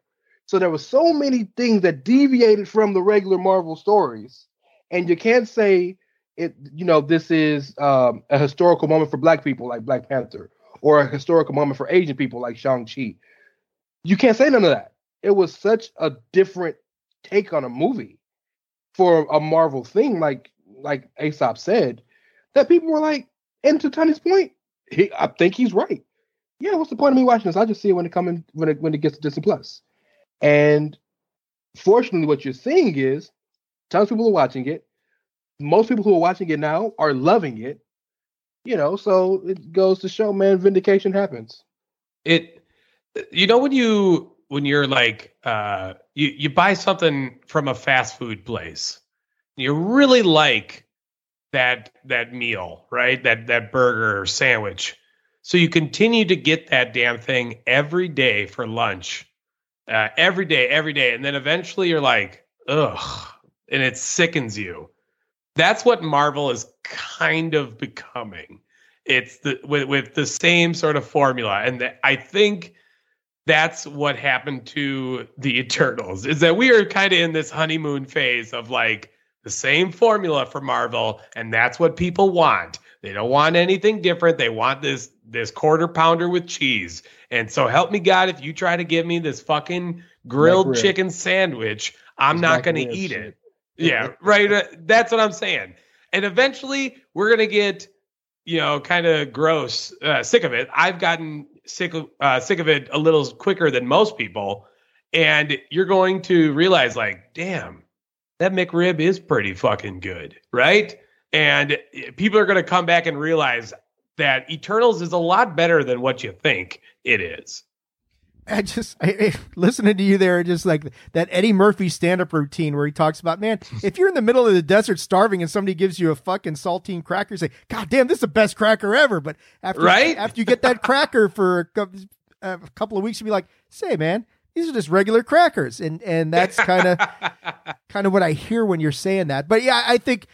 So there were so many things that deviated from the regular Marvel stories, and you can't say it. You know, this is um, a historical moment for Black people like Black Panther, or a historical moment for Asian people like Shang Chi. You can't say none of that. It was such a different take on a movie for a Marvel thing, like like Aesop said, that people were like, and to Tony's point, he, I think he's right. Yeah, what's the point of me watching this? I just see it when it comes when it when it gets to Disney Plus. And fortunately, what you're seeing is tons of people are watching it. Most people who are watching it now are loving it. You know, so it goes to show, man, vindication happens. it you know when you when you're like uh you you buy something from a fast food place you really like that that meal right that that burger or sandwich so you continue to get that damn thing every day for lunch uh, every day every day and then eventually you're like ugh and it sickens you that's what marvel is kind of becoming. It's the with, with the same sort of formula. And th- i think that's what happened to the eternals is that we are kind of in this honeymoon phase of like the same formula for marvel and that's what people want. They don't want anything different. They want this this quarter pounder with cheese. And so help me god if you try to give me this fucking grilled chicken sandwich i'm It's not going to eat it yeah right uh, that's what i'm saying and eventually we're going to get you know, kind of gross, uh, sick of it. I've gotten sick of uh, sick of it a little quicker than most people, and you're going to realize, like, damn, that McRib is pretty fucking good, right? And people are going to come back and realize that Eternals is a lot better than what you think it is. I just I, I- listening to you there, just like that Eddie Murphy stand up routine where he talks about, man, if you're in the middle of the desert starving and somebody gives you a fucking saltine cracker, you say, God damn, this is the best cracker ever. But after Right? after you get that cracker for a couple, a couple of weeks, you'd be like, say, man, these are just regular crackers, and and that's kind of kind of what I hear when you're saying that. But yeah, I think uh,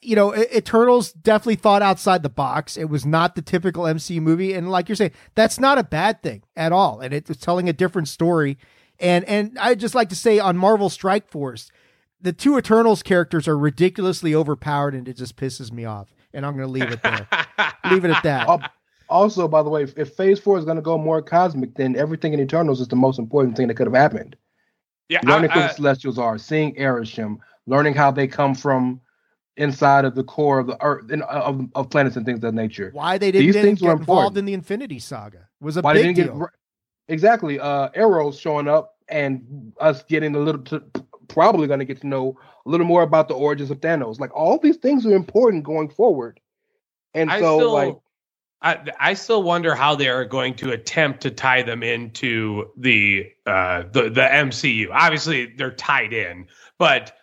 you know, Eternals definitely thought outside the box. It was not the typical MCU movie, and like you're saying, that's not a bad thing at all. And it was telling a different story. And and I just like to say on Marvel Strike Force, the two Eternals characters are ridiculously overpowered, and it just pisses me off. And I'm going to leave it there. leave it at that. Oh, Also, by the way, if, if Phase Four is going to go more cosmic, then everything in Eternals is the most important thing that could have happened. Yeah, learning I- who the Celestials are, seeing Arishem, learning how they come from inside of the core of the Earth in, of, of planets and things of that nature. Why they didn't These get, things get were involved important. in the Infinity Saga was a Why they big didn't deal. get exactly uh Eros showing up and us getting a little to, probably going to get to know a little more about the origins of Thanos. Like all these things are important going forward. And I so still, like I, I still wonder how they are going to attempt to tie them into the uh, the the MCU. Obviously, they're tied in, but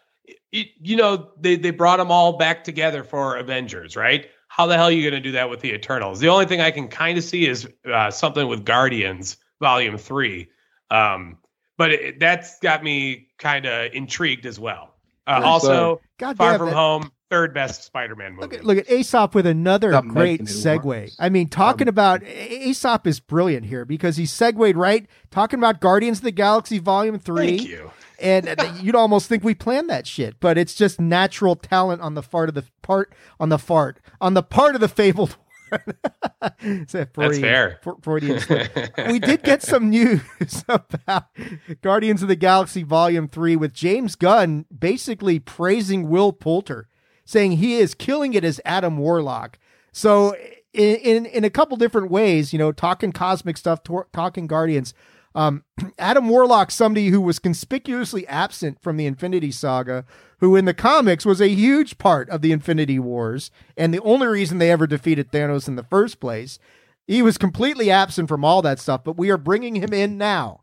y- you know they they brought them all back together for Avengers, right? How the hell are you going to do that with the Eternals? The only thing I can kind of see is uh, something with Guardians Volume Three, um, but it, that's got me kind of intrigued as well. Uh, also, God Far From it. Home, third best Spider-Man movie. Look at Aesop with another Stop great segue. worse. I mean, talking about Aesop is brilliant here because he segued right, talking about Guardians of the Galaxy Volume Three. Thank you. And you'd almost think we planned that shit, but it's just natural talent on the part of the part on the fart on the part of the fabled. A Freudian- fair. Fre- Freudian we did get some news about Guardians of the Galaxy Volume 3 with James Gunn basically praising Will Poulter, saying he is killing it as Adam Warlock. So, in, in, in a couple different ways, you know, talking cosmic stuff, talking Guardians. Um, Adam Warlock, somebody who was conspicuously absent from the Infinity Saga, who in the comics was a huge part of the Infinity Wars, and the only reason they ever defeated Thanos in the first place. He was completely absent from all that stuff, but we are bringing him in now.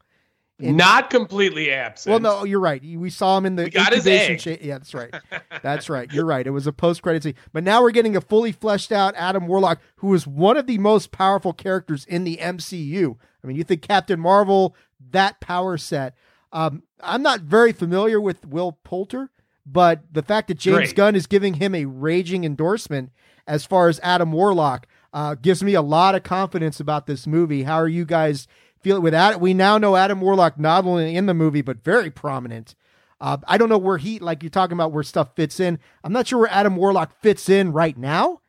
Not completely absent. Well, no, you're right. We saw him in the We got his incubation egg. cha- Yeah, that's right. That's right. You're right. It was a post credit scene. But now we're getting a fully fleshed out Adam Warlock, who is one of the most powerful characters in the MCU. I mean, you think Captain Marvel, that power set. Um, I'm not very familiar with Will Poulter, but the fact that James Great. Gunn is giving him a raging endorsement as far as Adam Warlock uh, gives me a lot of confidence about this movie. How are you guys feeling with that? We now know Adam Warlock not only in the movie but very prominent. Uh, I don't know where he, like you're talking about, where stuff fits in. I'm not sure where Adam Warlock fits in right now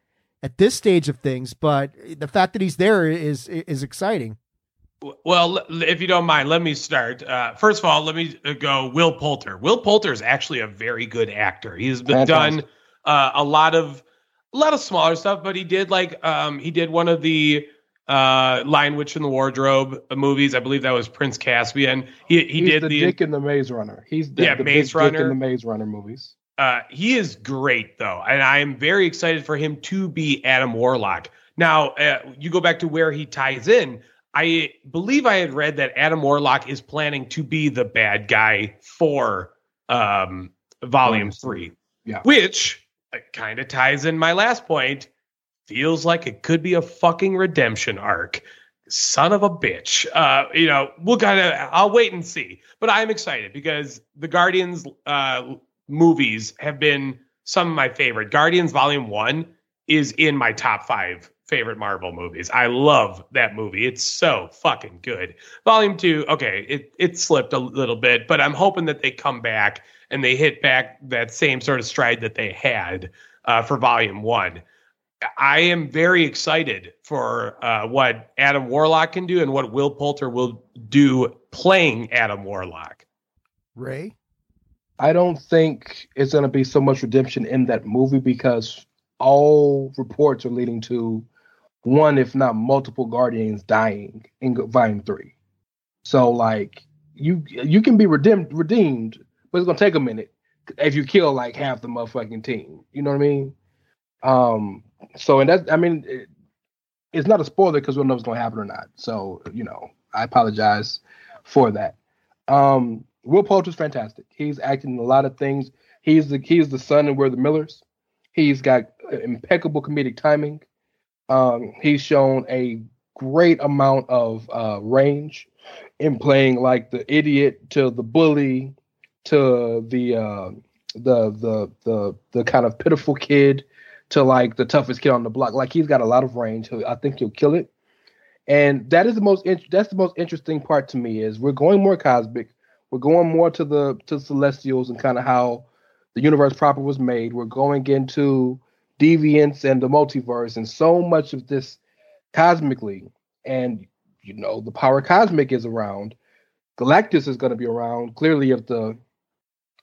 at this stage of things, but the fact that he's there is is exciting. Well, if you don't mind, let me start. Uh, first of all, let me uh, go Will Poulter. Will Poulter is actually a very good actor. He's been done uh, a lot of a lot of smaller stuff, but he did like um, he did one of the uh, Lion Witch in the Wardrobe uh, movies. I believe that was Prince Caspian. He he he's did the, the, Dick in the Maze Runner. He's the, Yeah, the Maze big Dick Runner. in the Maze Runner movies. Uh, he is great though, and I am very excited for him to be Adam Warlock. Now, uh, you go back to where he ties in. I believe I had read that Adam Warlock is planning to be the bad guy for um, Volume Three, Yeah. which kind of ties in my last point. Feels like it could be a fucking redemption arc. Son of a bitch. Uh, you know, we'll kind of. I'll wait and see. But I'm excited because the Guardians uh, movies have been some of my favorite. Guardians Volume One is in my top five favorite Marvel movies. I love that movie. It's so fucking good. Volume two, okay, it it slipped a little bit, but I'm hoping that they come back and they hit back that same sort of stride that they had uh, for Volume one. I am very excited for uh, what Adam Warlock can do and what Will Poulter will do playing Adam Warlock. Ray, I don't think it's going to be so much redemption in that movie because all reports are leading to one, if not multiple Guardians dying in Volume Three. So, like, you you can be redeemed, redeemed, but it's going to take a minute if you kill like half the motherfucking team. You know what I mean? Um. So, and that I mean, it, it's not a spoiler because we don't know it's going to happen or not. So, you know, I apologize for that. Um, Will Poulter's fantastic. He's acting in a lot of things. He's the he's the son and we're the Millers. He's got impeccable comedic timing. Um, he's shown a great amount of uh, range in playing like the idiot to the bully to the uh, the the the the kind of pitiful kid to like the toughest kid on the block. Like he's got a lot of range. I think he'll kill it. And that is the most int- that's the most interesting part to me is we're going more cosmic. We're going more to the to celestials and kind of how the universe proper was made. We're going into Deviants and the multiverse, and so much of this cosmically, and you know the power cosmic is around. Galactus is going to be around. Clearly, if the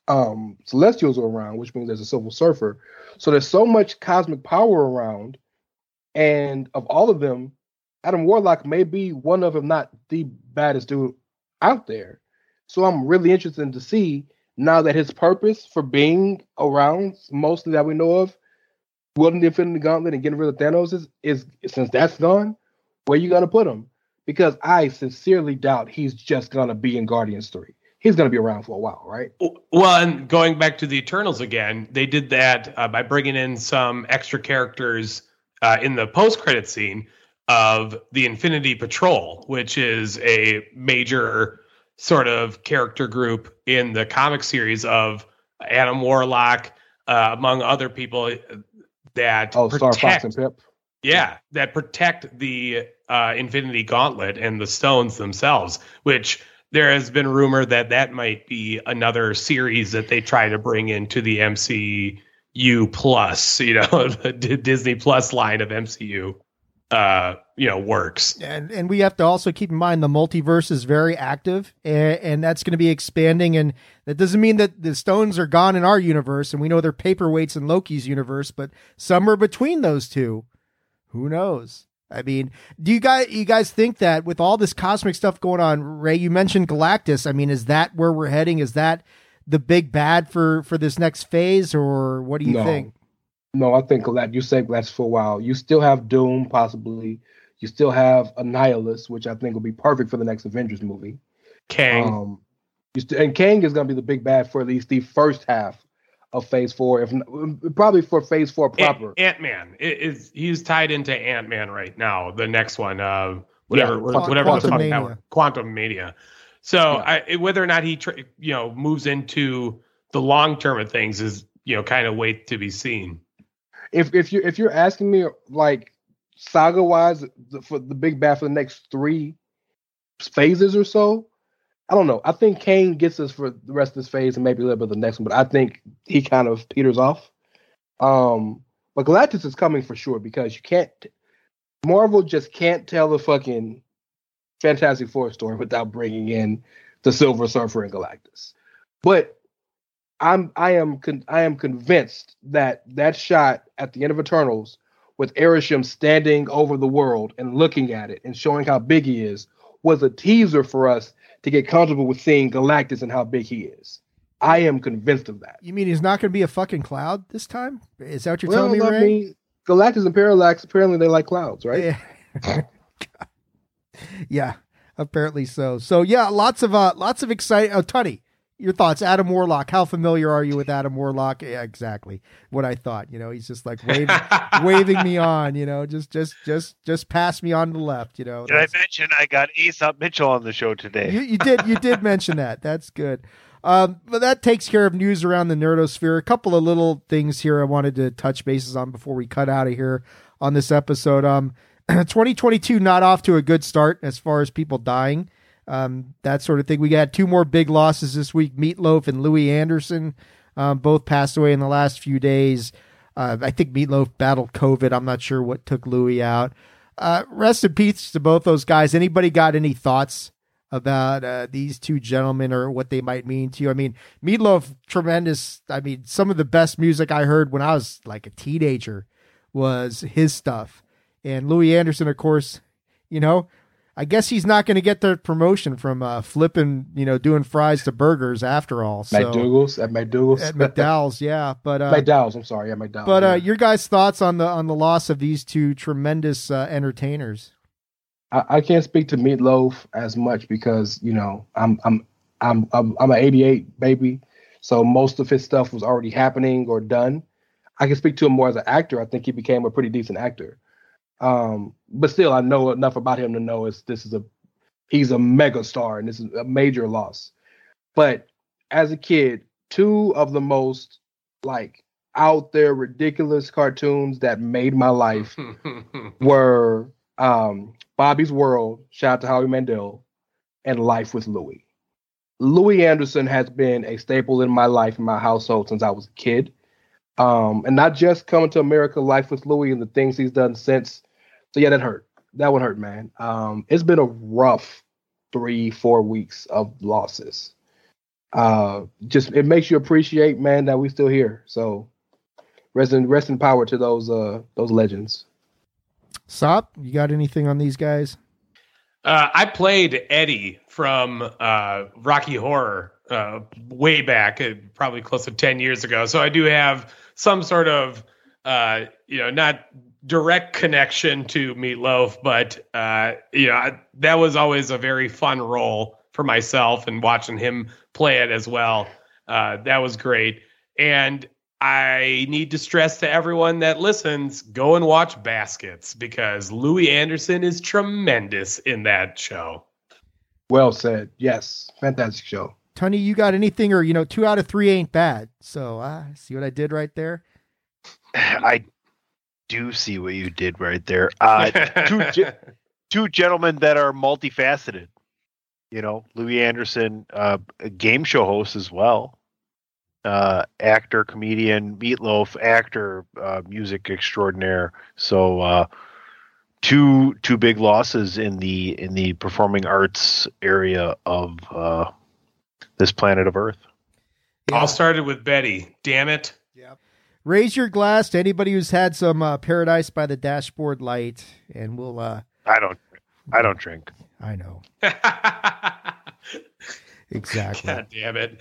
um, Celestials are around, which means there's a Silver Surfer. So there's so much cosmic power around, and of all of them, Adam Warlock may be one of, if not the baddest dude out there. So I'm really interested to see now that his purpose for being around, mostly that we know of, wielding the Infinity Gauntlet and getting rid of Thanos is, is since that's gone, where you gonna put him? Because I sincerely doubt he's just gonna be in Guardians three. He's gonna be around for a while, right? Well, and going back to the Eternals again, they did that uh, by bringing in some extra characters uh, in the post-credit scene of the Infinity Patrol, which is a major sort of character group in the comic series of Adam Warlock, uh, among other people that Oh, Star Fox protect, and Pip. yeah, that protect the uh, Infinity Gauntlet and the stones themselves. Which there has been rumor that that might be another series that they try to bring into the MCU plus, you know, the Disney Plus line of MCU, uh, you know, works. and and we have to also keep in mind the multiverse is very active and, and that's going to be expanding and that doesn't mean that the stones are gone in our universe and we know they're paperweights in loki's universe but somewhere between those two who knows i mean do you guys you guys think that with all this cosmic stuff going on ray you mentioned galactus i mean is that where we're heading is that the big bad for for this next phase or what do you No. think No, I think that you say Galactus for a while. You still have Doom, possibly. You still have Annihilus, which I think will be perfect for the next Avengers movie. Kang. Um, you st- and Kang is going to be the big bad for at least the first half of Phase Four, if probably for Phase Four proper. Ant Man is he's tied into Ant Man right now. The next one, uh, whatever, Yeah, Quantum- whatever the fuck Quantum that Mania. one, Quantumania. So I, whether or not he, tr- you know, moves into the long term of things is, you know, kind of wait to be seen. if if you if you're asking me like saga wise for the big bad for the next three phases or so, I don't know. I think Kang gets us for the rest of this phase and maybe a little bit of the next one, but I think he kind of peters off. Um, but Galactus is coming for sure because you can't. Marvel just can't tell the fucking Fantastic Four story without bringing in the Silver Surfer and Galactus. But I'm I am con- I am convinced that that shot at the end of Eternals with Arishem standing over the world and looking at it and showing how big he is was a teaser for us to get comfortable with seeing Galactus and how big he is. I am convinced of that. you mean he's not going to be a fucking cloud this time is that what you're well, telling me I ray mean, Galactus and Parallax apparently they like clouds, right? Yeah. yeah, apparently so. So yeah, lots of uh lots of exciting oh Tunney, your thoughts, Adam Warlock. How familiar are you with Adam Warlock? Yeah, exactly. What I thought. You know, he's just like waving waving me on, you know, just just just just pass me on to the left, you know. Did I mention I got Aesop Mitchell on the show today? You, you did you did mention that. That's good. Um, but that takes care of news around the nerdosphere. A couple of little things here I wanted to touch bases on before we cut out of here on this episode. Um, 2022 not off to a good start as far as people dying, um, that sort of thing. We got two more big losses this week: Meatloaf and Louie Anderson, um, both passed away in the last few days. Uh, I think Meatloaf battled COVID. I'm not sure what took Louie out. Uh, rest in peace to both those guys. Anybody got any thoughts about uh, these two gentlemen or what they might mean to you? I mean, Meatloaf, tremendous. I mean, some of the best music I heard when I was like a teenager was his stuff. And Louie Anderson, of course, you know, I guess he's not going to get the promotion from uh, flipping, you know, doing fries to burgers after all. So McDougal's at McDougal's at McDowell's, yeah. But uh, McDowell's. I'm sorry, yeah, McDowell's. but yeah. uh, your guys' thoughts on the on the loss of these two tremendous uh, entertainers? I, I can't speak to Meatloaf as much because you know I'm I'm I'm I'm I'm an '88 baby, so most of his stuff was already happening or done. I can speak to him more as an actor. I think he became a pretty decent actor. Um, but still, I know enough about him to know it's this is a he's a mega star and this is a major loss. But as a kid, two of the most like out there ridiculous cartoons that made my life were um, Bobby's World, shout out to Howie Mandel, and Life with Louie. Louis Anderson has been a staple in my life, in my household since I was a kid. Um, and not just coming to America, Life with Louie, and the things he's done since. So yeah, that hurt. that one hurt, man. Um, it's been a rough three, four weeks of losses. Uh, just it makes you appreciate, man, that we're still here. So, rest in rest in power to those uh those legends. Sop, you got anything on these guys? Uh, I played Eddie from uh, Rocky Horror uh, way back, uh, probably close to ten years ago. So I do have some sort of, uh, you know, not direct connection to Meatloaf, but uh, you know, that was always a very fun role for myself, and watching him play it as well. Uh, that was great, and I need to stress to everyone that listens go and watch Baskets because Louie Anderson is tremendous in that show. Well said. Yes, fantastic show. Tony, you got anything, or you know, two out of three ain't bad. So, uh, see what I did right there. I do see what you did right there. Uh, two, ge- two gentlemen that are multifaceted. You know, Louie Anderson, uh, a game show host as well, uh, actor, comedian, Meatloaf, actor, uh, music extraordinaire. So, uh, two two big losses in the in the performing arts area of uh, this planet of Earth. All started with Betty. Damn it. Raise your glass to anybody who's had some uh, Paradise by the Dashboard Light, and we'll. uh I don't. I don't drink. I know. exactly. God damn it.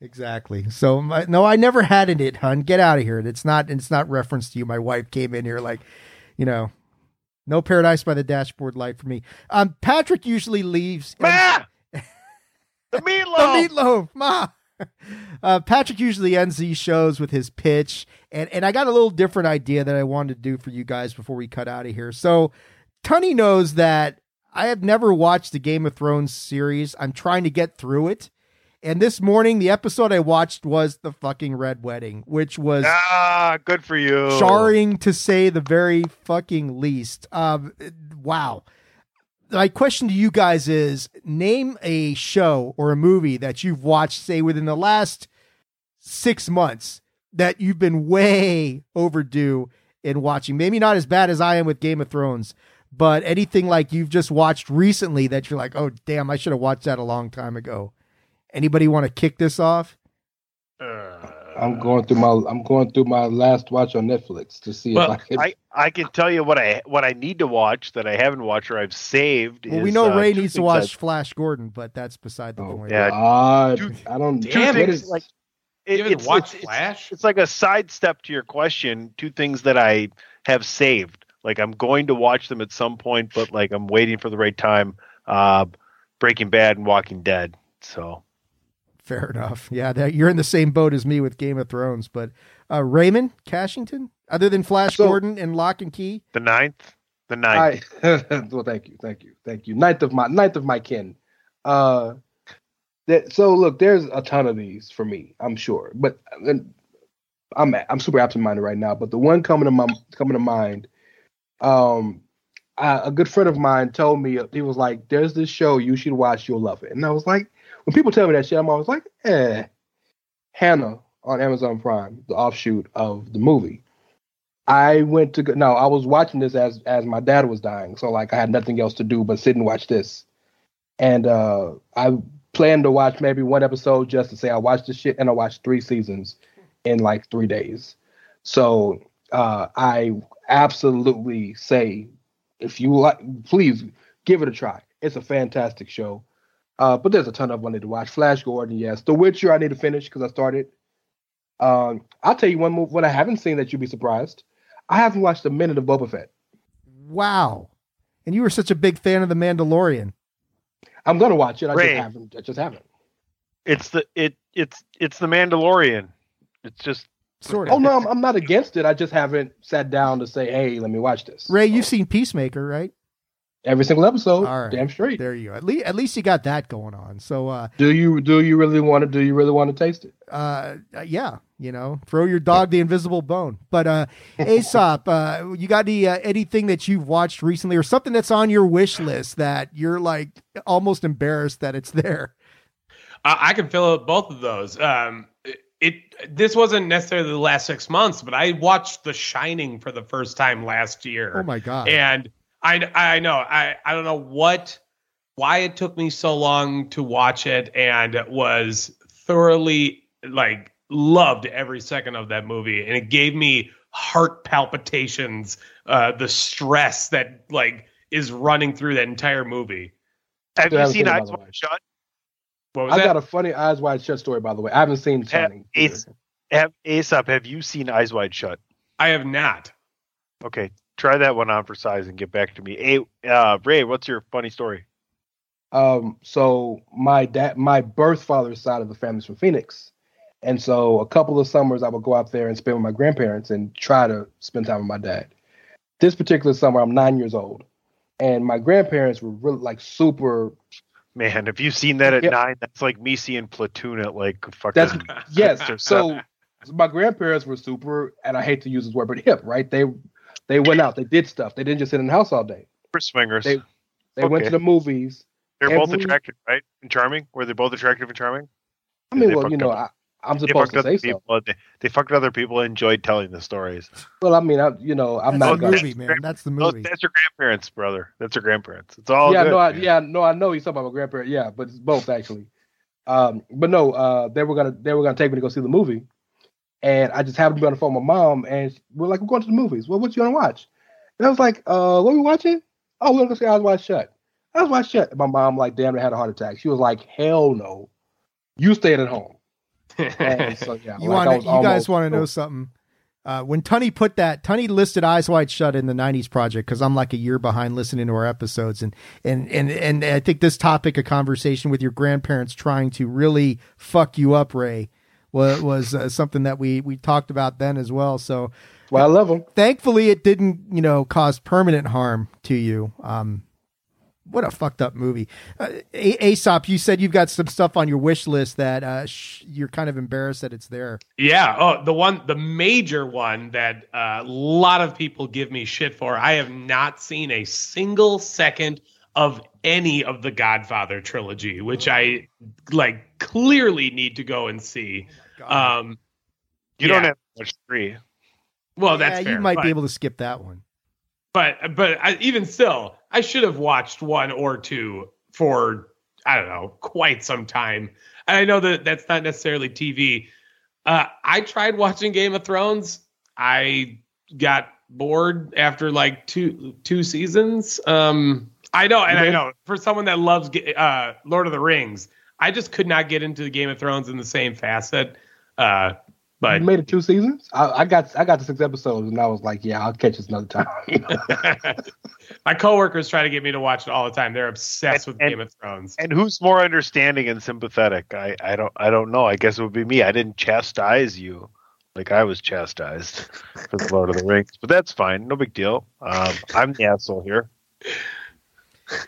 Exactly. So my, no, I never had it, hun. Get out of here. It's not. It's not reference to you. My wife came in here like, you know, no paradise by the dashboard light for me. Um, Patrick usually leaves. Ma! the meatloaf. the meatloaf, ma. Uh, Patrick usually ends these shows with his pitch, and and I got a little different idea that I wanted to do for you guys before we cut out of here. So, Tunney knows that I have never watched the Game of Thrones series. I'm trying to get through it. And this morning, the episode I watched was the fucking Red Wedding, which was ah, good for you. jarring to say the very fucking least. Um, wow. My question to you guys is: Name a show or a movie that you've watched, say, within the last six months that you've been way overdue in watching. Maybe not as bad as I am with Game of Thrones, but anything like you've just watched recently that you're like, oh damn, I should have watched that a long time ago. Anybody want to kick this off? Uh, I'm going through my I'm going through my last watch on Netflix to see Well, if I can. I, I can tell you what I what I need to watch that I haven't watched or I've saved. Well, is, we know uh, Ray needs to things watch that- Flash Gordon, but that's beside the point. yeah. God, I don't. two what things is- like You it, haven't it's, watched it's, Flash? It's, like a sidestep to your question. Two things that I have saved. Like I'm going to watch them at some point, but like I'm waiting for the right time. Uh, Breaking Bad and Walking Dead. So Fair enough. Yeah, that, you're in the same boat as me with Game of Thrones. But uh, Raymond Cashington, other than Flash So- Gordon and Locke and Key, the ninth, the ninth. I, well, thank you, thank you, thank you. Ninth of my ninth of my kin. Uh, that so look, there's a ton of these for me, I'm sure, but and I'm I'm super absent-minded right now. But the one coming to my coming to mind, um, I, a good friend of mine told me he was like, "There's this show you should watch, you'll love it." And I was like, when people tell me that shit, I'm always like, "Eh." Hanna on Amazon Prime, the offshoot of the movie. I went to go. No, I was watching this as as my dad was dying, so like I had nothing else to do but sit and watch this. And uh I planned to watch maybe one episode just to say I watched this shit, and I watched three seasons in like three days. So uh I absolutely say if you like, please give it a try. It's a fantastic show. Uh, but there's a ton of them I need to watch. Flash Gordon, yes. The Witcher, I need to finish because I started. Um, I'll tell you one move. What I haven't seen that you'd be surprised. I haven't watched a minute of Boba Fett. wow! And you were such a big fan of the Mandalorian. I'm gonna watch it. I Ray. just haven't. I just haven't. It's the it it's it's the Mandalorian. It's just Sort of. Oh no, I'm, I'm not against it. I just haven't sat down to say, "Hey, let me watch this." Ray, you've seen Peacemaker, right? Every single episode. All right. Damn straight. There you go. At least, at least you got that going on. So, uh, Do you do you really want to? Do you really want to taste it? uh, yeah, you know, throw your dog the invisible bone. But uh, Aesop, uh, you got any uh, anything that you've watched recently, or something that's on your wish list that you're like almost embarrassed that it's there? I I can fill out both of those. Um, it this wasn't necessarily the last six months, but I watched The Shining for the first time last year. Oh my god! And I I know. I I don't know what why it took me so long to watch it and was thoroughly like loved every second of that movie and it gave me heart palpitations uh the stress that like is running through that entire movie Have Still you seen seen Eyes. Wide Shut? what was I that got a funny Eyes Wide Shut story, by the way. I haven't seen Have, Shining. Ace, have Aesop, have you seen Eyes Wide Shut? i have not Okay, try that one on for size and get back to me. Hey, uh, Ray, what's your funny story? Um, so my dad, my birth father's side of the family's from Phoenix, and so a couple of summers I would go out there and spend with my grandparents and try to spend time with my dad. This particular summer, I'm nine years old, and my grandparents were really like super. Man, have you seen that at nine? That's like me seeing Platoon at like fucking. That's yes. So, so my grandparents were super, and I hate to use this word, but hip, right? They they went out, they did stuff. They didn't just sit in the house all day. Super swingers. They they went to the movies. They're both attractive, right? And charming. Were they both attractive and charming? I mean, well, you know, up- I, I'm they supposed to other say so. people. They, they fucked other people. and Enjoyed telling the stories. Well, I mean, I, you know, I'm That's not the gonna. movie, man. That's the Those- movie. that's your grandparents, brother. That's your grandparents. It's all yeah, good. no, I, man. yeah, no, I know he's talking about my grandparents. Yeah, but it's both actually. Um, but no, uh, they were gonna they were gonna take me to go see the movie, and I just happened to be on the phone with my mom, and we're like, we're going to the movies. Well, what you gonna watch? And I was like, uh, what are we watching? Oh, we're gonna go see Eyes Wide Shut. Eyes Wide Shut. And my mom like, damn, I had a heart attack. She was like, hell no, you stayed at home. And so yeah, You like, wanna, you guys want to know something? Uh, when Tunney put that, Tunney listed Eyes Wide Shut in the '90s project because I'm like a year behind listening to our episodes, and and and and I think this topic of conversation with your grandparents trying to really fuck you up, Ray, was was uh, something that we we talked about then as well. So, well, I love them. Thankfully, it didn't you know cause permanent harm to you. Um, what a fucked up movie. Uh, a- Aesop, you said you've got some stuff on your wish list that uh, sh- you're kind of embarrassed that it's there. Yeah. Oh, the one, the major one that uh, a lot of people give me shit for. I have not seen a single second of any of the Godfather trilogy, which I like clearly need to go and see. Um, You yeah. don't have much free. Well, that's fair, you might but- be able to skip that one. but but I, even still, I should have watched one or two for I don't know quite some time. And I know that that's not necessarily TV. Uh, I tried watching Game of Thrones. I got bored after like two two seasons. Um, I know, and I know for someone that loves uh, Lord of the Rings, I just could not get into the Game of Thrones in the same facet. Uh, but you made it two seasons. I, I got I got to six episodes, and I was like, yeah, I'll catch this another time. My coworkers try to get me to watch it all the time. They're obsessed with Game of Thrones. And who's more understanding and sympathetic? I, I don't I don't know. I guess it would be me. I didn't chastise you like I was chastised for the Lord of the Rings, but that's fine. No big deal. Um, I'm the asshole here.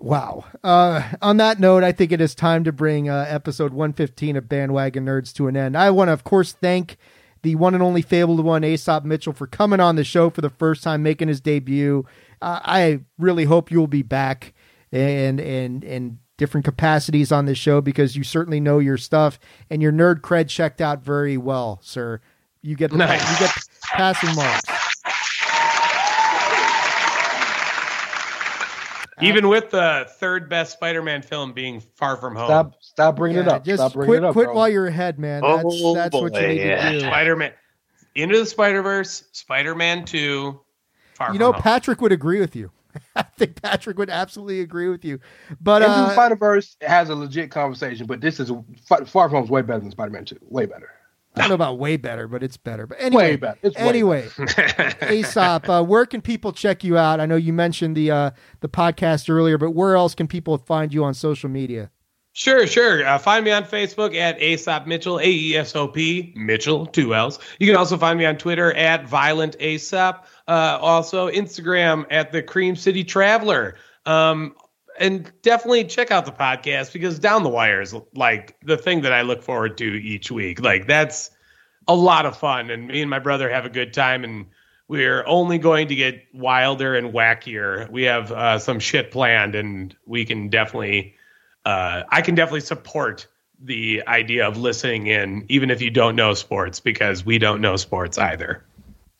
Wow. Uh, on that note, I think it is time to bring uh, episode 115 of Bandwagon Nerds to an end. I want to, of course, thank the one and only fabled one, Aesop Mitchell, for coming on the show for the first time, making his debut. Uh, I really hope you'll be back and and and different capacities on this show because you certainly know your stuff and your nerd cred checked out very well, sir. You get Nice. you get passing marks. Even with the third best Spider-Man film being Far From Home. Stop stop bringing it up. just Stop bringing quit, it up. quit bro. while you're ahead, man. That's Oh, that's what you need yeah. to do. Spider-Man, Into the Spider-Verse, Spider-Man Two, Far you From know, Home. Patrick would agree with you. I think Patrick would absolutely agree with you. But Into the uh, Spider Verse has a legit conversation, but this is Far Far From Home's way better than Spider Man Two. Way better. I don't know about way better, but it's better. But anyway, Way better. It's way anyway, Aesop, uh, where can people check you out? I know you mentioned the uh, the podcast earlier, but where else can people find you on social media? Sure, sure. Uh, find me on Facebook at Aesop Mitchell, A E S O P Mitchell, two L's. You can also find me on Twitter at Violent Aesop. Uh, also Instagram at the Cream City Traveler. Um, and definitely check out the podcast because Down the Wire is like the thing that I look forward to each week. Like that's a lot of fun, and me and my brother have a good time, and we're only going to get wilder and wackier. We have uh, some shit planned, and we can definitely, uh, I can definitely support the idea of listening in, even if you don't know sports, because we don't know sports either.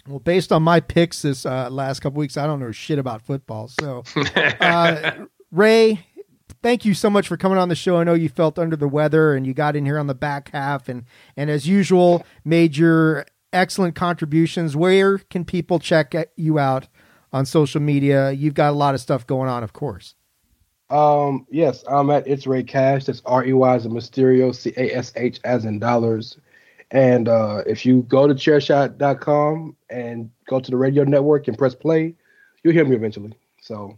Well, based on my picks this uh, last couple weeks, I don't know shit about football. So, uh, Ray, thank you so much for coming on the show. I know you felt under the weather and you got in here on the back half, and and as usual, made your excellent contributions. Where can people check you out on social media? You've got a lot of stuff going on, of course. Um, yes, I'm at It's Rey Cash. That's R E Y as in Mysterio, C A S H as in dollars. And uh, if you go to chairshot.com and go to the radio network and press play, you'll hear me eventually. So,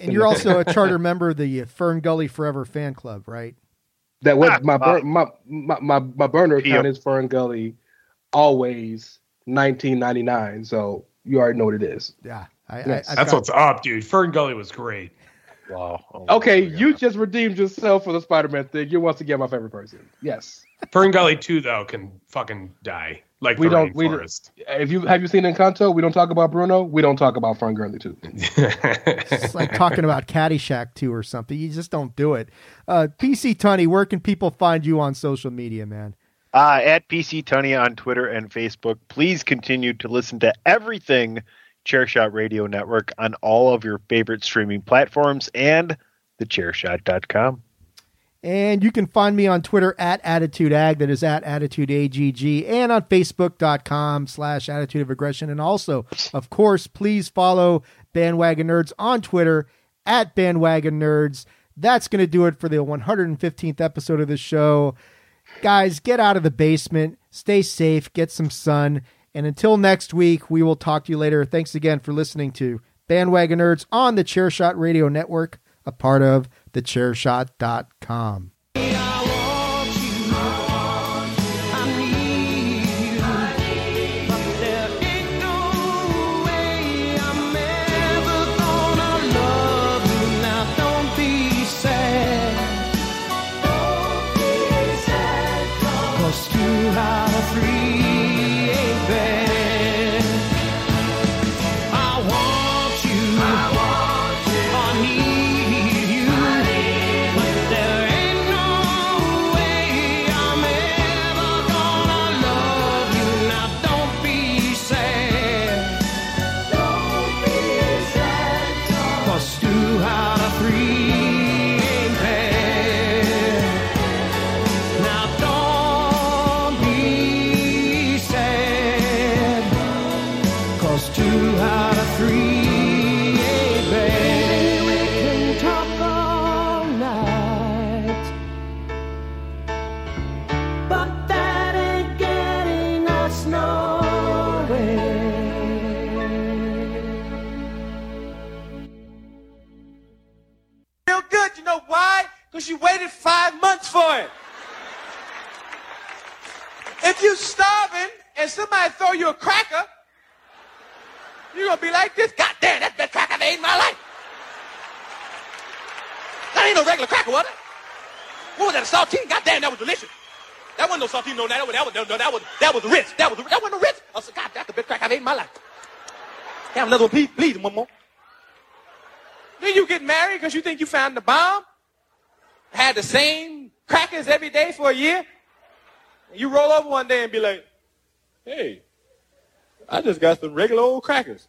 and you're also a charter member of the Fern Gully Forever fan club, right? That was my, ah, bur- my, my my my burner account is Fern Gully, always 1999. So you already know what it is. Yeah, I, yes. I, that's got... what's up, dude. Fern Gully was great. Wow. Oh okay, you just redeemed yourself for the Spider-Man thing. You're once again my favorite person. Yes. Fern Gully 2 though can fucking die. Like we don't. We don't, if you have you seen Encanto, we don't talk about Bruno. We don't talk about Fern Gully 2. it's like talking about Caddyshack 2 or something. You just don't do it. Uh, PC Tunney, where can people find you on social media, man? Uh, at PC Tunney on Twitter and Facebook. Please continue to listen to everything Chairshot Radio Network on all of your favorite streaming platforms and thechairshot.com. And you can find me on Twitter at AttitudeAg, that is at AttitudeAGG, and on Facebook.com slash Attitude of Aggression. And also, of course, please follow Bandwagon Nerds on Twitter at Bandwagon Nerds. That's going to do it for the 115th episode of the show. Guys, get out of the basement, stay safe, get some sun, and until next week, we will talk to you later. Thanks again for listening to Bandwagon Nerds on the Chairshot Radio Network, a part of thechairshot.com. because you waited five months for it. If you're starving and somebody throw you a cracker, you're going to be like this. God damn, that's the best cracker I've ate in my life. That ain't no regular cracker, was it? What was that, a saltine? God damn, that was delicious. That wasn't no saltine, no, that was, that was, no, that was, that was rich. That was, that wasn't no rich. I said, God, that's the best cracker I've ate in my life. Have another one, please, please, one more. Then you get married because you think you found the bomb had the same crackers every day for a year, you roll over one day and be like, hey, I just got some regular old crackers.